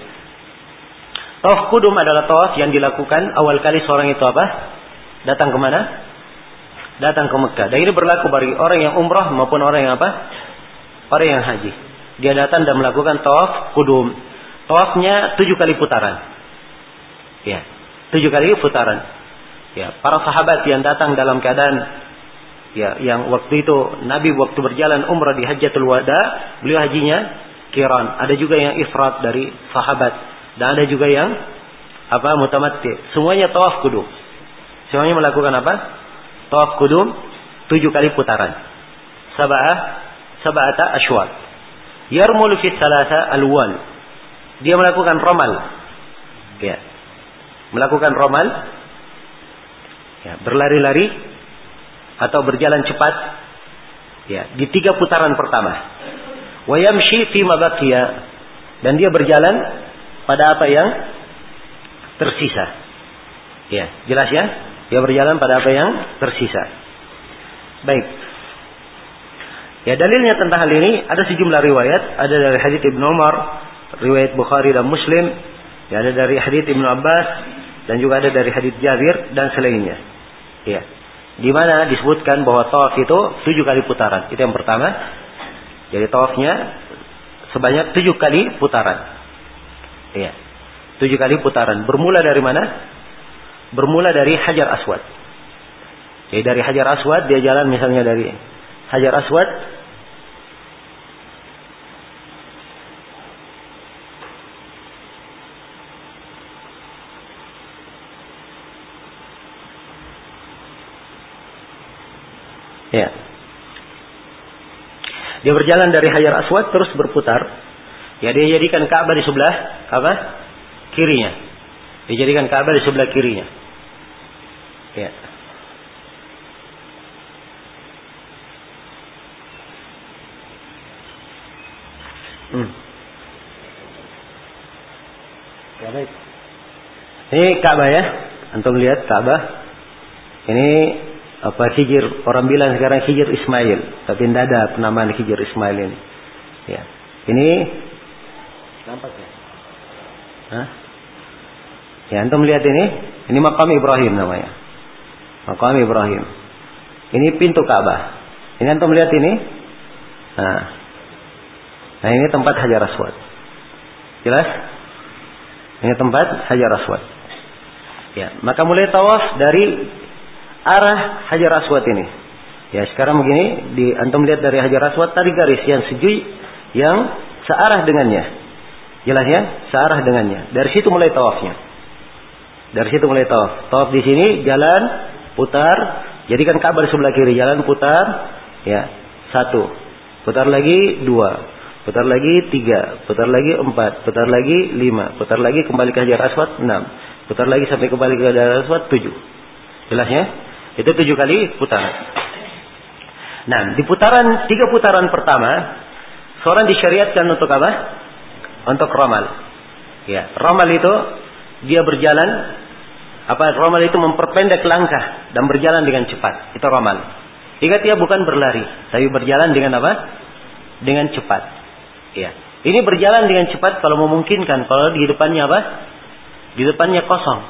Tawaf kudum adalah tawaf yang dilakukan awal kali seorang itu apa? Datang ke mana? Datang ke Mekah. Dan ini berlaku bagi orang yang umrah maupun orang yang apa? Orang yang haji. Dia datang dan melakukan tawaf kudum. Tawafnya tujuh kali putaran. Ya, tujuh kali putaran. Ya, para sahabat yang datang dalam keadaan ya yang waktu itu Nabi waktu berjalan umrah di Hajjatul Wada, beliau hajinya kiran. Ada juga yang ifrat dari sahabat dan ada juga yang apa mutamatti. Semuanya tawaf kudum. Semuanya melakukan apa? Tawaf kudum tujuh kali putaran. Sab'ah sab'ata ashwat. Yarmulu fi salasa alwal. Dia melakukan romal. Ya. Melakukan romal. Ya, berlari-lari atau berjalan cepat. Ya, di tiga putaran pertama. Wayamshi fi mabaqiya dan dia berjalan pada apa yang tersisa. Ya, jelas ya? Dia berjalan pada apa yang tersisa. Baik. Ya, dalilnya tentang hal ini ada sejumlah riwayat, ada dari hadits Ibnu Umar, riwayat Bukhari dan Muslim, ya ada dari hadits Ibnu Abbas dan juga ada dari hadits Jabir dan selainnya. Ya. Di mana disebutkan bahwa tawaf itu tujuh kali putaran. Itu yang pertama. Jadi tawafnya sebanyak tujuh kali putaran. Iya. Tujuh kali putaran. Bermula dari mana? Bermula dari Hajar Aswad. Jadi dari Hajar Aswad dia jalan misalnya dari Hajar Aswad Ya. Dia berjalan dari Hajar Aswad terus berputar Ya dia jadikan Ka'bah di sebelah apa? Kirinya. Dijadikan Ka'bah di sebelah kirinya. Ya. Hmm. Ya baik. Ini Ka'bah ya. Antum lihat Ka'bah. Ini apa hijir orang bilang sekarang hijir Ismail tapi tidak ada penamaan hijir Ismail ini ya ini Nampak ya? Hah? Ya, antum lihat ini, ini makam Ibrahim namanya. Makam Ibrahim. Ini pintu Ka'bah. Ini antum lihat ini. Nah. Nah, ini tempat Hajar Aswad. Jelas? Ini tempat Hajar Aswad. Ya, maka mulai tawaf dari arah Hajar Aswad ini. Ya, sekarang begini, di antum lihat dari Hajar Aswad tadi garis yang sejuk yang searah dengannya. Jelas ya? Searah dengannya. Dari situ mulai tawafnya. Dari situ mulai tawaf. Tawaf di sini jalan putar, jadikan kabar sebelah kiri, jalan putar, ya satu, putar lagi dua, putar lagi tiga, putar lagi empat, putar lagi lima, putar lagi kembali ke Hajar Aswad enam, putar lagi sampai kembali ke Hajar Aswad tujuh. Jelas ya? Itu tujuh kali putaran. Nah, di putaran tiga putaran pertama, seorang disyariatkan untuk apa? Untuk ramal. Ya, ramal itu dia berjalan apa ramal itu memperpendek langkah dan berjalan dengan cepat. Itu ramal. Ingat ya bukan berlari, tapi berjalan dengan apa? Dengan cepat. Ya. Ini berjalan dengan cepat kalau memungkinkan. Kalau di depannya apa? Di depannya kosong.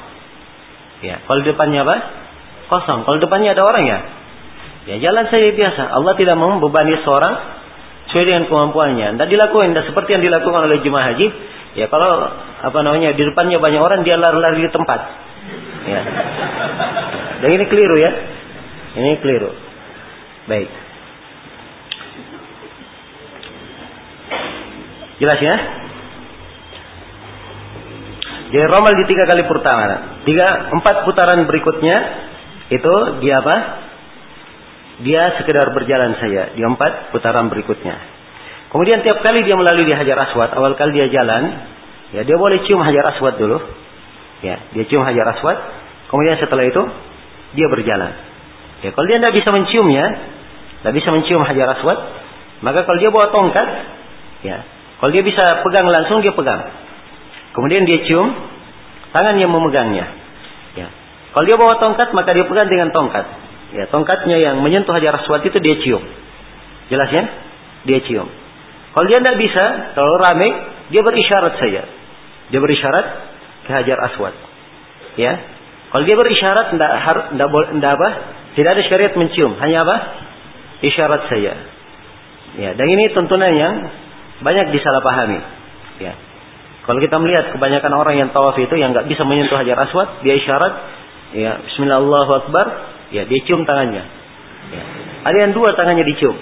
Ya, kalau di depannya apa? Kosong. Kalau depannya ada orang ya, ya jalan saja biasa. Allah tidak membebani seorang sesuai dengan kemampuannya. Tidak dilakukan, tidak seperti yang dilakukan oleh jemaah haji. Ya kalau apa namanya di depannya banyak orang dia lari-lari di tempat. Ya. Dan ini keliru ya. Ini keliru. Baik. Jelas ya? Jadi romal di tiga kali pertama. Tiga, empat putaran berikutnya itu dia apa? Dia sekedar berjalan saja di empat putaran berikutnya. Kemudian tiap kali dia melalui di Hajar Aswad, awal kali dia jalan, ya dia boleh cium Hajar Aswad dulu. Ya, dia cium Hajar Aswad. Kemudian setelah itu dia berjalan. Ya, kalau dia tidak bisa menciumnya, tidak bisa mencium Hajar Aswad, maka kalau dia bawa tongkat, ya, kalau dia bisa pegang langsung dia pegang. Kemudian dia cium tangan yang memegangnya. Ya. Kalau dia bawa tongkat maka dia pegang dengan tongkat. Ya, tongkatnya yang menyentuh Hajar Aswad itu dia cium. Jelas ya? Dia cium. Kalau dia tidak bisa, kalau ramai, dia berisyarat saja. Dia berisyarat ke Hajar Aswad. Ya. Kalau dia berisyarat tidak harus tidak tidak apa? Tidak ada syariat mencium, hanya apa? Isyarat saja. Ya, dan ini tuntunan yang banyak disalahpahami. Ya. Kalau kita melihat kebanyakan orang yang tawaf itu yang nggak bisa menyentuh hajar aswad, dia isyarat, ya Bismillahirrahmanirrahim, ya dia cium tangannya. Ya. Ada yang dua tangannya dicium,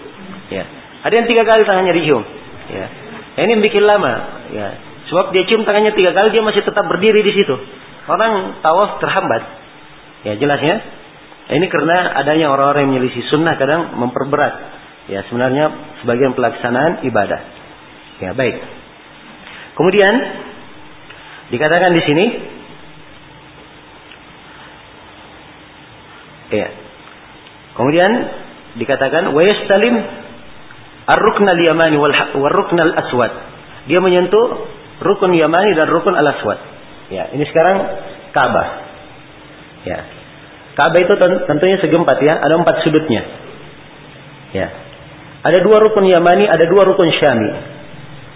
ya. Ada yang tiga kali tangannya dicium, ya. Nah, ini bikin lama, ya. Sebab dia cium tangannya tiga kali dia masih tetap berdiri di situ. Orang tawaf terhambat, ya jelasnya. Nah, ini karena adanya orang-orang yang menyelisih sunnah kadang memperberat, ya sebenarnya sebagian pelaksanaan ibadah. Ya baik. Kemudian dikatakan di sini ya. Kemudian dikatakan wa yastalim ar-rukn al-yamani wal rukn al-aswad. Dia menyentuh rukun yamani dan rukun al-aswad. Ya, ini sekarang Ka'bah. Ya. Ka'bah itu tentunya segi empat ya, ada empat sudutnya. Ya. Ada dua rukun yamani, ada dua rukun syami.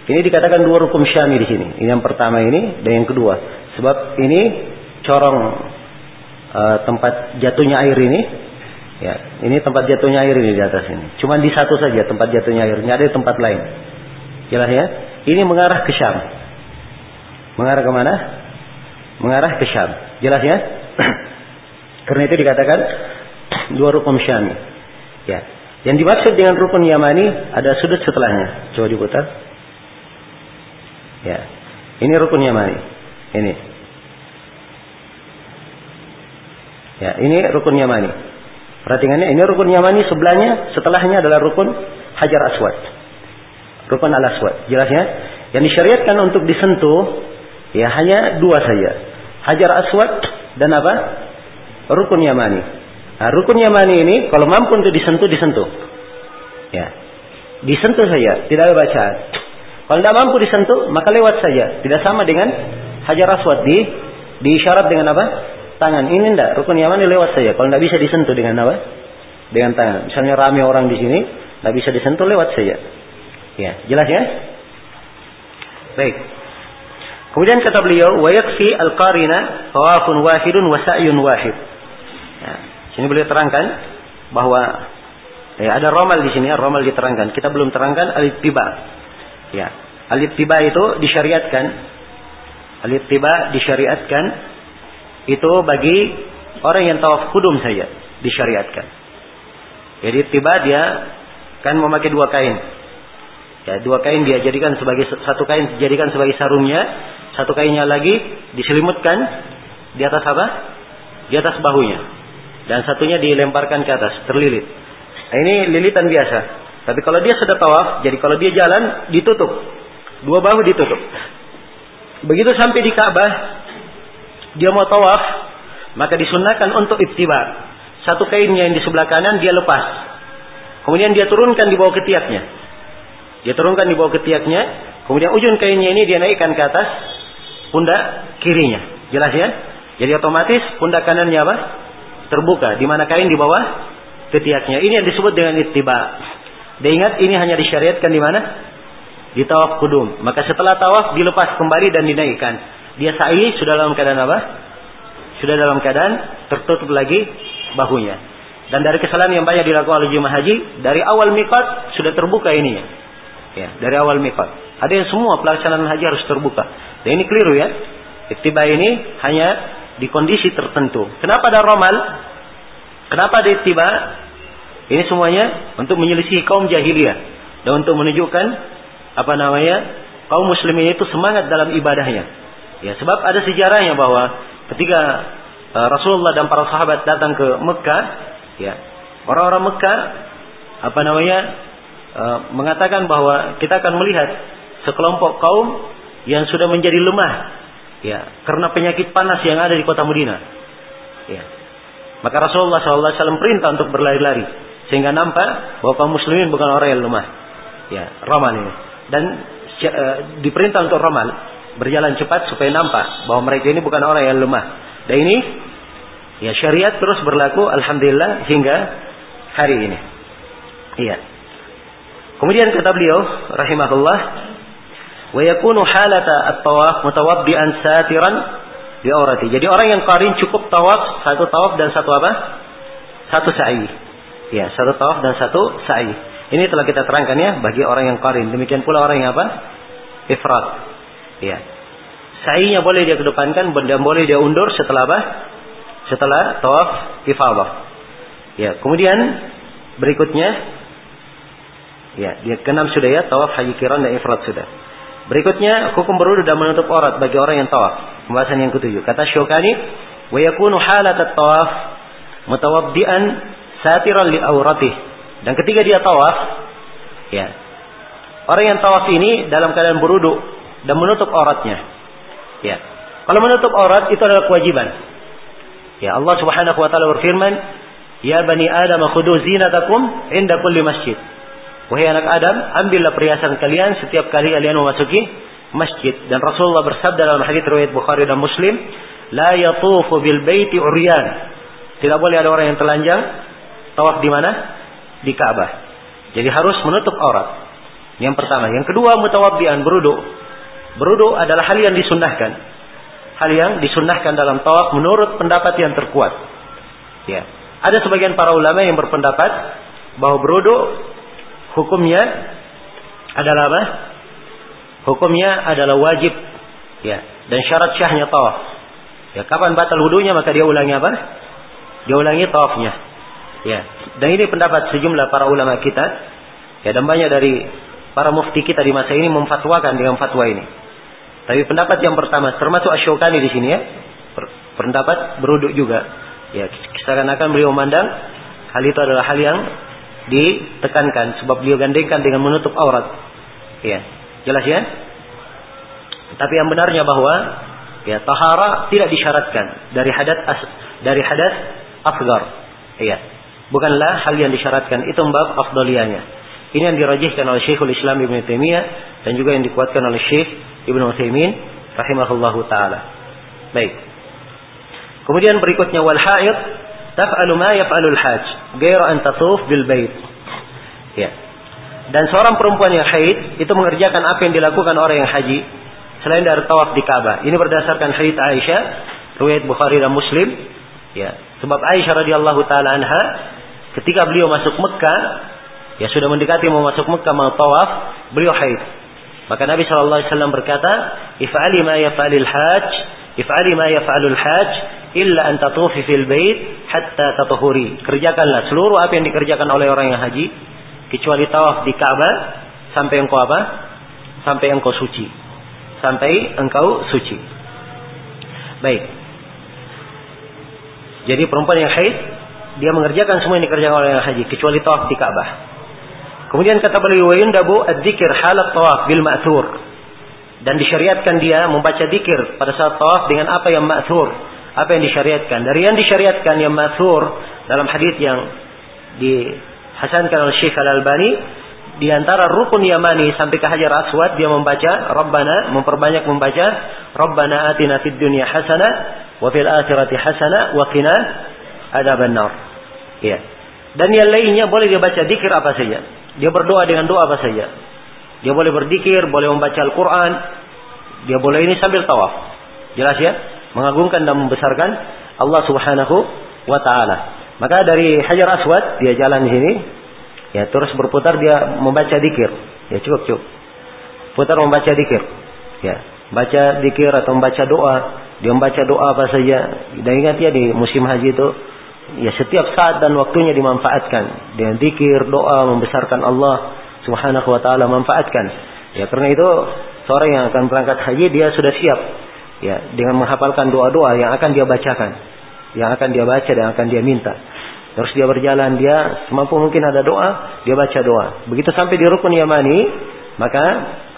Ini dikatakan dua rukun syami di sini. Ini yang pertama ini dan yang kedua. Sebab ini corong uh, tempat jatuhnya air ini. Ya, ini tempat jatuhnya air ini di atas ini. Cuma di satu saja tempat jatuhnya air. Ini ada di tempat lain. Jelas ya? Ini mengarah ke Syam. Mengarah ke mana? Mengarah ke Syam. Jelas ya? Karena itu dikatakan dua rukun syami. Ya. Yang dimaksud dengan rukun Yamani ada sudut setelahnya. Coba diputar. Ya. Ini rukun Yamani. Ini. Ya, ini rukun Yamani. Perhatikannya, ini rukun Yamani sebelahnya, setelahnya adalah rukun Hajar Aswad. Rukun Al-Aswad. Jelasnya, yang disyariatkan untuk disentuh ya hanya dua saja. Hajar Aswad dan apa? Rukun Yamani. Nah, rukun Yamani ini kalau mampu untuk disentuh disentuh. Ya. Disentuh saja, tidak ada bacaan. Kalau tidak mampu disentuh, maka lewat saja. Tidak sama dengan hajar aswad di diisyarat dengan apa? Tangan. Ini tidak. Rukun Yamani lewat saja. Kalau tidak bisa disentuh dengan apa? Dengan tangan. Misalnya ramai orang di sini, tidak bisa disentuh lewat saja. Ya, jelas ya? Baik. Kemudian kata beliau, wa yakfi al-qarina tawafun wahidun wa sa'yun wahid. Ya, sini beliau terangkan bahwa ya, ada romal di sini, romal diterangkan. Kita belum terangkan al-ittiba. Ya, alif tiba itu disyariatkan. Alif tiba disyariatkan itu bagi orang yang tawaf kudum saja disyariatkan. Jadi tiba dia kan memakai dua kain. Ya, dua kain dia jadikan sebagai satu kain dijadikan sebagai sarungnya, satu kainnya lagi diselimutkan di atas apa? Di atas bahunya. Dan satunya dilemparkan ke atas, terlilit. Nah, ini lilitan biasa. Tapi kalau dia sudah tawaf, jadi kalau dia jalan ditutup. Dua bahu ditutup. Begitu sampai di Ka'bah, dia mau tawaf, maka disunahkan untuk ittiba. Satu kainnya yang di sebelah kanan dia lepas. Kemudian dia turunkan di bawah ketiaknya. Dia turunkan di bawah ketiaknya, kemudian ujung kainnya ini dia naikkan ke atas pundak kirinya. Jelas ya? Jadi otomatis pundak kanannya apa? Terbuka. Di mana kain di bawah ketiaknya. Ini yang disebut dengan ittiba. Dan ingat ini hanya disyariatkan di mana? Di tawaf kudum. Maka setelah tawaf dilepas kembali dan dinaikkan. Dia sa'i sudah dalam keadaan apa? Sudah dalam keadaan tertutup lagi bahunya. Dan dari kesalahan yang banyak dilakukan oleh jemaah haji, dari awal miqat sudah terbuka ini. Ya, dari awal miqat. Ada yang semua pelaksanaan haji harus terbuka. Dan ini keliru ya. Ittiba ini hanya di kondisi tertentu. Kenapa ada romal? Kenapa ada ittiba? Ini semuanya untuk menyelisih kaum jahiliyah dan untuk menunjukkan apa namanya kaum muslimin itu semangat dalam ibadahnya. Ya, sebab ada sejarahnya bahwa ketika uh, Rasulullah dan para sahabat datang ke Mekah, ya, orang-orang Mekah apa namanya uh, mengatakan bahwa kita akan melihat sekelompok kaum yang sudah menjadi lemah ya karena penyakit panas yang ada di kota Madinah. Ya. Maka Rasulullah SAW perintah untuk berlari-lari sehingga nampak bahwa kaum muslimin bukan orang yang lemah. Ya, ramal ini. Dan uh, diperintah untuk ramal berjalan cepat supaya nampak bahwa mereka ini bukan orang yang lemah. Dan ini ya syariat terus berlaku alhamdulillah hingga hari ini. Iya. Kemudian kata beliau rahimahullah wa yakunu halata at-tawaf mutawaddian satiran di aurati. Jadi orang yang qarin cukup tawaf, satu tawaf dan satu apa? Satu sa'i. Ya, satu tawaf dan satu sa'i. Ini telah kita terangkan ya bagi orang yang qarin. Demikian pula orang yang apa? Ifrat. Ya. Sa'inya boleh dia kedepankan dan boleh dia undur setelah apa? Setelah tawaf ifadah. Ya, kemudian berikutnya ya, dia keenam sudah ya, tawaf haji kiran dan ifrat sudah. Berikutnya hukum berudu dan menutup aurat bagi orang yang tawaf. Pembahasan yang ketujuh. Kata Syukani, wa yakunu halat at-tawaf mutawaddian satiran li auratih. Dan ketika dia tawaf, ya. Orang yang tawaf ini dalam keadaan berudu dan menutup auratnya. Ya. Kalau menutup aurat itu adalah kewajiban. Ya, Allah Subhanahu wa taala berfirman, "Ya bani Adam, khudhu zinatakum inda kulli masjid." Wahai anak Adam, ambillah perhiasan kalian setiap kali kalian memasuki masjid. Dan Rasulullah bersabda dalam hadis riwayat Bukhari dan Muslim, "La yatufu bil baiti uryan." Tidak boleh ada orang yang telanjang Tawaf di mana? Di Ka'bah. Jadi harus menutup aurat. Yang pertama. Yang kedua, mutawabbian, berudu. Berudu adalah hal yang disunnahkan. Hal yang disunnahkan dalam tawaf menurut pendapat yang terkuat. Ya. Ada sebagian para ulama yang berpendapat bahwa berudu hukumnya adalah apa? Hukumnya adalah wajib. Ya. Dan syarat syahnya tawaf. Ya, kapan batal wudunya maka dia ulangi apa? Dia ulangi tawafnya. Ya, dan ini pendapat sejumlah para ulama kita. Ya, dan banyak dari para mufti kita di masa ini memfatwakan dengan fatwa ini. Tapi pendapat yang pertama termasuk Asyokani di sini ya. Pendapat beruduk juga. Ya, seakan-akan beliau memandang hal itu adalah hal yang ditekankan sebab beliau gandengkan dengan menutup aurat. Ya, jelas ya? Tapi yang benarnya bahwa ya tahara tidak disyaratkan dari hadat dari hadas asgar. Iya bukanlah hal yang disyaratkan itu bab afdaliyahnya ini yang dirajihkan oleh Syekhul Islam Ibn Taimiyah dan juga yang dikuatkan oleh Syekh Ibn Utsaimin rahimahullahu taala. Baik. Kemudian berikutnya wal haid taf'alu ma yaf'alu al hajj ghaira an tatuf bil bait ya. Dan seorang perempuan yang haid itu mengerjakan apa yang dilakukan orang yang haji selain dari tawaf di Ka'bah ini berdasarkan hadits Aisyah riwayat Bukhari dan Muslim. Ya. Sebab Aisyah radhiyallahu taala anha ketika beliau masuk Mekah, ya sudah mendekati mau masuk Mekah mau tawaf, beliau haid. Maka Nabi sallallahu alaihi wasallam berkata, "If'ali ma yaf'alul hajj, if'ali ma yaf'alul hajj illa an tatufi fil bait hatta tatuhuri." Kerjakanlah seluruh apa yang dikerjakan oleh orang yang haji kecuali tawaf di Ka'bah sampai engkau apa? Sampai engkau suci. Sampai engkau suci. Baik. Jadi perempuan yang haid dia mengerjakan semua yang dikerjakan oleh haji kecuali tawaf di Ka'bah. Kemudian kata beliau wa yundabu adzikir halat tawaf bil ma'thur. Dan disyariatkan dia membaca zikir pada saat tawaf dengan apa yang ma'thur, apa yang disyariatkan. Dari yang disyariatkan yang ma'thur dalam hadis yang dihasankan oleh Syekh Al-Albani di antara rukun Yamani sampai ke Hajar Aswad dia membaca Rabbana memperbanyak membaca Rabbana atina fid dunya hasanah wa fil akhirati hasanah wa qina ada benar. Ya. Dan yang lainnya boleh dia baca dikir apa saja. Dia berdoa dengan doa apa saja. Dia boleh berdikir, boleh membaca Al-Quran. Dia boleh ini sambil tawaf. Jelas ya? Mengagungkan dan membesarkan Allah subhanahu wa ta'ala. Maka dari Hajar Aswad, dia jalan di sini. Ya, terus berputar dia membaca dikir. Ya, cukup, cukup. Putar membaca dikir. Ya, baca dikir atau membaca doa. Dia membaca doa apa saja. Dan ingat ya di musim haji itu ya setiap saat dan waktunya dimanfaatkan dengan zikir, doa, membesarkan Allah Subhanahu wa taala manfaatkan. Ya, karena itu seorang yang akan berangkat haji dia sudah siap ya dengan menghafalkan doa-doa yang akan dia bacakan, yang akan dia baca dan akan dia minta. Terus dia berjalan, dia semampu mungkin ada doa, dia baca doa. Begitu sampai di rukun Yamani, maka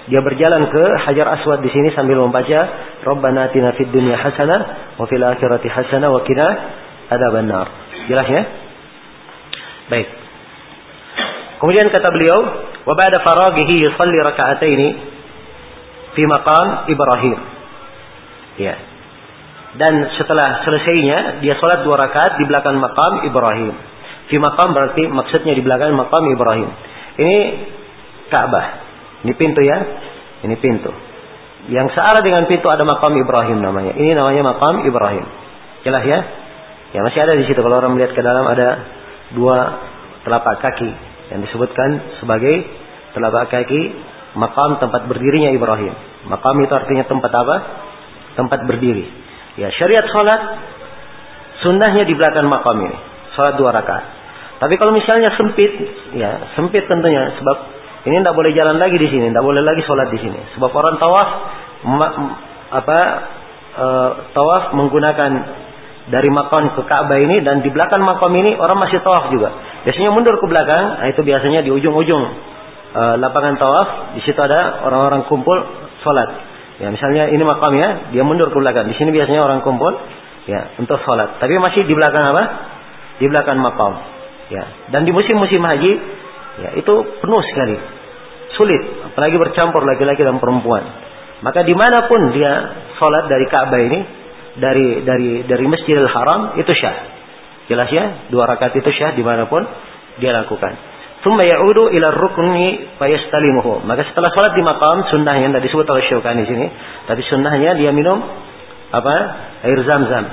dia berjalan ke Hajar Aswad di sini sambil membaca Rabbana atina fid dunya hasanah wa fil akhirati hasanah wa ada benar. Jelas ya? Baik. Kemudian kata beliau, wa ba'da faraghihi yusalli raka'ataini fi maqam Ibrahim. Ya. Dan setelah selesainya dia salat dua rakaat di belakang makam Ibrahim. Fi maqam berarti maksudnya di belakang makam Ibrahim. Ini Ka'bah. Ini pintu ya. Ini pintu. Yang searah dengan pintu ada makam Ibrahim namanya. Ini namanya makam Ibrahim. Jelas ya? Ya masih ada di situ kalau orang melihat ke dalam ada dua telapak kaki yang disebutkan sebagai telapak kaki makam tempat berdirinya Ibrahim. Makam itu artinya tempat apa? Tempat berdiri. Ya syariat sholat sunnahnya di belakang makam ini. Sholat dua rakaat. Tapi kalau misalnya sempit, ya sempit tentunya sebab ini tidak boleh jalan lagi di sini, tidak boleh lagi sholat di sini. Sebab orang tawaf apa e, tawaf menggunakan dari makam ke Ka'bah ini dan di belakang makam ini orang masih tawaf juga. Biasanya mundur ke belakang, nah itu biasanya di ujung-ujung e, lapangan tawaf, di situ ada orang-orang kumpul sholat. Ya, misalnya ini makamnya, dia mundur ke belakang. Di sini biasanya orang kumpul ya untuk sholat. Tapi masih di belakang apa? Di belakang makam. Ya. Dan di musim-musim haji, ya itu penuh sekali, sulit, apalagi bercampur laki-laki dan perempuan. Maka di mana pun dia sholat dari Ka'bah ini, dari dari dari Masjidil Haram itu syah. Jelas ya, dua rakaat itu syah di mana pun dia lakukan. Thumma ya'udu ila rukni fayastalimuhu. Maka setelah salat di makam sunnahnya tidak disebut oleh Syaukani sini, tapi sunnahnya dia minum apa? air zam-zam.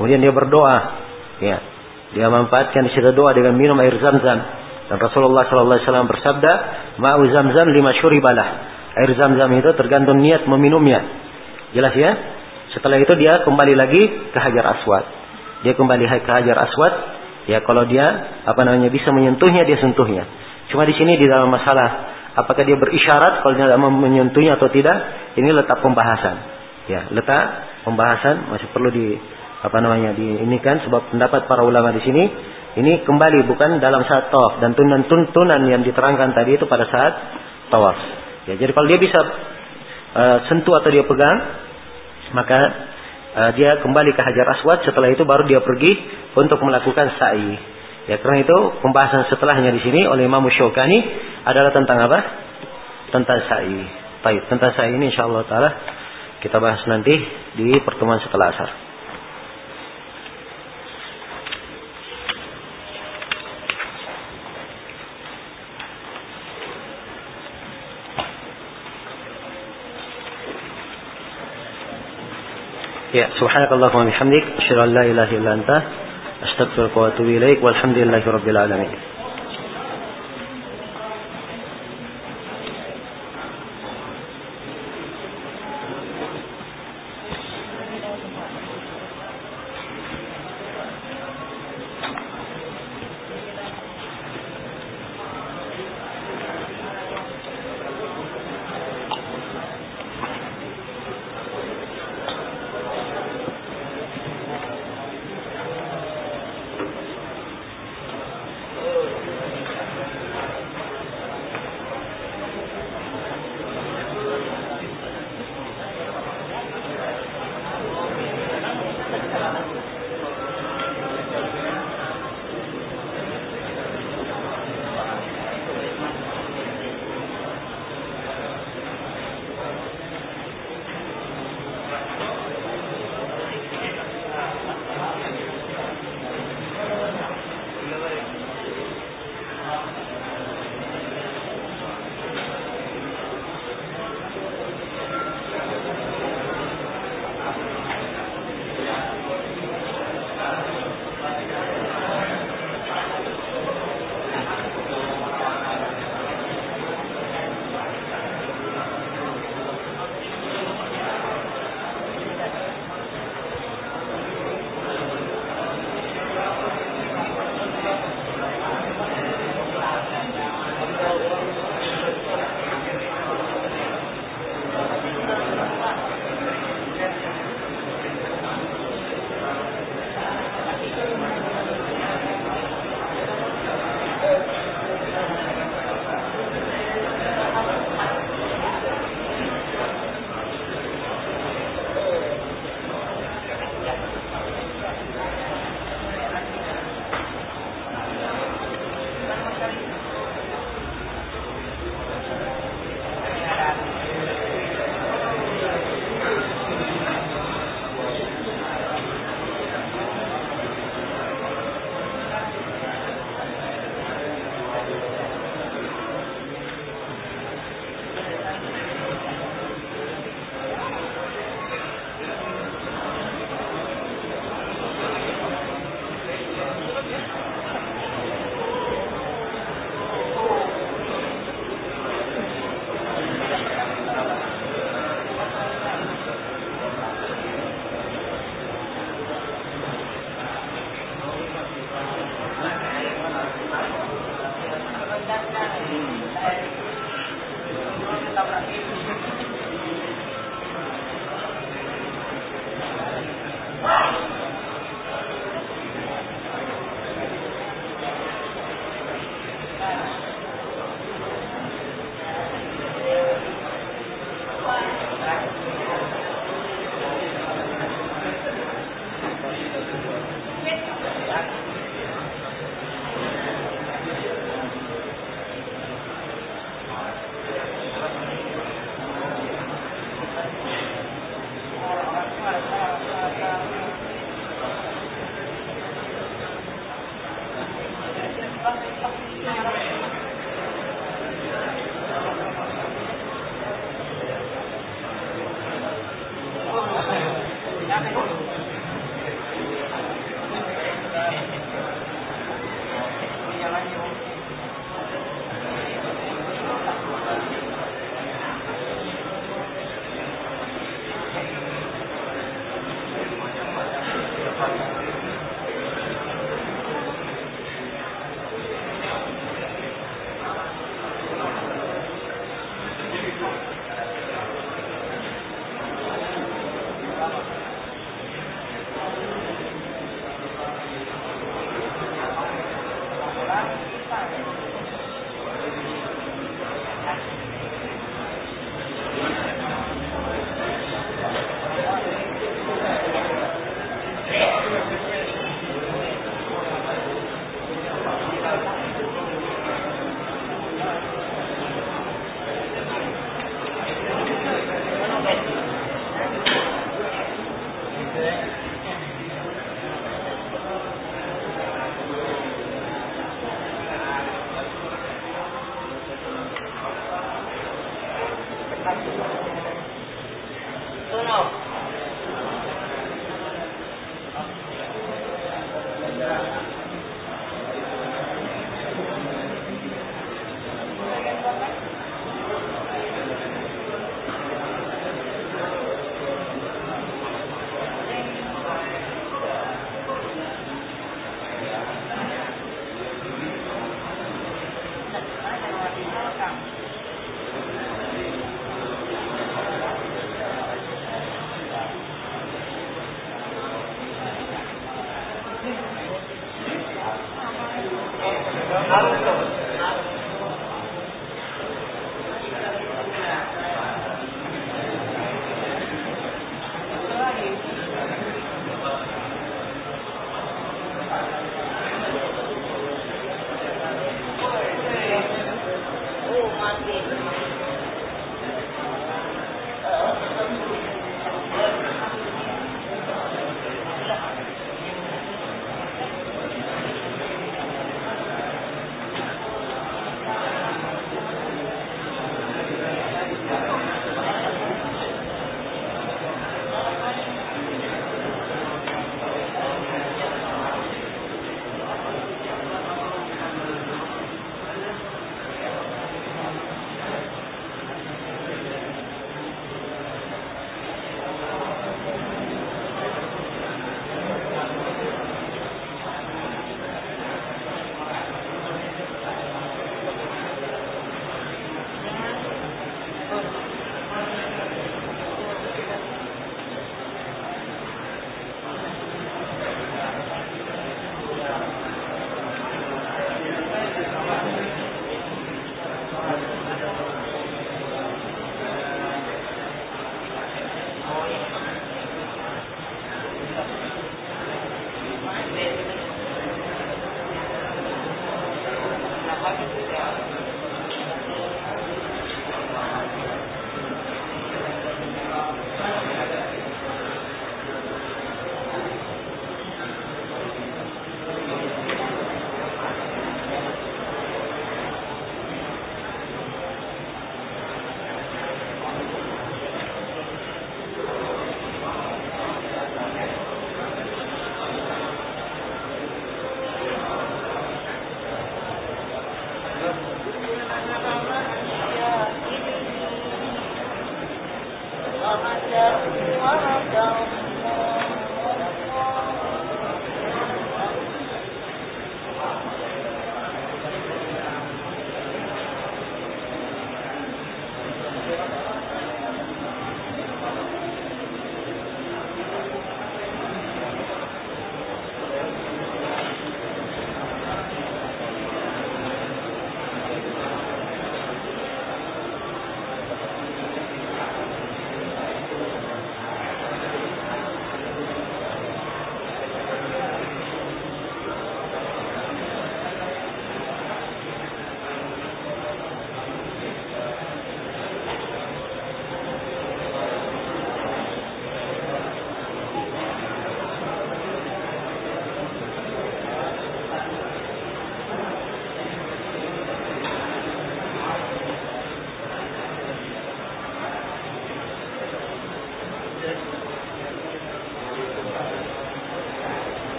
Kemudian dia berdoa. Ya. Dia manfaatkan situ doa dengan minum air zam-zam. Dan Rasulullah sallallahu alaihi wasallam bersabda, "Ma'u zam-zam lima syuribalah." Air zam-zam itu tergantung niat meminumnya. Jelas ya? Setelah itu dia kembali lagi ke Hajar Aswad. Dia kembali ke Hajar Aswad. Ya kalau dia apa namanya bisa menyentuhnya dia sentuhnya. Cuma di sini di dalam masalah apakah dia berisyarat kalau dia tidak menyentuhnya atau tidak ini letak pembahasan. Ya letak pembahasan masih perlu di apa namanya di ini kan sebab pendapat para ulama di sini ini kembali bukan dalam saat tawaf dan tunan-tunan yang diterangkan tadi itu pada saat tawaf. Ya, jadi kalau dia bisa uh, sentuh atau dia pegang, maka uh, dia kembali ke Hajar Aswad setelah itu baru dia pergi untuk melakukan sa'i. Ya karena itu pembahasan setelahnya di sini oleh Imam Syaukani adalah tentang apa? Tentang sa'i. Baik, tentang sa'i ini insyaallah taala kita bahas nanti di pertemuan setelah asar. Ya, subhanakallahumma bihamdik, asyhadu an la ilaha illa anta, astaghfiruka wa atubu ilaik. Walhamdulillahi rabbil alamin.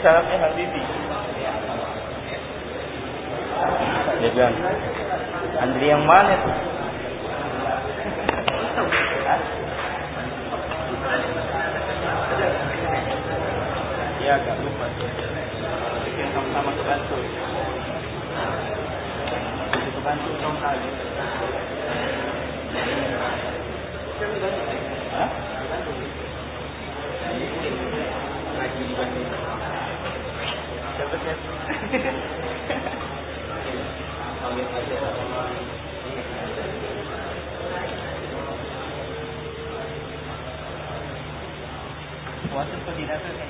Ya salamnya Habibi. Dia bilang, Andri yang mana tuh? Ya agak lupa. Bikin sama-sama ke Bantul. Ke Bantul dong kali. Hah? Ngaji di Bantul. Puasa atau tidak tuh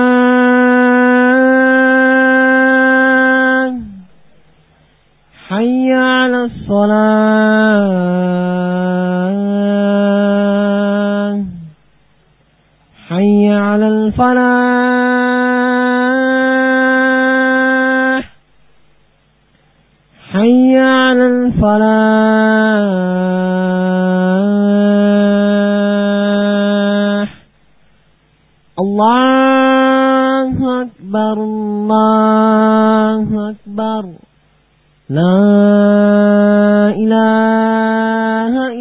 حي على الصلاة. حي على الفلاح. حي على الفلاح. الله أكبر الله أكبر. La la.